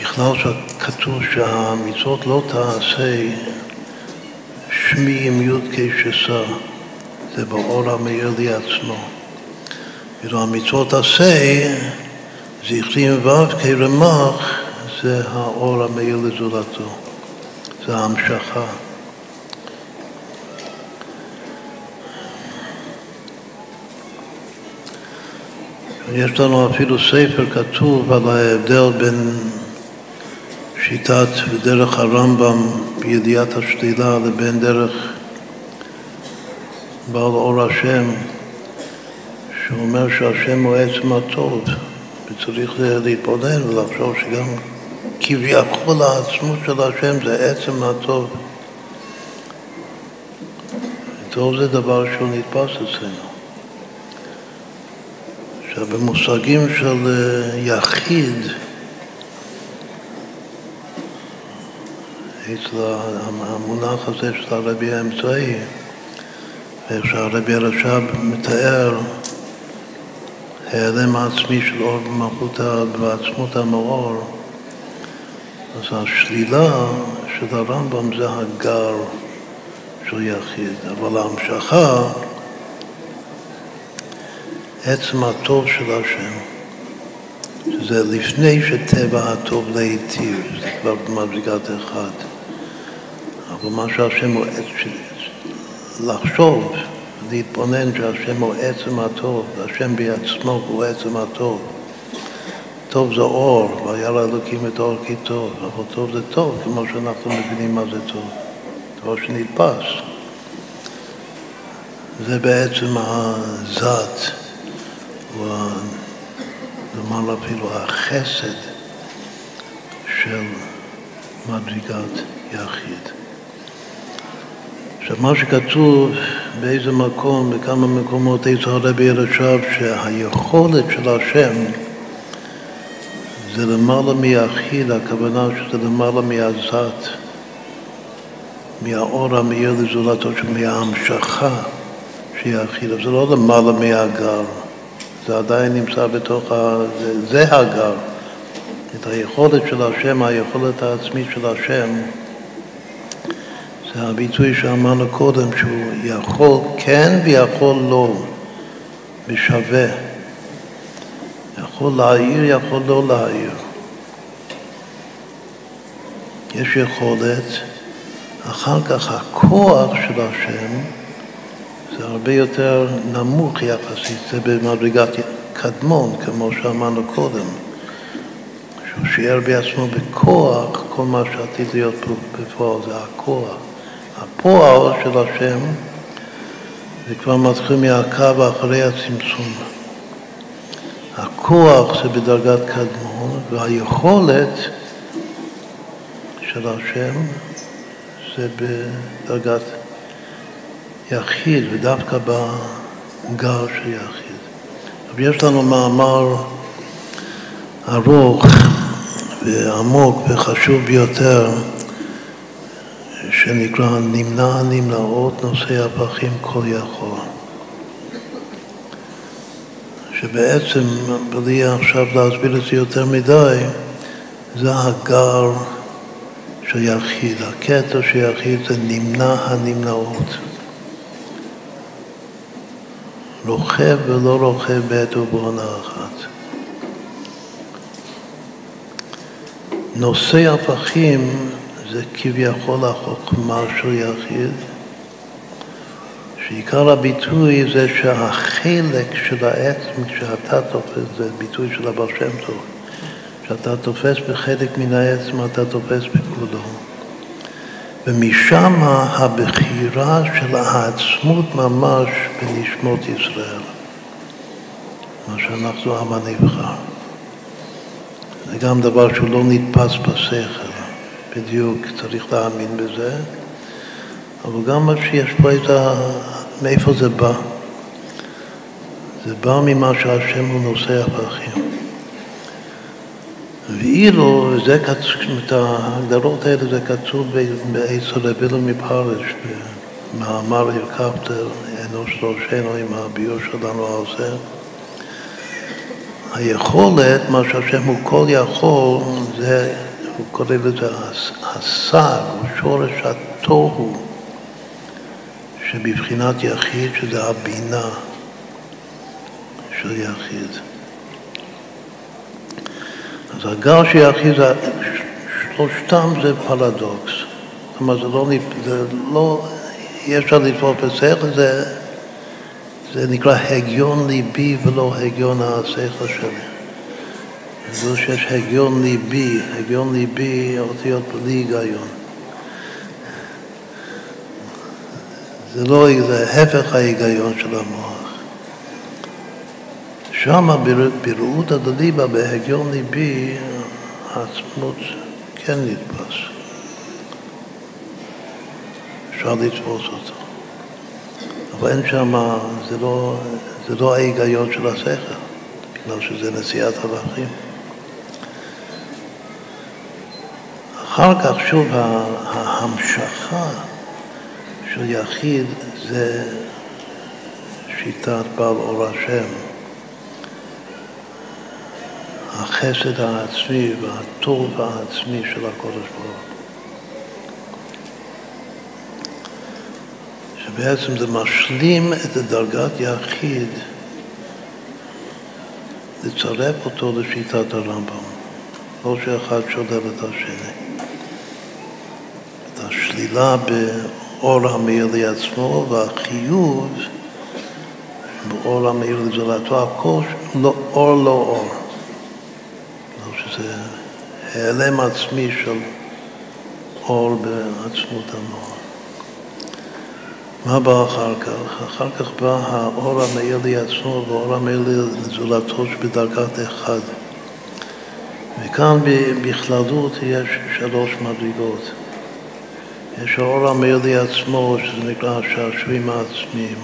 בכלל שכתוב שהמצוות לא תעשה שמי עם י"ק שסה, זה באור המאיר לי עצמו. ואילו המצוות עשה, זכרי ו' כרמ"ח, זה האור המאיר לזולתו, זה ההמשכה. יש לנו אפילו ספר כתוב על ההבדל בין שיטת ודרך הרמב"ם בידיעת השלילה לבין דרך בעל אור השם, שאומר שהשם הוא עצם הטוב, וצריך להתבונן ולחשוב שגם כביכול העצמות של השם זה עצם הטוב. טוב זה דבר שהוא נתפס אצלנו. עכשיו, במושגים של אה, יחיד, אצל המונח הזה של הרבי האמצעי, ואיך שהרבי הרש"ב מתאר העלם העצמי של אור במלכות בעצמות המאור, אז השלילה של הרמב"ם זה הגר של יחיד, אבל ההמשכה עצם הטוב של השם, שזה לפני שטבע הטוב להיטיב, זה כבר במדרגת אחד. אבל מה שהשם הוא לחשוב, להתבונן שהשם הוא עצם הטוב, והשם בעצמו הוא עצם הטוב. טוב זה אור, והיה לאלוקים את האור כי טוב, אבל טוב זה טוב, כמו שאנחנו מבינים מה זה טוב. דבר שנתפס. זה בעצם הזת. נאמר אפילו, החסד של מדרגת יחיד. עכשיו, מה שכתוב באיזה מקום, בכמה מקומות, איזה הרבי עכשיו, שהיכולת של השם זה למעלה מיחיד, הכוונה שזה למעלה מהזת, מהאור המאיר לזולתו, מההמשכה שיחיד, זה לא למעלה מהגר. זה עדיין נמצא בתוך ה... זה, זה הגר. את היכולת של השם, היכולת העצמית של השם, זה הביטוי שאמרנו קודם, שהוא יכול כן ויכול לא, בשווה. יכול להעיר, יכול לא להעיר. יש יכולת, אחר כך הכוח של השם זה הרבה יותר נמוך יחסית, זה במדרגת קדמון, כמו שאמרנו קודם, שהוא שיער בעצמו בכוח כל מה שעתיד להיות בפועל, זה הכוח. הפועל של השם זה כבר מתחיל מהקו אחרי הצמצום. הכוח זה בדרגת קדמון, והיכולת של השם זה בדרגת יחיד, ודווקא בגר של יחיד. אבל יש לנו מאמר ארוך ועמוק וחשוב ביותר, שנקרא נמנע הנמנעות נושא הפכים כל יכול. שבעצם, בלי עכשיו להסביר את זה יותר מדי, זה הגר של יחיד. הקטע של יחיד זה נמנע הנמנעות. רוכב ולא רוכב בעת ובעונה אחת. נושא הפכים זה כביכול החוכמה של יחיד, שעיקר הביטוי זה שהחלק של העצם כשאתה תופס, זה ביטוי של הבעל שם טוב, כשאתה תופס בחלק מן העצם אתה תופס בכבודו. ומשם הבחירה של העצמות ממש בנשמות ישראל, מה שאנחנו עם הנבחר. זה גם דבר שהוא לא נתפס בשכל, בדיוק צריך להאמין בזה, אבל גם מה שיש פה איזה, מאיפה זה בא. זה בא ממה שהשם הוא נושא הפרחים. ואילו, זה את ההגדרות האלה זה כתוב בעשר רבינו מפרש, במאמר הרכבת אנוש ראשנו עם הביור שלנו זה. היכולת, מה שהשם הוא כל יכול, זה, הוא קורא לזה הסג, הוא שורש התוהו שבבחינת יחיד, שזה הבינה של יחיד. אז הגר של יחיד, שלושתם זה פרדוקס. זאת אומרת, זה לא, זה לא אי אפשר לתפוס בשכל, זה, זה נקרא הגיון ליבי ולא הגיון השכל שלי. זה שיש הגיון ליבי, הגיון ליבי אותיות בלי היגיון. זה לא, זה הפך ההיגיון של המוח. שם בראות הדליבה, בהגיון ליבי, העצמות כן נתפס. אפשר לתפוס אותו. אבל אין שם, זה לא, זה לא ההיגיון של השכל, בגלל שזה נשיאת הלכים. אחר כך שוב ההמשכה של יחיד זה שיטת בעל אור השם. החסד העצמי והטוב העצמי של הקודש ברוך שבעצם זה משלים את דרגת יחיד לצרף אותו לשיטת הרמב"ם, לא שאחד שולל את השני. את השלילה באור המאיר לעצמו והחיוב באור המאיר לזולתו, הכל לא, אור לא אור. לא שזה העלם עצמי של אור בעצמות המוח. מה בא אחר כך? אחר כך בא האור המאיר לי עצמו והאור המאיר לזולתו שבדרגת אחד. וכאן בכללות יש שלוש מדרגות. יש האור המאיר לי עצמו, שזה נקרא השעשועים העצמיים.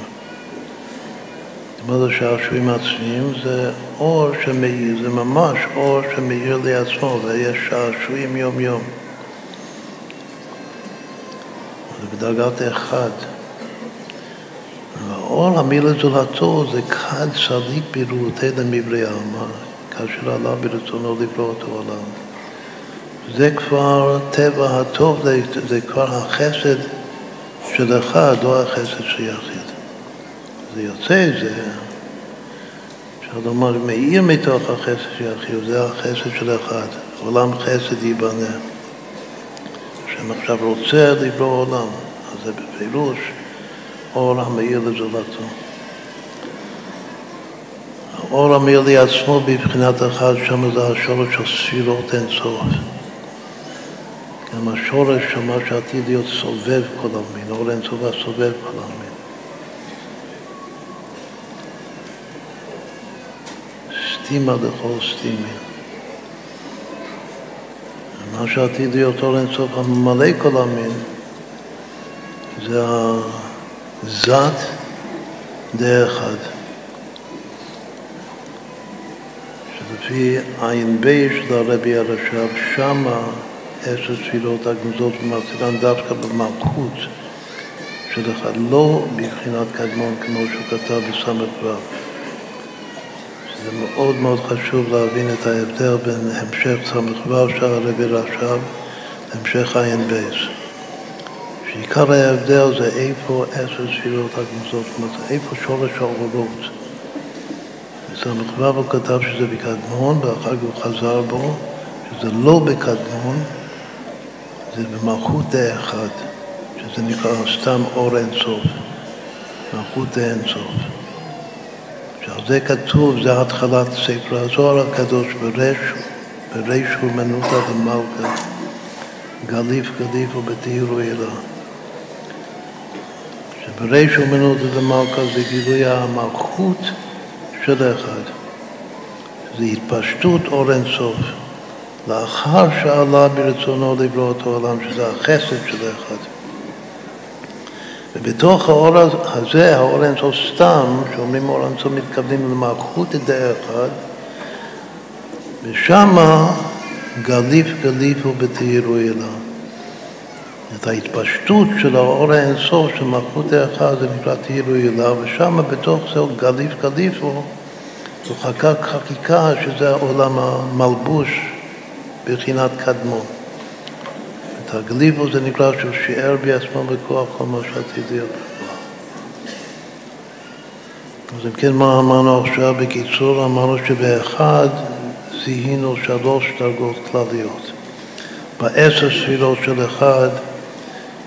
מה זה שעשועים עצמיים? זה אור שמאיר, זה ממש אור שמאיר לי עצמו, ויש שעשועים יום-יום. זה בדרגת אחד. האור המילה זולתו זה כד צדיק בראותי למבריאה, כאשר עלה ברצונו לברוא את העולם. זה כבר טבע הטוב, זה כבר החסד של אחד, לא החסד של יחיד. זה יוצא, זה, אפשר לומר, מאיר מתוך החסד של יחיד, זה החסד של אחד. עולם חסד ייבנה. השם עכשיו רוצה לברוא עולם, אז זה בפירוש. אור המאיר לזולתו. האור המאיר לי עצמו בבחינת אחד, שם זה השורש של ספירות אין סוף. גם השורש שמה שעתיד להיות סובב כל המין, אור אין סוף הסובב כל המין. סתימה לכל סתימים. מה שעתיד להיות אור אין סוף הממלא כל המין, זה ה... זת דאחד. שלפי עין בי של הרבי הרש"ב, שמה עשר תפילות הגנוזות ומצירן דווקא במלכות של אחד, לא בבחינת קדמון כמו שהוא כתב בס"ו. זה מאוד מאוד חשוב להבין את ההבדל בין המשך ס"ו של הרבי רש"ב להמשך עין בייס. שעיקר ההבדל זה איפה עשר ספירות הגנוזות, זאת אומרת, איפה שורש האורות. בס"ו הוא כתב שזה בקדמון, ואחר כך הוא חזר בו, שזה לא בקדמון, זה במלכות דאחד, שזה נקרא סתם אור אינסוף, מלכות דאינסוף. שעל זה כתוב, זה התחלת ספר הזוהר הקדוש בריש, בריש ומנותא דמלכה, גליף גליף ובתהירו אלה. שבריש אומנות למלכה זה גילוי המלכות של אחד. זה התפשטות אור אינסוף. לאחר שעלה ברצונו לברוא את העולם, שזה החסד של אחד. ובתוך האור הזה, האור אינסוף סתם, שאומרים אור אינסוף מתכוונים למלכות ידי אחד, ושמה גליף גליף ובתהירו אליו. את ההתפשטות של האור האינסוף של מלכות האחד, זה נקרא תהילו הילה, ושם בתוך זה גליף גליפו, זו חקק חקיקה שזה עולם המלבוש בחינת קדמון. את הגליפו זה נקרא שהוא שיער בעצמו בכוח כל מה שעתיד להיות בכוח. אז אם כן, מה אמרנו עכשיו? בקיצור, אמרנו שבאחד זיהינו שלוש דרגות כלליות. בעשר ספירות של אחד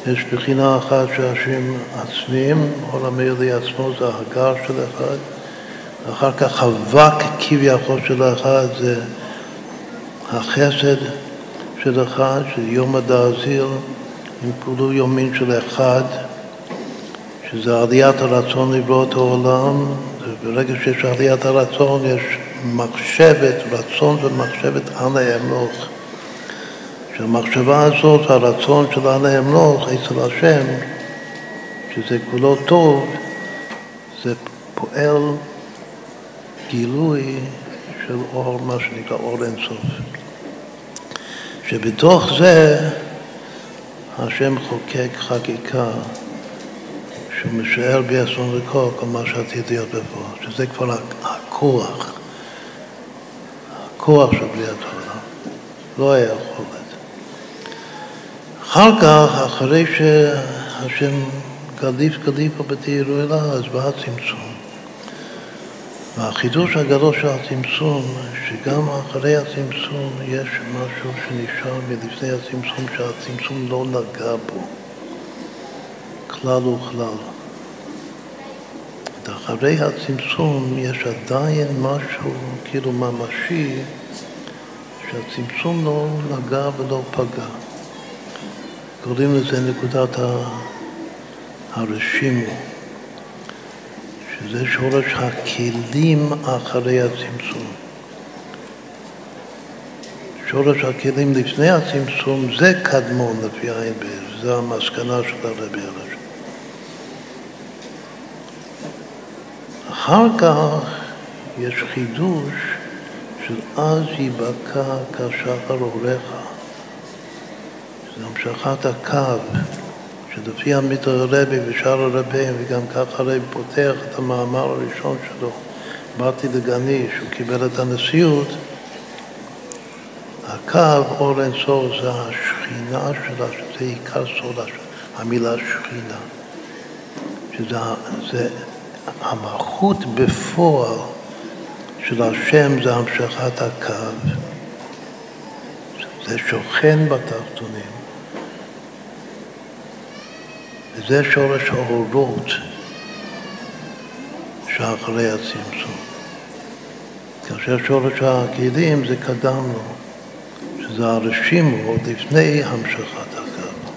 יש בחינה אחת שהשם עצמיים, עולם מאיר עצמו זה הגר של אחד, אחר כך אבק כביכול של אחד זה החסד של אחד, שזה יום הדאזיר עם פעולו יומין של אחד, שזה עליית הרצון לברוא את העולם, וברגע שיש עליית הרצון יש מחשבת, רצון ומחשבת אנא אמלוך. שהמחשבה הזאת, הרצון של אנא אמלוך אצל השם, שזה כולו טוב, זה פועל גילוי של אור, מה שנקרא אור אינסוף. שבתוך זה השם חוקק חקיקה שהוא משער באסון וכל, כל מה שעתיד להיות בפועל, שזה כבר הכוח, הכוח של בריאת העולם, לא היה יכולת. אחר כך, אחרי שהשם גליף גליפה בתהירו אליו, אז בא הצמצום. והחידוש הגדול של הצמצום, שגם אחרי הצמצום יש משהו שנשאר מלפני הצמצום, שהצמצום לא נגע בו, כלל וכלל. אחרי הצמצום יש עדיין משהו כאילו ממשי שהצמצום לא נגע ולא פגע. קוראים לזה נקודת הרשימו. שזה שורש הכלים אחרי הצמצום. שורש הכלים לפני הצמצום זה קדמון לפי עין בעז, זו המסקנה של הרבי הראשון. אחר כך יש חידוש של אז יבקע כשחר אורך, זה המשכת הקו. שלפי עמית הרבי ושאר הרבים, וגם ככה הרבי פותח את המאמר הראשון שלו, באתי לגני, שהוא קיבל את הנשיאות, הקו אור אינסוף זה השכינה שלה, שזה עיקר סוד המילה שכינה, שזה זה המלכות בפועל של השם זה המשכת הקו, זה שוכן בתחתונים. וזה שורש ההורות שאחרי הצמצום. כאשר שורש הכלים זה קדם לו, שזה הרשימו עוד לפני המשכת הקו.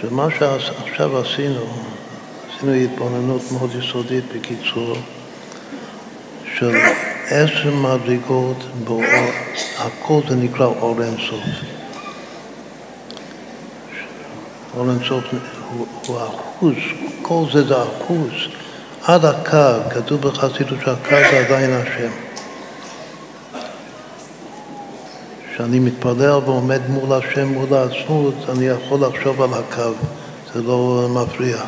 שמה שעכשיו עשינו, עשינו התבוננות מאוד יסודית בקיצור, של עשר מדרגות הכל זה נקרא אור אינסוף. אור אינסוף הוא, אחוז, כל זה זה אחוז. עד הקו, כתוב בחסידות שהקו זה עדיין השם. כשאני מתפלל ועומד מול השם, מול העצמות, אני יכול לחשוב על הקו, זה לא מפריע.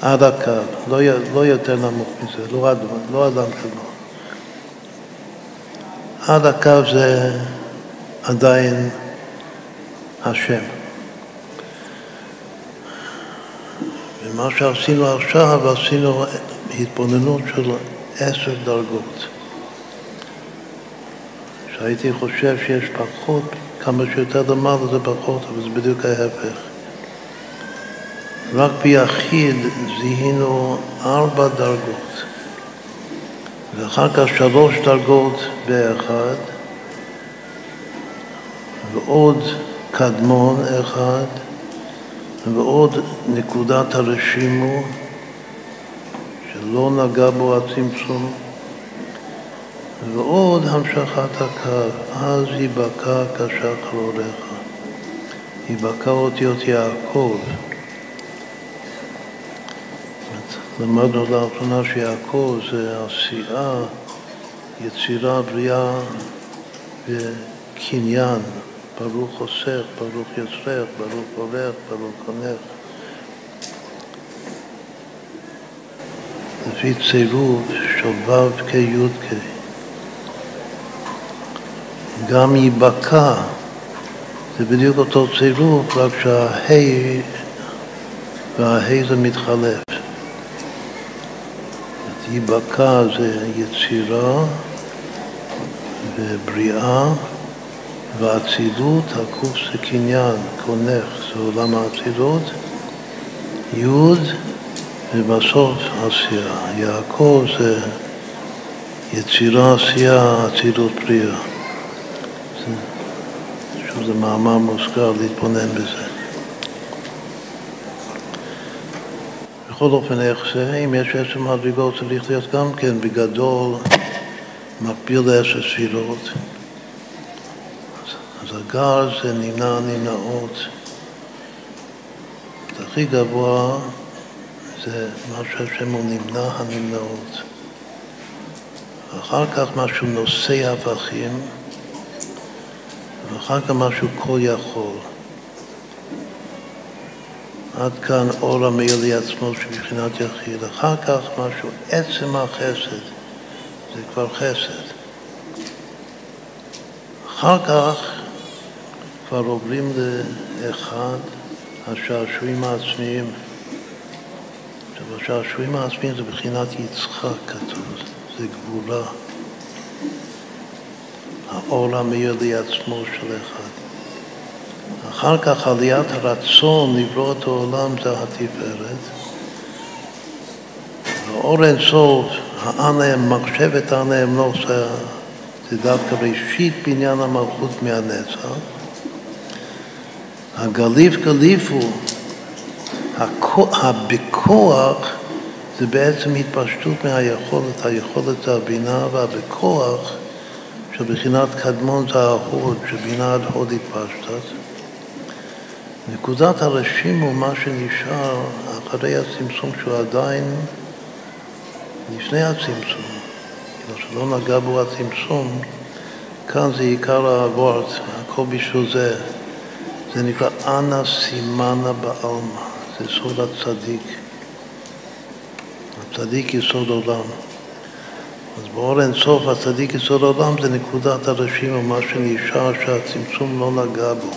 עד הקו, לא, לא יותר נמוך מזה, לא, לא אדם כמוהו. עד הקו זה עדיין השם. ומה שעשינו עכשיו, עשינו התבוננות של עשר דרגות. שהייתי חושב שיש פחות, כמה שיותר למעלה זה פחות, אבל זה בדיוק ההפך. רק ביחיד זיהינו ארבע דרגות, ואחר כך שלוש דרגות באחד, ועוד קדמון אחד, ועוד נקודת הרשימו, שלא נגע בו הצמצום, ועוד המשכת הקו, אז יבקע כשחר אורך. יבקע אותיות יעקב. למדנו לאחרונה שיעקב זה עשייה, יצירה, בריאה וקניין. ברוך חוסך, ברוך יצרך, ברוך הולך, ברוך הולך. לפי צירוף של ו' כ' י' כ'. גם ייבקע, זה בדיוק אותו צירוף, רק שהה' והה' זה מתחלף. ייבקע זה יצירה ובריאה, ואצילות, הקוף זה קניין, קונך, זה עולם האצילות, י' ובסוף עשייה. יעקב זה יצירה, עשייה, אצילות, בריאה. שוב, זה מאמר מוזכר להתבונן בזה. בכל אופן, איך זה? אם יש עשר מדרגות, צריך להיות גם כן בגדול מקביל לעשר ספירות. אז הגר זה נמנע נמנעות. הכי גבוה זה מה שהשם הוא נמנע הנמנעות. ואחר כך משהו נושא הפכים, ואחר כך משהו כל יכול. עד כאן אור המאיר לי עצמו שבבחינת יחיד. אחר כך משהו, עצם החסד, זה כבר חסד. אחר כך כבר עוברים לאחד השעשועים העצמיים. עכשיו, השעשועים העצמיים זה בחינת יצחק כתוב, זה גבולה. האור המאיר לי עצמו של אחד. אחר כך עליית הרצון לברוא את העולם זה התפארת. ואור אינסוף, האנם, מחשבת האנם, לא זה, זה דווקא ראשית בניין המלכות מהנצח. הגליף גליפו, הבכוח זה בעצם התפשטות מהיכולת, היכולת הבינה והבכוח שבחינת קדמון זה ההוד, שבינה עד הוד התפשטת. נקודת הראשים הוא מה שנשאר אחרי הצמצום שהוא עדיין לפני הצמצום, כאילו שלא נגע בו הצמצום, כאן זה עיקר האבות, הכל בשביל זה. זה נקרא אנא סימנה בעלמא, זה סוד הצדיק. הצדיק יסוד עולם. אז באור אינסוף הצדיק יסוד עולם זה נקודת הראשים, או מה שנשאר שהצמצום לא נגע בו.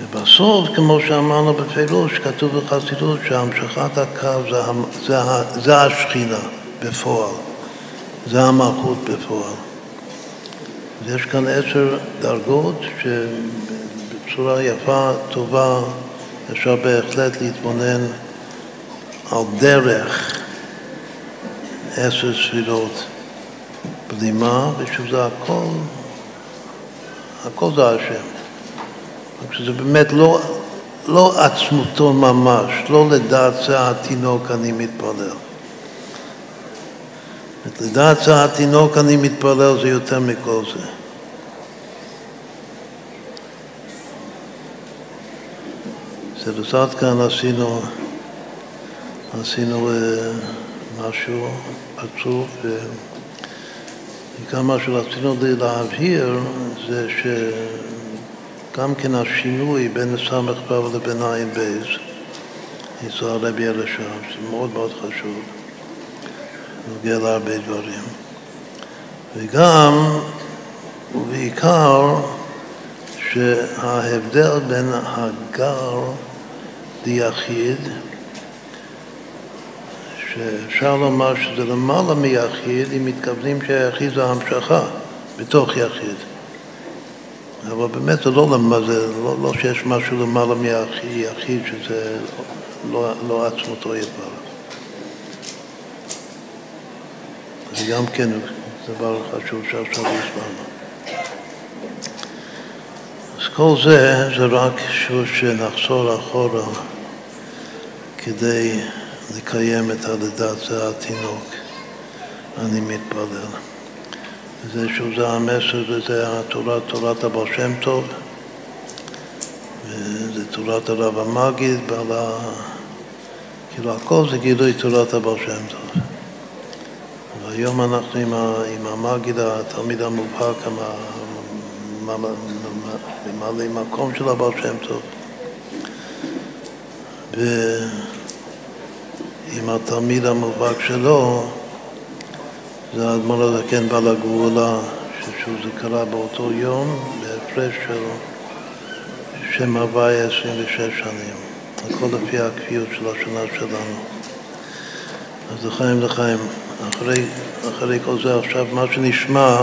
ובסוף, כמו שאמרנו בפירוש, כתוב בחסידות שהמשכת הקו זה, זה, זה השכינה בפועל, זה המלכות בפועל. אז יש כאן עשר דרגות שבצורה יפה, טובה, אפשר בהחלט להתבונן על דרך עשר ספירות בלימה, ושוב זה הכל, הכל זה השם. שזה באמת לא, לא עצמותו ממש, לא לדעת זה התינוק אני מתפלל. לדעת זה התינוק אני מתפלל זה יותר מכל זה. עד כאן עשינו, עשינו אה, משהו עצוב, וכאן מה שרצינו להבהיר זה ש... גם כן השינוי בין ס"ו לבין ע"ב, ישראל רבי אלישב, זה מאוד מאוד חשוב, נוגע להרבה דברים. וגם, ובעיקר, שההבדל בין הגר ליחיד, שאפשר לומר שזה למעלה מיחיד, אם מתכוונים שהיחיד זה המשכה בתוך יחיד. אבל באמת זה לא, זה לא, לא שיש משהו למעלה מיחיד, שזה לא, לא עצמותו יתברך. זה גם כן דבר חשוב שעכשיו הסברנו. אז כל זה, זה רק שוב שנחזור אחורה כדי לקיים את הלידת התינוק. אני מתפלל. זה שוב זה המסר וזה התורה, תורת הבעל שם טוב, וזה תורת הרב המגיד, בעל ה... כאילו הכל זה גילוי תורת הבעל שם טוב. והיום אנחנו עם, ה... עם המגיד, התלמיד המובהק, ממלא מקום של הבעל שם טוב. ועם התלמיד המובהק שלו, זה האדמו"ר הזקן בעל הגבולה, זה קרה באותו יום, בהפרש של שם הוואי 26 שנים. הכל לפי הקביעות של השנה שלנו. אז לחיים לחיים, אחרי, אחרי כל זה עכשיו, מה שנשמע,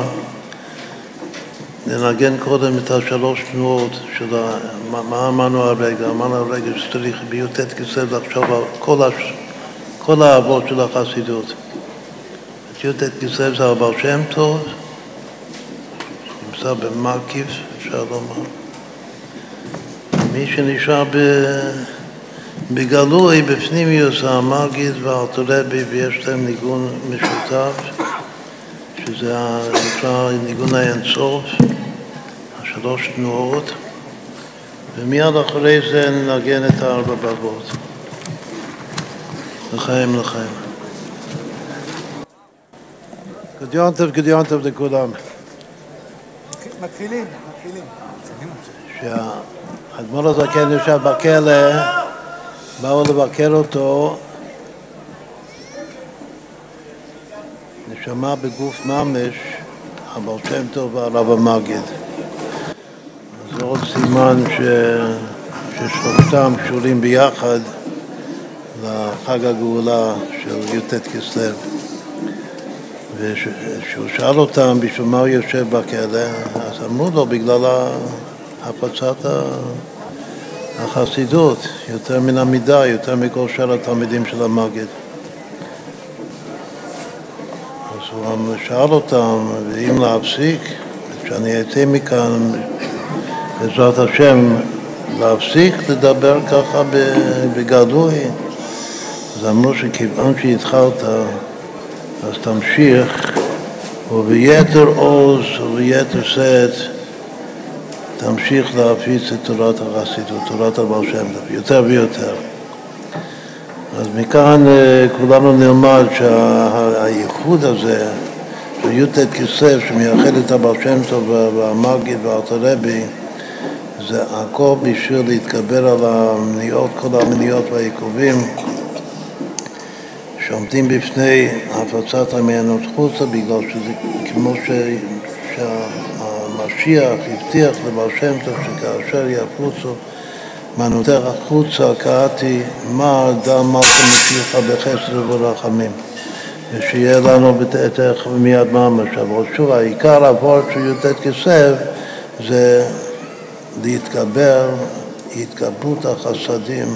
ננגן קודם את השלוש תנועות של. מה אמרנו הרגע? אמרנו הרגע שצריך בי"ט כסף לחשוב על כל, הש... כל האבות של החסידות. י"ט כסף זה הבעל שם טוב, נמצא במקיף, אפשר לומר. מי שנשאר ב... בגלוי, בפנימיוס המגיד והארתולבי, ויש להם ניגון משותף, שזה נקרא ניגון האינסוף, השלוש תנועות, ומיד אחרי זה ננגן את הארבע בבות. לחיים לחיים. גדיון טוב לכולם. מתחילים, מתחילים. שהאדמו"ר הזקן יושב בכלא באו לבקר אותו, נשמה בגוף ממש, הבעל שם טוב והרב המגיד. זה עוד סימן. ששלושתם קשורים ביחד לחג הגאולה של י"ט כסלו. וכשהוא שאל אותם בשביל מה הוא יושב בכלא, אז אמרו לו בגלל הפצת. החסידות, יותר מן המידה, יותר מכל שאר התלמידים של המגיד. אז הוא שאל אותם, ואם להפסיק, כשאני אצא מכאן, בעזרת השם, להפסיק לדבר ככה בגלוי, אז אמרו שכיוון שהתחלת, אז תמשיך, וביתר עוז וביתר שאת תמשיך להפיץ את תורת החסידות, תורת הבעל שם יותר ויותר. אז מכאן אה, כולנו נלמד שהייחוד הזה, של י"ט כסף, שמייחד את הבעל שם טוב והמגיד והארתרבי, זה הכל בשביל להתגבר על המניעות, כל המניעות והעיכובים שעומדים בפני הפצת המעיינות חוצה, בגלל שזה כמו ש... שה... המשיח הבטיח לבעל שם טוב שכאשר יפוצו מנותיך החוצה קראתי מה דם מלכה משיחה בחסד וברחמים ושיהיה לנו תכף מיד ממש. אבל שוב, העיקר הוורד של י"ט כסף זה להתגבר, התגברות החסדים,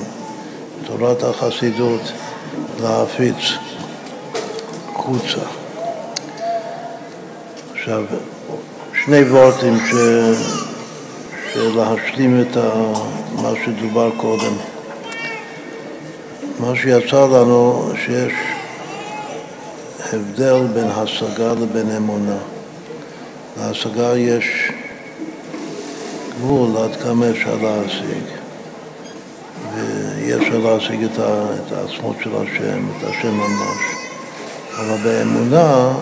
תורת החסידות, להפיץ חוצה. עכשיו, שני וורטים ש... להשלים את ה... מה שדובר קודם. מה שיצא לנו שיש הבדל בין השגה לבין אמונה. להשגה יש גבול עד כמה אפשר להשיג, ואי אפשר להשיג ה... את העצמות של השם, את השם ממש. אבל באמונה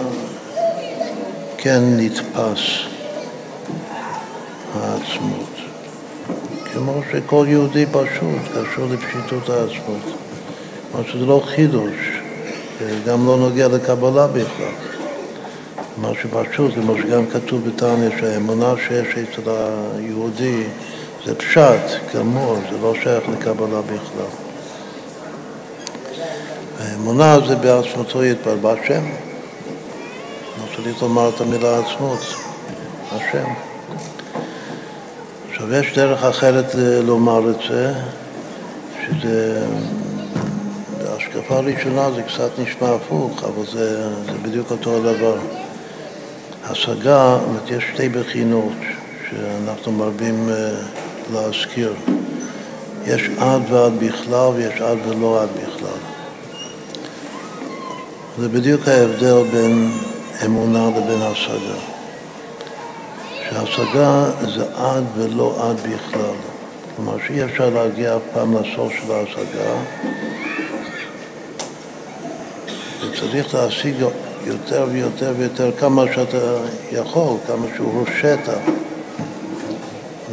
כן נתפס. העצמות. כמו שכל יהודי פשוט קשור לפשיטות העצמות. כלומר שזה לא חידוש, גם לא נוגע לקבלה בכלל. משהו פשוט, כמו שגם כתוב בתניא, שהאמונה שיש אצל היהודי זה פשט, גמור, זה לא שייך לקבלה בכלל. האמונה זה בעצמותו יתבר בהשם. לא צריך לומר את המילה עצמות, השם. עכשיו, יש דרך אחרת לומר את זה, שזה, בהשקפה ראשונה זה קצת נשמע הפוך, אבל זה, זה בדיוק אותו הדבר. השגה, זאת אומרת, יש שתי בחינות שאנחנו מרבים אה, להזכיר. יש עד ועד בכלל ויש עד ולא עד בכלל. זה בדיוק ההבדל בין אמונה לבין השגה. שהשגה זה עד ולא עד בכלל. כלומר שאי אפשר להגיע אף פעם לסוף של ההשגה וצריך להשיג יותר ויותר ויותר כמה שאתה יכול, כמה שהוא רושת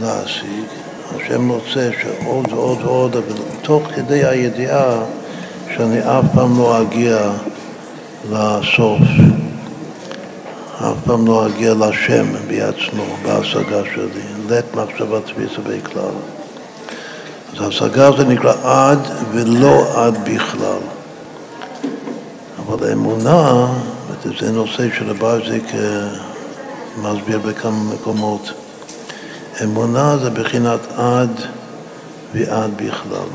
להשיג. השם רוצה שעוד ועוד ועוד, אבל תוך כדי הידיעה שאני אף פעם לא אגיע לסוף. אף פעם לא אגיע לשם בעצמו, בהשגה שלי, לית מחשבה תפיסה בכלל. אז השגה זה נקרא עד ולא עד בכלל. אבל אמונה, זה נושא שלבייזיק מסביר בכמה מקומות. אמונה זה בחינת עד ועד בכלל.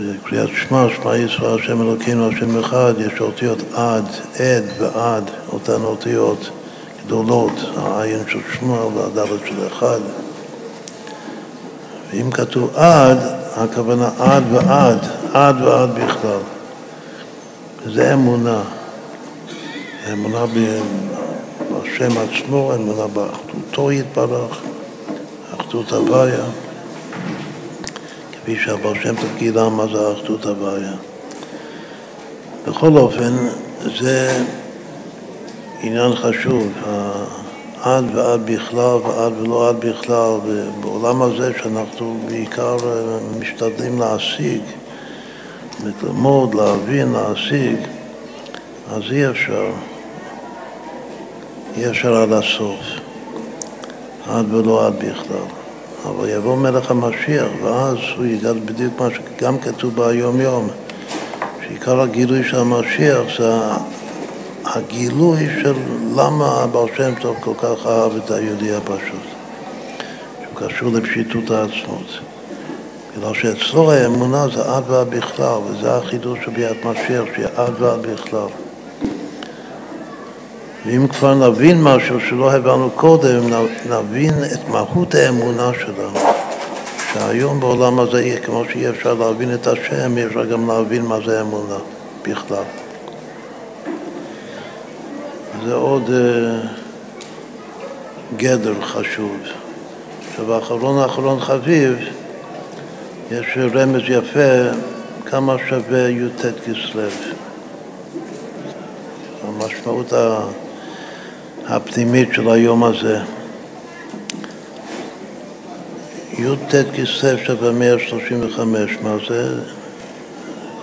בקריאת שמע, שמע ישראל, השם אלוקינו, השם אחד, יש אותיות עד, עד ועד, אותן אותיות גדולות, העין של שמע והדלת של אחד. ואם כתוב עד, הכוונה עד ועד, עד ועד בכלל. זה אמונה. אמונה בהשם עצמו, אמונה באחדותו יתברך, אחדות הוויה. כפי שהבר שם טוב מה זה אחדות הוויה. בכל אופן, זה עניין חשוב, עד ועד בכלל ועד ולא עד בכלל, ובעולם הזה שאנחנו בעיקר משתדלים להשיג, ללמוד, להבין, להשיג, אז אי אפשר, אי אפשר עד הסוף, עד ולא עד בכלל. אבל יבוא מלך המשיח, ואז הוא יגד בדיוק מה שגם כתוב ביום יום, שעיקר הגילוי של המשיח זה הגילוי של למה הבעל שם טוב כל כך אהב את היהודי הפשוט, שהוא קשור לפשיטות העצמות. בגלל שאצלו האמונה זה עד ועד בכלל, וזה החידוש של ביאת משיח, שיהיה עד ועד בכלל. ואם כבר נבין משהו שלא הבנו קודם, נבין את מהות האמונה שלנו. שהיום בעולם הזה, כמו שאי אפשר להבין את השם, אי אפשר גם להבין מה זה אמונה בכלל. זה עוד uh, גדר חשוב. עכשיו, האחרון האחרון חביב, יש רמז יפה כמה שווה י"ט כסלו. המשמעות הפנימית של היום הזה. י"ט כסלו שווה 135, מה זה?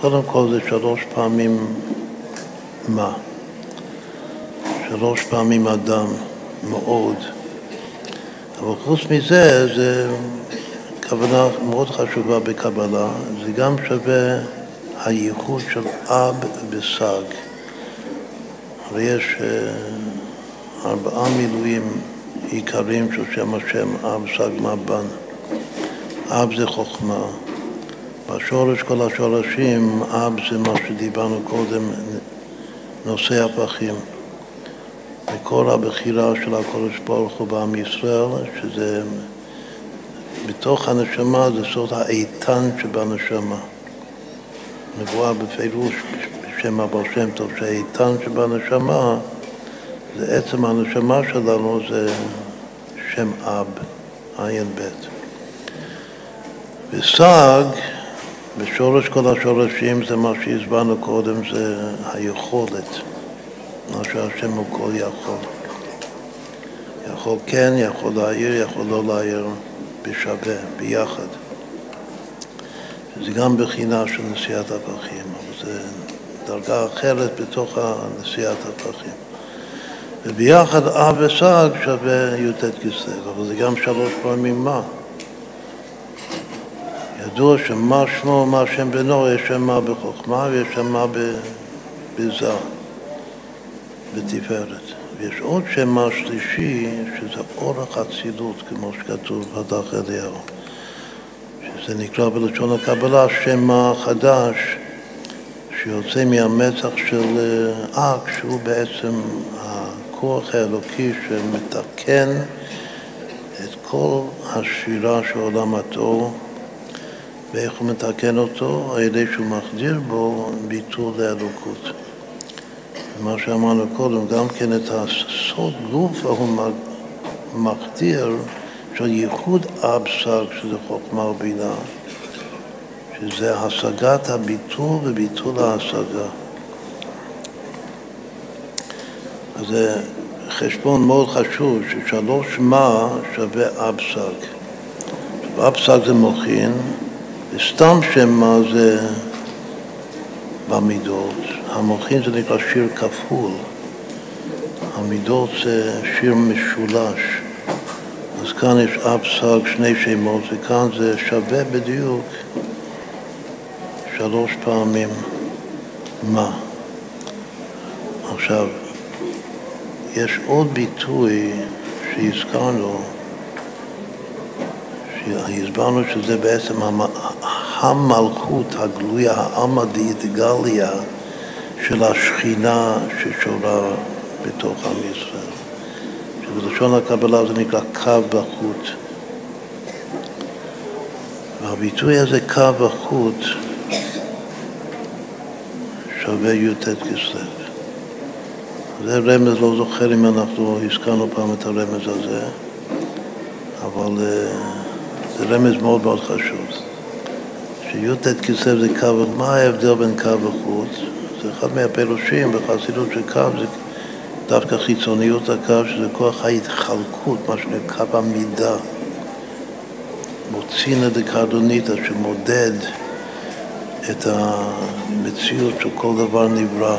קודם כל זה שלוש פעמים מה? שלוש פעמים אדם, מאוד. אבל חוץ מזה, זה כוונה מאוד חשובה בקבלה, זה גם שווה הייחוד של אב וסג. הרי יש ארבעה מילואים עיקריים של שם השם אב, סג, מבן. אב זה חוכמה. בשורש כל השורשים, אב זה מה שדיברנו קודם, נושא הפכים. מקור הבחירה של הקודש ברוך הוא בעם ישראל, שזה בתוך הנשמה, זה סוד האיתן שבנשמה. נבואה בפירוש בשם אבר שם טוב, שהאיתן שבנשמה זה עצם הנשמה שלנו, זה שם אב, עין בית. וסג, בשורש כל השורשים, זה מה שהסברנו קודם, זה היכולת. מה שהשם הוא כל יכול. יכול כן, יכול להעיר, יכול לא להעיר בשווה, ביחד. זה גם בחינה של נשיאת הפכים, אבל זה דרגה אחרת בתוך נשיאת הפכים. וביחד אב וסג שווה י"ט כסלו, אבל זה גם שלוש פעמים מה. ידוע שמה שמו, מה שם בנו, יש שם מה בחוכמה ויש שם מה בזר. בתפארת. ויש עוד שם השלישי, שזה אורך אצילות, כמו שכתוב בדף אליהו. שזה נקרא בלשון הקבלה שם חדש, שיוצא מהמצח של אה, אק, שהוא בעצם הכוח האלוקי שמתקן את כל השירה של עולם התור, ואיך הוא מתקן אותו? על ידי שהוא מחדיר בו ביטול לאלוקות. מה שאמרנו קודם, גם כן את הסוד גוף הוא מחדיר של ייחוד אבסק, שזה חוכמה ובינה, שזה השגת הביטול וביטול ההשגה. אז זה חשבון מאוד חשוב, ששלוש מה שווה אבסק. אבסק זה מוחין, וסתם שם מה זה במידות. המוחין זה נקרא שיר כפול, המידות זה שיר משולש. אז כאן יש אב סג שני שמות, וכאן זה שווה בדיוק שלוש פעמים מה. עכשיו, יש עוד ביטוי שהזכרנו, שהסברנו שזה בעצם המלכות הגלויה, העמא דאידגליה של השכינה ששורה בתוך עם ישראל. שבלשון הקבלה זה נקרא קו בחוט. והביטוי הזה, קו החוט, שווה י"ט כסלו. זה רמז, לא זוכר אם אנחנו הזכרנו פעם את הרמז הזה, אבל אה, זה רמז מאוד מאוד חשוב. שי"ט כסלו זה קו, מה ההבדל בין קו וחוץ? זה אחד מהפירושים בחסידות של קו, זה דווקא חיצוניות הקו, שזה כוח ההתחלקות, מה שנקרא קו המידה. מוצינה דקרדוניתא, שמודד את המציאות של כל דבר נברא.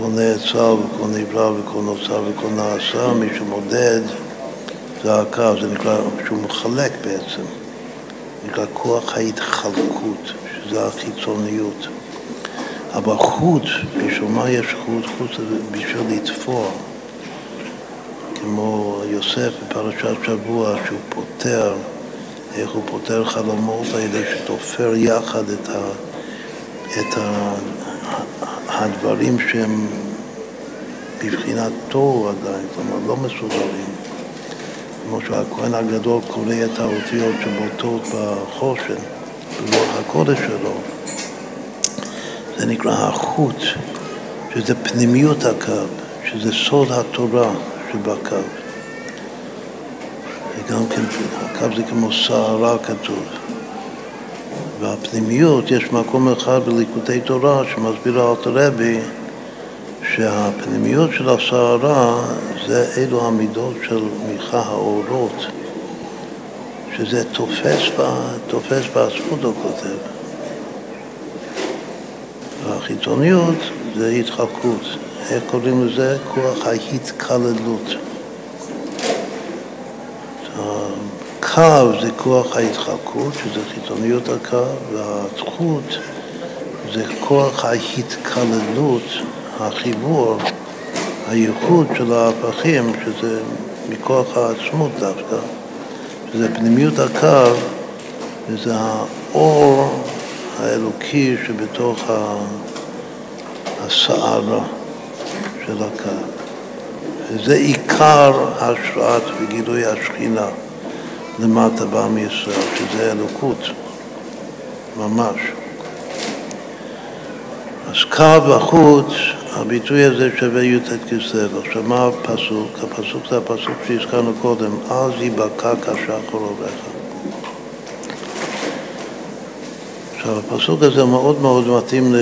כל נעצר וכל נברא וכל נוצר וכל נעשה, מי שמודד הקו, זה נקרא, שהוא מחלק בעצם, נקרא כוח ההתחלקות, שזה החיצוניות. אבל חוט, בשביל מה יש חוט? חוט זה בשביל לתפור. כמו יוסף בפרשת שבוע, שהוא פותר, איך הוא פותר חלומות האלה, שתופר יחד את, ה, את ה, הדברים שהם בבחינת תוהו עדיין, כלומר לא מסודרים. כמו שהכהן הגדול קורא את האותיות שבולטות בחושן, ברוח הקודש שלו. זה נקרא החוט, שזה פנימיות הקו, שזה סוד התורה שבקו. וגם כן, הקו זה כמו סערה כתוב. והפנימיות, יש מקום אחד בליקודי תורה שמסביר אלתר רבי שהפנימיות של הסערה זה אלו המידות של מיכה האורות, שזה תופס, תופס בעצמות, הוא כותב. והחיצוניות זה התחלקות. איך קוראים לזה? כוח ההתקללות. הקו זה כוח ההתחלקות, שזה חיצוניות הקו, והזכות זה כוח ההתקללות, החיבור, הייחוד של ההפכים, שזה מכוח העצמות דווקא, שזה פנימיות הקו, וזה האור האלוקי שבתוך הסערה של הקו. וזה עיקר השראת וגילוי השכינה למטה בעם ישראל, שזה אלוקות, ממש. אז קו החוץ, הביטוי הזה שווה י"ט כסלו. עכשיו מה הפסוק? הפסוק זה הפסוק שהזכרנו קודם, אז יבקע כשחר עובך. עכשיו, הפסוק הזה מאוד מאוד מתאים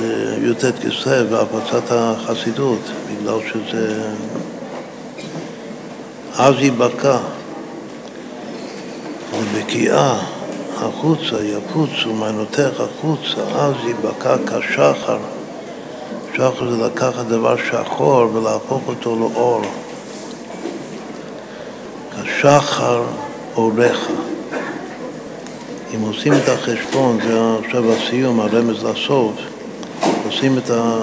לי"ט כסלו והפצת החסידות, בגלל שזה אז יבקע, זה בקיאה החוצה, יפוצו מעיינותיך החוצה, אז יבקע כשחר. שחר זה לקחת דבר שחור ולהפוך אותו לאור. כשחר אורך. אם עושים את החשבון, זה עכשיו הסיום, הרמז לסוף, עושים את, ה,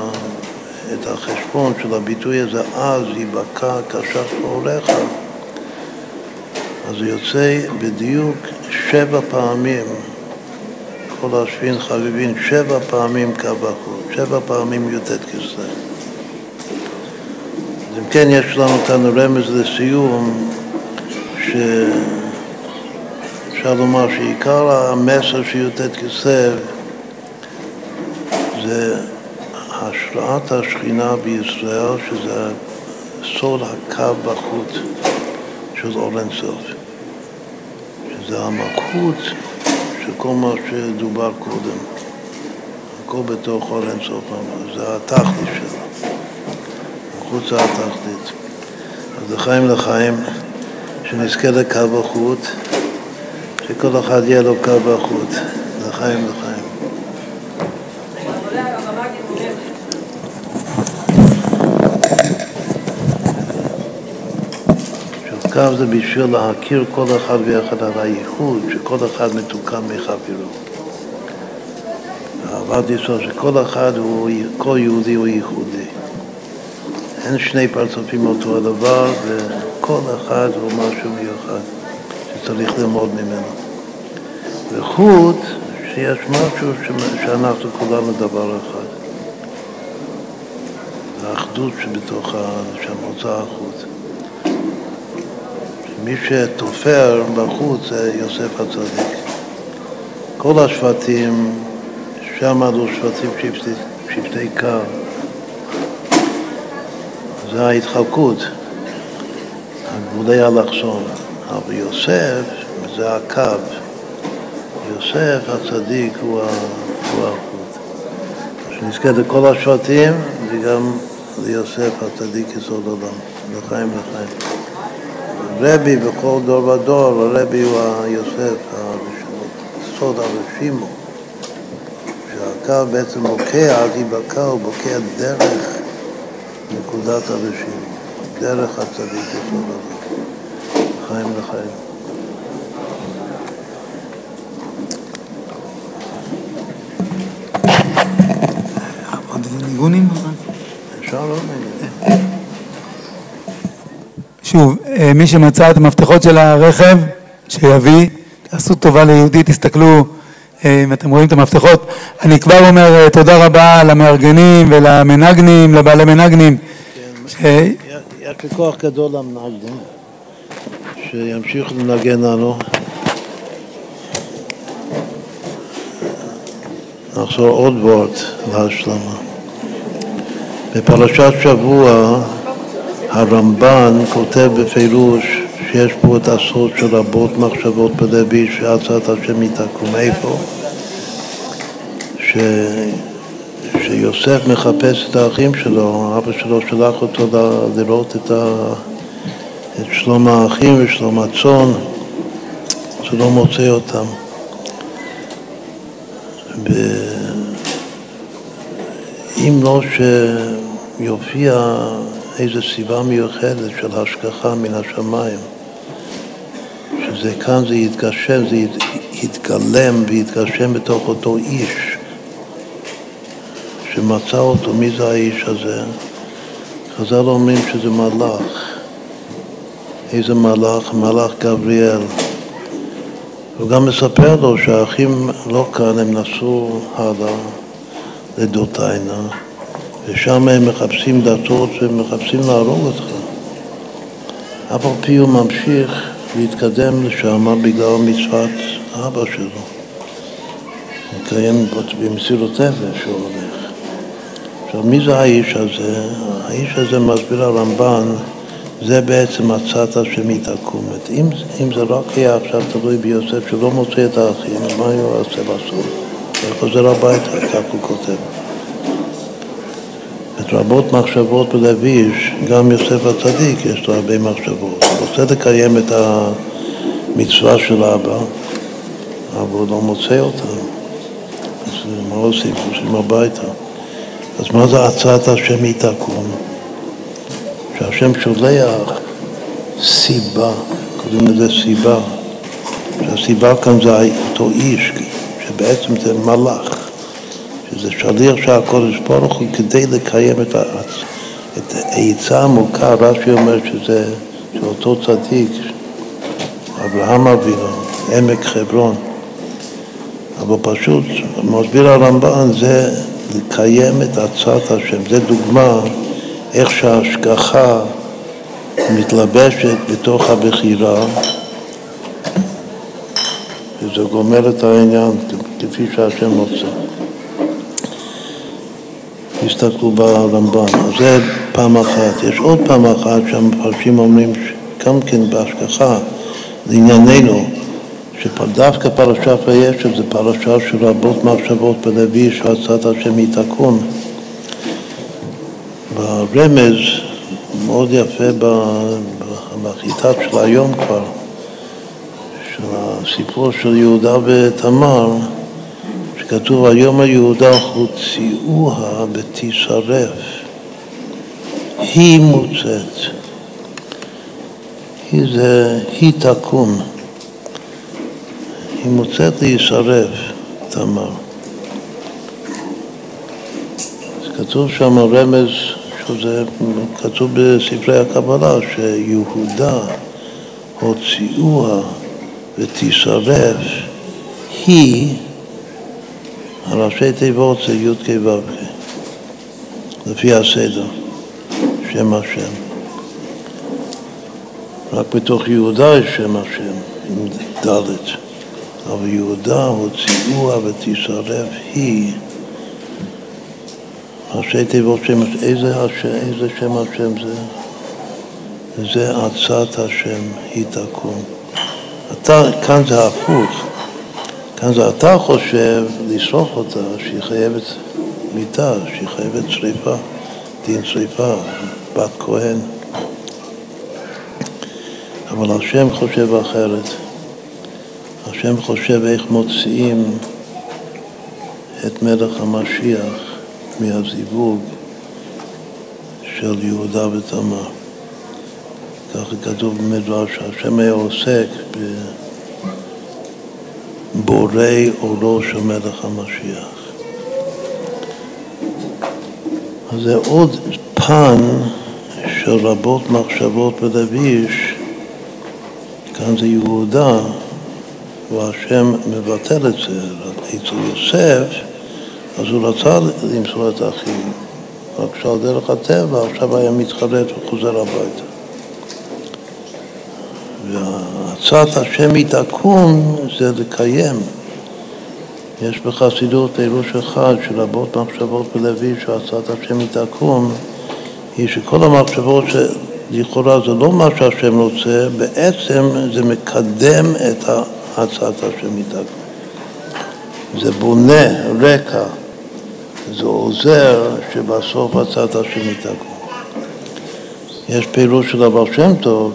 את החשבון של הביטוי הזה, אז יבקע כשח פעוליך, אז זה יוצא בדיוק שבע פעמים, כל השבין חביבין, שבע פעמים קו החוט, שבע פעמים י"ט כסלו. אז אם כן, יש לנו כאן רמז לסיום, ש... אפשר לומר שעיקר המסר של י"ט כסלו זה השראת השכינה בישראל, שזה סוד הקו בחוט של אור אינסוף, שזה המלכות של כל מה שדובר קודם, הכל בתוך אור אינסוף זה התכלית שלו, החוץ זה התכלית. אז לחיים לחיים, שנזכה לקו החוט שכל אחד יהיה לו קו בחוץ, לחיים לחיים. קו זה בשביל להכיר כל אחד ואחד על הייחוד, שכל אחד מתוקן מחברו. אהבת ישראל, שכל אחד הוא, כל יהודי הוא ייחודי. אין שני פרצופים אותו הדבר, וכל אחד הוא משהו מיוחד שצריך ללמוד ממנו. וחוץ, שיש משהו שאנחנו כולנו דבר אחד. האחדות שבתוך, שמוצא החוץ. מי שתופר בחוץ זה יוסף הצדיק. כל השבטים, שם עלו שבטים שבטי, שבטי קו. זה ההתחלקות, הגבולי אלכסון. אבל יוסף זה הקו. יוסף הצדיק הוא החוט. שנזכה לכל השבטים וגם ליוסף הצדיק יסוד עולם, לחיים לחיים. רבי בכל דור ודור, הרבי הוא היוסף, סוד הרשימו, שהקו בעצם בוקע, אז יבקע, הוא בוקע דרך נקודת הרשימו, דרך הצדיק יסוד עולם, לחיים לחיים. עוד ניגונים? אפשר לא נגיד. שוב, אה, מי שמצא את המפתחות של הרכב, שיביא, תעשו טובה ליהודי, תסתכלו אה, אם אתם רואים את המפתחות. אני כבר אומר אה, תודה רבה למארגנים ולמנגנים, לבעלי מנגנים. יש לי כוח גדול למנגנים, שימשיכו לנגן לנו. נחזור עוד וורט להשלמה. בפרשת שבוע הרמב"ן כותב בפירוש שיש פה את הסוד של רבות מחשבות בלוי שעצת השם יתקום. איפה? ש... שיוסף מחפש את האחים שלו, אבא שלו שלח אותו. לראות את, ה... את שלום האחים ושלום הצאן, שלא מוצא אותם. ו... אם לא שיופיע איזו סיבה מיוחדת של השגחה מן השמיים, שזה כאן זה יתגשם, זה יתגלם ויתגשם בתוך אותו איש שמצא אותו, מי זה האיש הזה? חז"ל אומרים שזה מלאך. איזה מלאך? מלאך גבריאל. הוא גם מספר לו שהאחים לא כאן, הם נסעו הלאה לדותיינה. ושם הם מחפשים דתות ומחפשים להרוג אותך. אף על פי הוא ממשיך להתקדם לשם בגלל מצוות אבא שלו. מקיים במסירות נפש הוא הולך. עכשיו, מי זה האיש הזה? האיש הזה, מסביר הרמב"ן, זה בעצם הצעת השם תקום. אם, אם זה רק היה עכשיו תלוי ביוסף שלא מוצא את האחים, מה הוא עושה בסוף? הוא חוזר הביתה, כך הוא כותב. רבות מחשבות בלביש, גם יוסף הצדיק יש לו הרבה מחשבות. הוא רוצה לקיים את המצווה של אבא, אבל הוא לא מוצא אותה. אז מה עושים? חושבים הביתה. אז מה זה הצעת השם היא תקום? שהשם שולח סיבה, קוראים לזה סיבה, שהסיבה כאן זה אותו איש, שבעצם זה מלאך. שזה שליח של הקודש ברוך הוא כדי לקיים את, את העצה העמוקה, רש"י אומר שזה של אותו צדיק, אברהם אבינו, עמק חברון. אבל פשוט, מסביר הרמב"ן, זה לקיים את עצת השם. זה דוגמה איך שההשגחה מתלבשת בתוך הבחירה, וזה גומר את העניין כפי שהשם רוצה. תסתכלו ברמב"ן. אז זה פעם אחת. יש עוד פעם אחת שהמפרשים אומרים גם כן בהשגחה, לענייננו, שדווקא פרשת וישב זה פרשה של רבות מחשבות בלוי שעצת השם יתקון. ברמז, מאוד יפה בחיטת של היום כבר, של הסיפור של יהודה ותמר, כתוב היום היהודה הוציאוה ותשרף. היא מוצאת. היא זה, היא תקום. היא מוצאת להישרף, תמר. כתוב שם רמז, שזה כתוב בספרי הקבלה, שיהודה הוציאוה ותשרף היא, הראשי תיבות זה י"ק ו"ק, לפי הסדר, שם השם. רק בתוך יהודה יש שם השם, עם ד', אבל יהודה הוציאוה ותשרף היא ראשי תיבות שם, איזה, איזה שם השם זה? זה עצת השם, היא תקום. אתה, כאן זה הפוך, כאן זה אתה חושב לשרוף אותה, שהיא חייבת מיתה, שהיא חייבת שריפה, דין שריפה, בת כהן. אבל השם חושב אחרת. השם חושב איך מוציאים את מלך המשיח מהזיווג של יהודה ותמר. ככה כתוב במדרש, שהשם היה עוסק בבורא אורו של מלך המשיח. אז זה עוד פן של רבות מחשבות בלביש, כאן זה יהודה, והשם מבטל את זה, אצל יוסף אז הוא רצה למסור את האחים, רק שעל דרך הטבע עכשיו היה מתחרט וחוזר הביתה. והצעת השם היא תקום זה לקיים. יש בחסידות פירוש אחד שרבות מחשבות בלוי שהצעת השם היא תקום היא שכל המחשבות שלכאורה זה לא מה שהשם רוצה, בעצם זה מקדם את הצעת השם היא תקום. זה בונה רקע זה עוזר שבסוף הצד השני תקום. יש פירוש של הבעל שם טוב,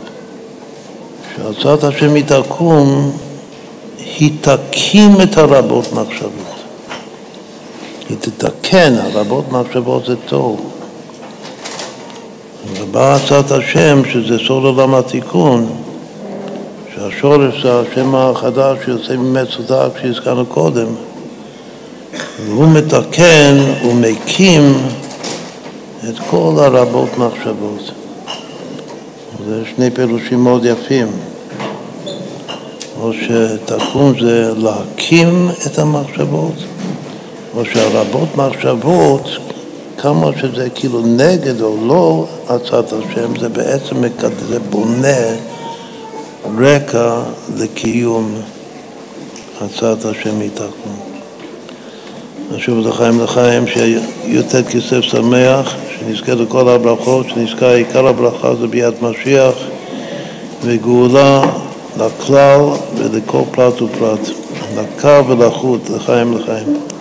שהצד השני תקום, היא תקים את הרבות מחשבות. היא תתקן, הרבות מחשבות זה טוב. ובא הצעת השם, שזה סוד עולם התיקון, שהשורש זה השם החדש שיוצא ממצודה, כפי קודם, והוא מתקן ומקים את כל הרבות מחשבות. זה שני פירושים מאוד יפים. או שתקום זה להקים את המחשבות, או שהרבות מחשבות, כמה שזה כאילו נגד או לא הצעת השם, זה בעצם זה בונה רקע לקיום הצעת השם מתקום. נשוב לחיים לחיים, שי"ט כסף שמח, שנזכה לכל הברכות, שנזכה עיקר הברכה זה ביד משיח וגאולה לכלל ולכל פרט ופרט, לקר ולחוט, לחיים לחיים.